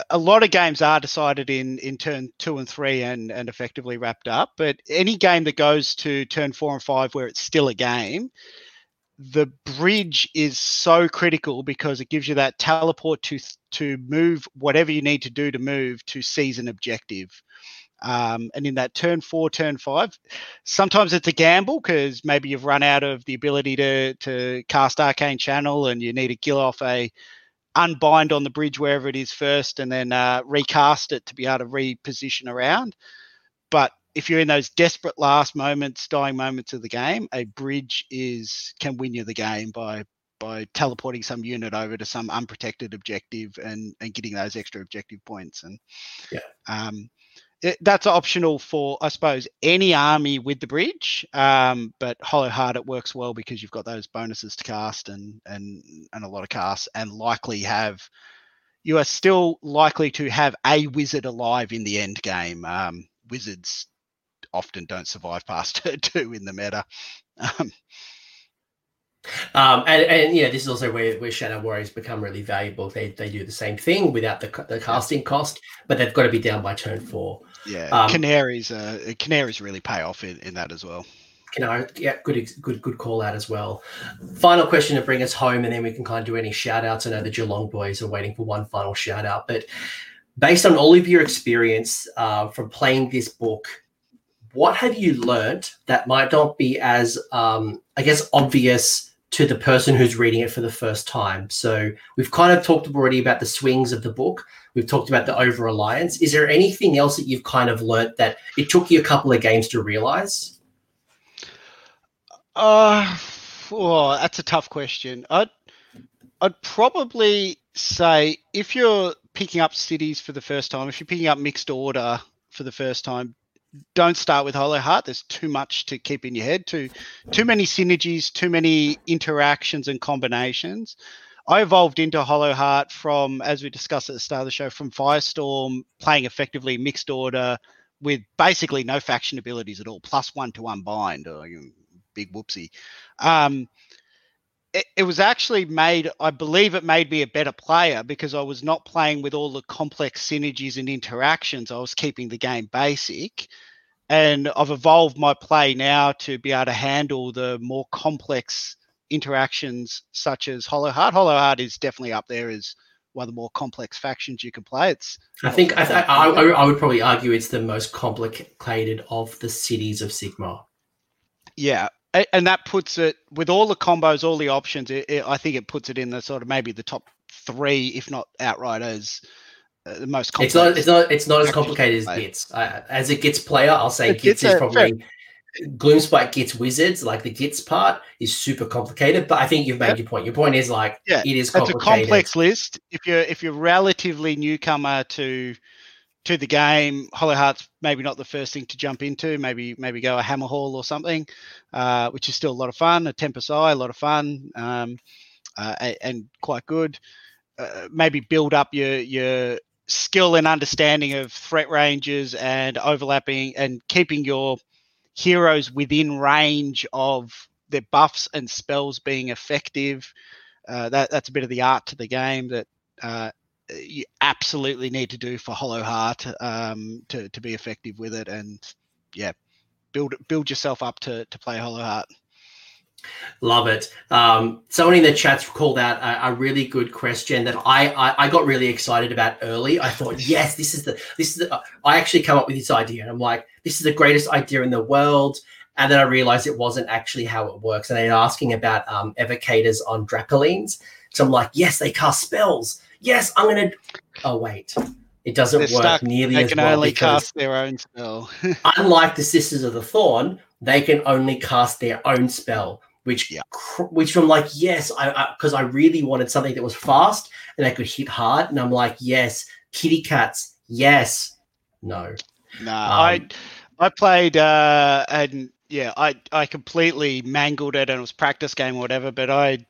a lot of games are decided in in turn two and three and and effectively wrapped up. But any game that goes to turn four and five where it's still a game, the bridge is so critical because it gives you that teleport to to move whatever you need to do to move to seize an objective. Um, and in that turn four, turn five, sometimes it's a gamble because maybe you've run out of the ability to to cast Arcane Channel and you need to kill off a unbind on the bridge wherever it is first and then uh, recast it to be able to reposition around. But if you're in those desperate last moments, dying moments of the game, a bridge is can win you the game by by teleporting some unit over to some unprotected objective and and getting those extra objective points. And yeah, um, that's optional for, I suppose, any army with the bridge. Um, but Hallowheart it works well because you've got those bonuses to cast and and and a lot of casts, and likely have you are still likely to have a wizard alive in the end game. Um, wizards often don't survive past two in the meta. Um, um, and, and yeah, this is also where, where Shadow Warriors become really valuable. They, they do the same thing without the, the casting cost, but they've got to be down by turn four. Yeah, um, canaries, uh, canaries really pay off in, in that as well. Canary, yeah, good, good, good call out as well. Final question to bring us home, and then we can kind of do any shout outs. I know the Geelong boys are waiting for one final shout out, but based on all of your experience uh, from playing this book, what have you learned that might not be as, um, I guess, obvious to the person who's reading it for the first time? So we've kind of talked already about the swings of the book. We've talked about the over reliance. Is there anything else that you've kind of learnt that it took you a couple of games to realize? Uh, oh, that's a tough question. I'd, I'd probably say if you're picking up cities for the first time, if you're picking up mixed order for the first time, don't start with Hallowheart. There's too much to keep in your head. Too too many synergies, too many interactions and combinations. I evolved into Hallowheart from, as we discussed at the start of the show, from Firestorm, playing effectively mixed order with basically no faction abilities at all, plus one to unbind. Oh, big whoopsie. Um, it, it was actually made, I believe it made me a better player because I was not playing with all the complex synergies and interactions. I was keeping the game basic. And I've evolved my play now to be able to handle the more complex interactions, such as Hallowheart. Hollow Heart is definitely up there as one of the more complex factions you can play. It's I think I, I, I, would probably argue it's the most complicated of the cities of Sigmar. Yeah, and that puts it with all the combos, all the options. It, it, I think it puts it in the sort of maybe the top three, if not outright, as uh, the most. It's not. It's not. It's not as complicated as Gitz. Uh, as a Gitz player, I'll say Gitz is probably. Fair. Gloomspite gets wizards, like the Gitz part is super complicated, but I think you've made yep. your point. Your point is like yeah, it is It's a complex list. If you're if you're relatively newcomer to to the game. Hallowheart's maybe not the first thing to jump into. Maybe maybe go a Hammerhal or something, uh, which is still a lot of fun. A Tempest Eye, a lot of fun, um, uh, and quite good. Uh, maybe build up your your skill and understanding of threat ranges and overlapping and keeping your heroes within range of their buffs and spells being effective. Uh, that that's a bit of the art to the game that uh, you absolutely need to do for Hallowheart um, to to be effective with it, and yeah, build build yourself up to to play Hallowheart. Love it. Um, someone in the chat's called out a, a really good question that I, I, I got really excited about early. I thought, yes, this is the this is the. I actually come up with this idea, and I'm like, this is the greatest idea in the world. And then I realized it wasn't actually how it works. And they're asking about um, evocators on Dracolines. So I'm like, yes, they cast spells yes, I'm gonna. Oh wait, it doesn't They're work stuck. nearly they as can only cast their own spell. unlike the Sisters of the Thorn, they can only cast their own spell. Which, yeah. which I'm like, yes, I because I, I really wanted something that was fast and I could hit hard, and I'm like, yes, kitty cats, yes, no. No, um, I I played uh, and yeah, I I completely mangled it and it was practice game or whatever, but I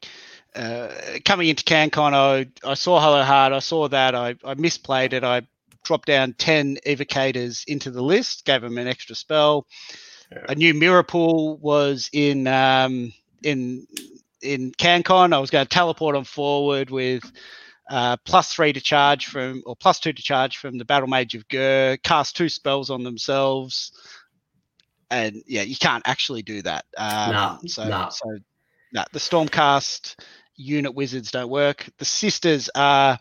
uh, coming into CanCon, I, I saw Hallowheart. I saw that. I, I misplayed it. I dropped down 10 evocators into the list, gave them an extra spell. Yeah. A new mirror pool was in um, in in CanCon. I was going to teleport them forward with uh, plus three to charge from, or plus two to charge from the Battle Mage of Ghur, cast two spells on themselves. And yeah, you can't actually do that. Um, no, so, no. so no, the Stormcast unit wizards don't work. The sisters are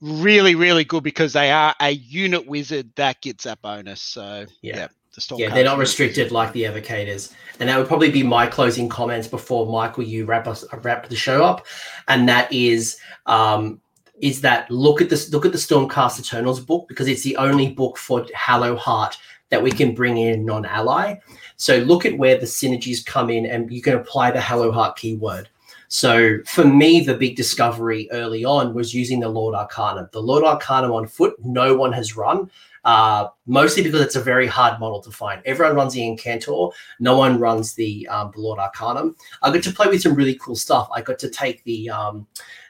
really, really good because they are a unit wizard that gets that bonus. So yeah. yeah the yeah, they're not restricted like the evocators, and that would probably be my closing comments before Michael you wrap us wrap the show up, and that is um, is that look at this look at the Stormcast Eternals book because it's the only book for Hallowheart that we can bring in non-ally. So look at where the synergies come in, and you can apply the Hallowheart keyword. So for me, the big discovery early on was using the Lord Arcanum. The Lord Arcanum on foot, no one has run, uh, mostly because it's a very hard model to find. Everyone runs the Incantor, no one runs the, um, the Lord Arcanum. I got to play with some really cool stuff. I got to take the um,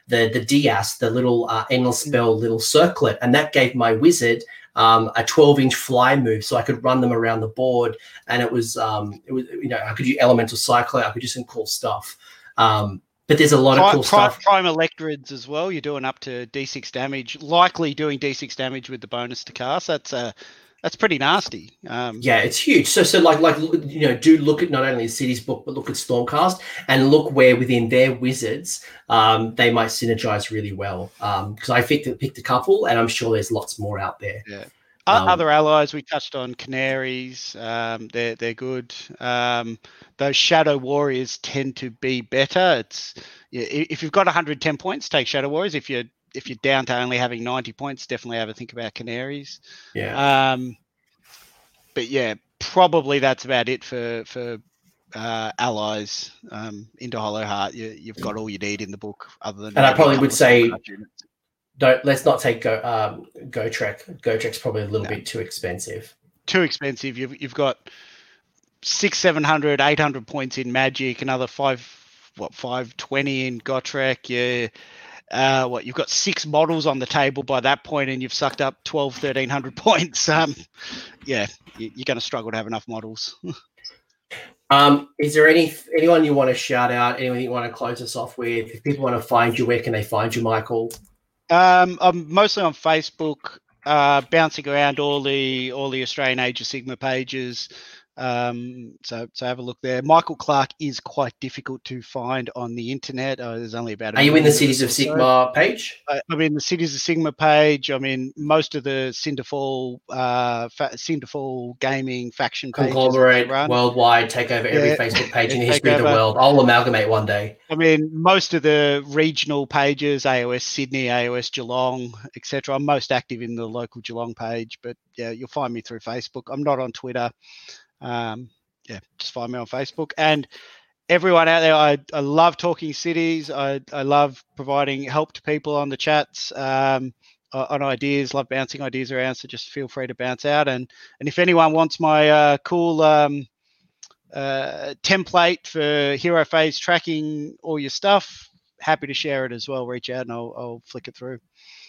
the the Dais, the little uh, endless spell, little circlet, and that gave my wizard um, a 12 inch fly move so I could run them around the board. And it was, um, it was, you know, I could do elemental cyclone, I could do some cool stuff. Um, but there's a lot of cool prime, stuff. Prime Electrids as well. You're doing up to D6 damage, likely doing D6 damage with the bonus to cast. That's a that's pretty nasty. Um, yeah, it's huge. So, so like, like you know, do look at not only the city's book, but look at Stormcast and look where within their wizards um, they might synergize really well. Because um, I picked picked a couple, and I'm sure there's lots more out there. Yeah. Um, Other allies we touched on Canaries. Um, they're they're good. Um, those Shadow Warriors tend to be better. It's if you've got 110 points, take Shadow Warriors. If you're if you're down to only having 90 points, definitely have a think about Canaries. Yeah. Um, but yeah, probably that's about it for for uh, allies um, into Hallowheart. You, have got all you need in the book, other than. And I probably would say, don't let's not take go um, Gotrek. Gotrek's probably a little no. bit too expensive. Too expensive. You've you've got six, seven hundred, eight hundred points in Magic, another five, what five twenty in Gotrek. Yeah uh, what you've got six models on the table by that point and you've sucked up 12 1300 points um, yeah you're going to struggle to have enough models um, is there any anyone you want to shout out anyone you want to close us off with if people want to find you where can they find you michael um, i'm mostly on facebook uh, bouncing around all the all the australian age of sigmar pages um, so, so have a look there. Michael Clarke is quite difficult to find on the internet. Uh, there's only about. Are you in the Cities of Sigmar so. page? I, am in the Cities of Sigmar page. I'm in most of the Cinderfall, uh, fa- Cinderfall gaming faction pages. Conglomerate worldwide, take over every yeah. Facebook page in the history of the world. I'll amalgamate one day. I mean, most of the regional pages, AOS Sydney, AOS Geelong, etc. I'm most active in the local Geelong page, but yeah, you'll find me through Facebook. I'm not on Twitter um, yeah, just find me on Facebook. And everyone out there, I, I love talking cities. I, I love providing help to people on the chats um, on ideas. Love bouncing ideas around. So just feel free to bounce out. And and if anyone wants my uh, cool um, uh, template for hero phase tracking all your stuff, happy to share it as well. Reach out and I'll, I'll flick it through.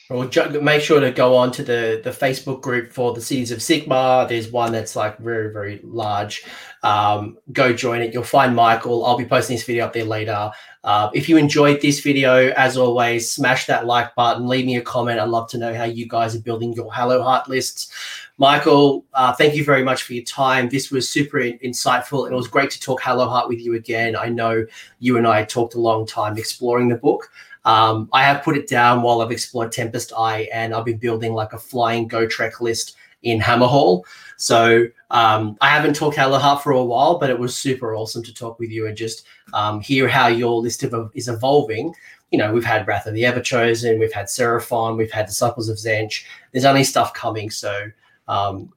Well, make sure to go on to the, the Facebook group for the Cities of Sigmar. There's one that's like very, very large. Um, go join it. You'll find Michael. I'll be posting this video up there later. Uh, if you enjoyed this video, as always, smash that like button. Leave me a comment. I'd love to know how you guys are building your Hallowheart lists. Michael, uh, thank you very much for your time. This was super insightful, and it was great to talk Hallowheart with you again. I know you and I talked a long time exploring the book. Um, I have put it down while I've explored Tempest Eye, and I've been building like a flying Gotrek list in Hammerhal. So um, I haven't talked Heart for a while, but it was super awesome to talk with you and just um, hear how your list of, is evolving. You know, we've had Wrath of the Everchosen, we've had Seraphon, we've had Disciples of Tzeentch. There's only stuff coming, so um,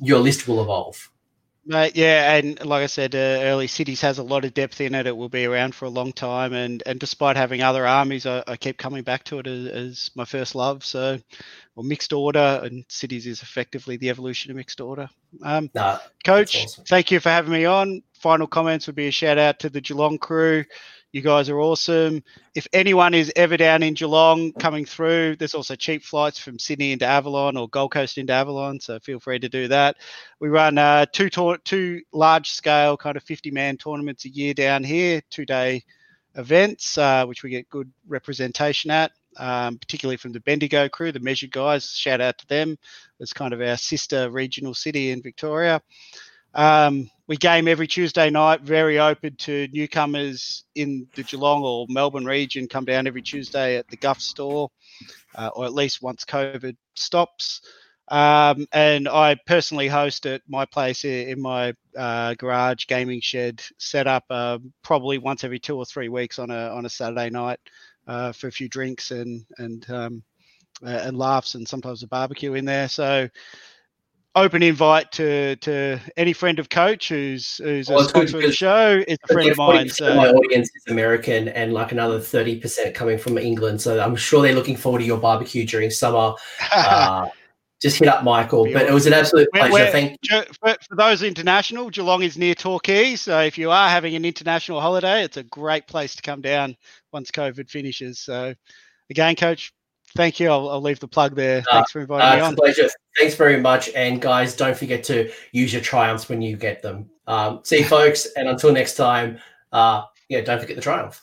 your list will evolve. Mate, yeah, and like I said uh, early, Cities has a lot of depth in it. It will be around for a long time, and and despite having other armies, I, I keep coming back to it as, as, my first love. So, well, mixed order, and Cities is effectively the evolution of mixed order. Um, nah, Coach, awesome. thank you for having me on. Final comments would be a shout out to the Geelong crew. You guys are awesome. If anyone is ever down in Geelong coming through, there's also cheap flights from Sydney into Avalon or Gold Coast into Avalon, so feel free to do that. We run uh, two tour- two large scale kind of 50 man tournaments a year down here, two day events, uh, which we get good representation at. Um, particularly from the Bendigo crew, the Measured guys. Shout out to them. It's kind of our sister regional city in Victoria. Um, we game every Tuesday night, very open to newcomers in the Geelong or Melbourne region. Come down every Tuesday at the Guff store, uh, or at least once COVID stops. Um, and I personally host at my place in my uh, garage gaming shed setup uh, probably once every two or three weeks on a on a Saturday night uh, for a few drinks and and um, and laughs and sometimes a barbecue in there. So open invite to to any friend of coach who's who's well, a sponsor of the show is a friend of mine. So my audience is American and like another thirty percent coming from England. So I'm sure they're looking forward to your barbecue during summer. Uh, just hit up Michael, but it was an absolute pleasure. We're, Thank you. For, for those international, Geelong is near Torquay, so if you are having an international holiday, it's a great place to come down once COVID finishes. So, again, Coach, thank you. I'll, I'll leave the plug there. Uh, Thanks for inviting uh, me on. pleasure. Thanks very much. And guys, don't forget to use your triumphs when you get them. Um, see you folks. And until next time, uh, yeah, don't forget the triumph.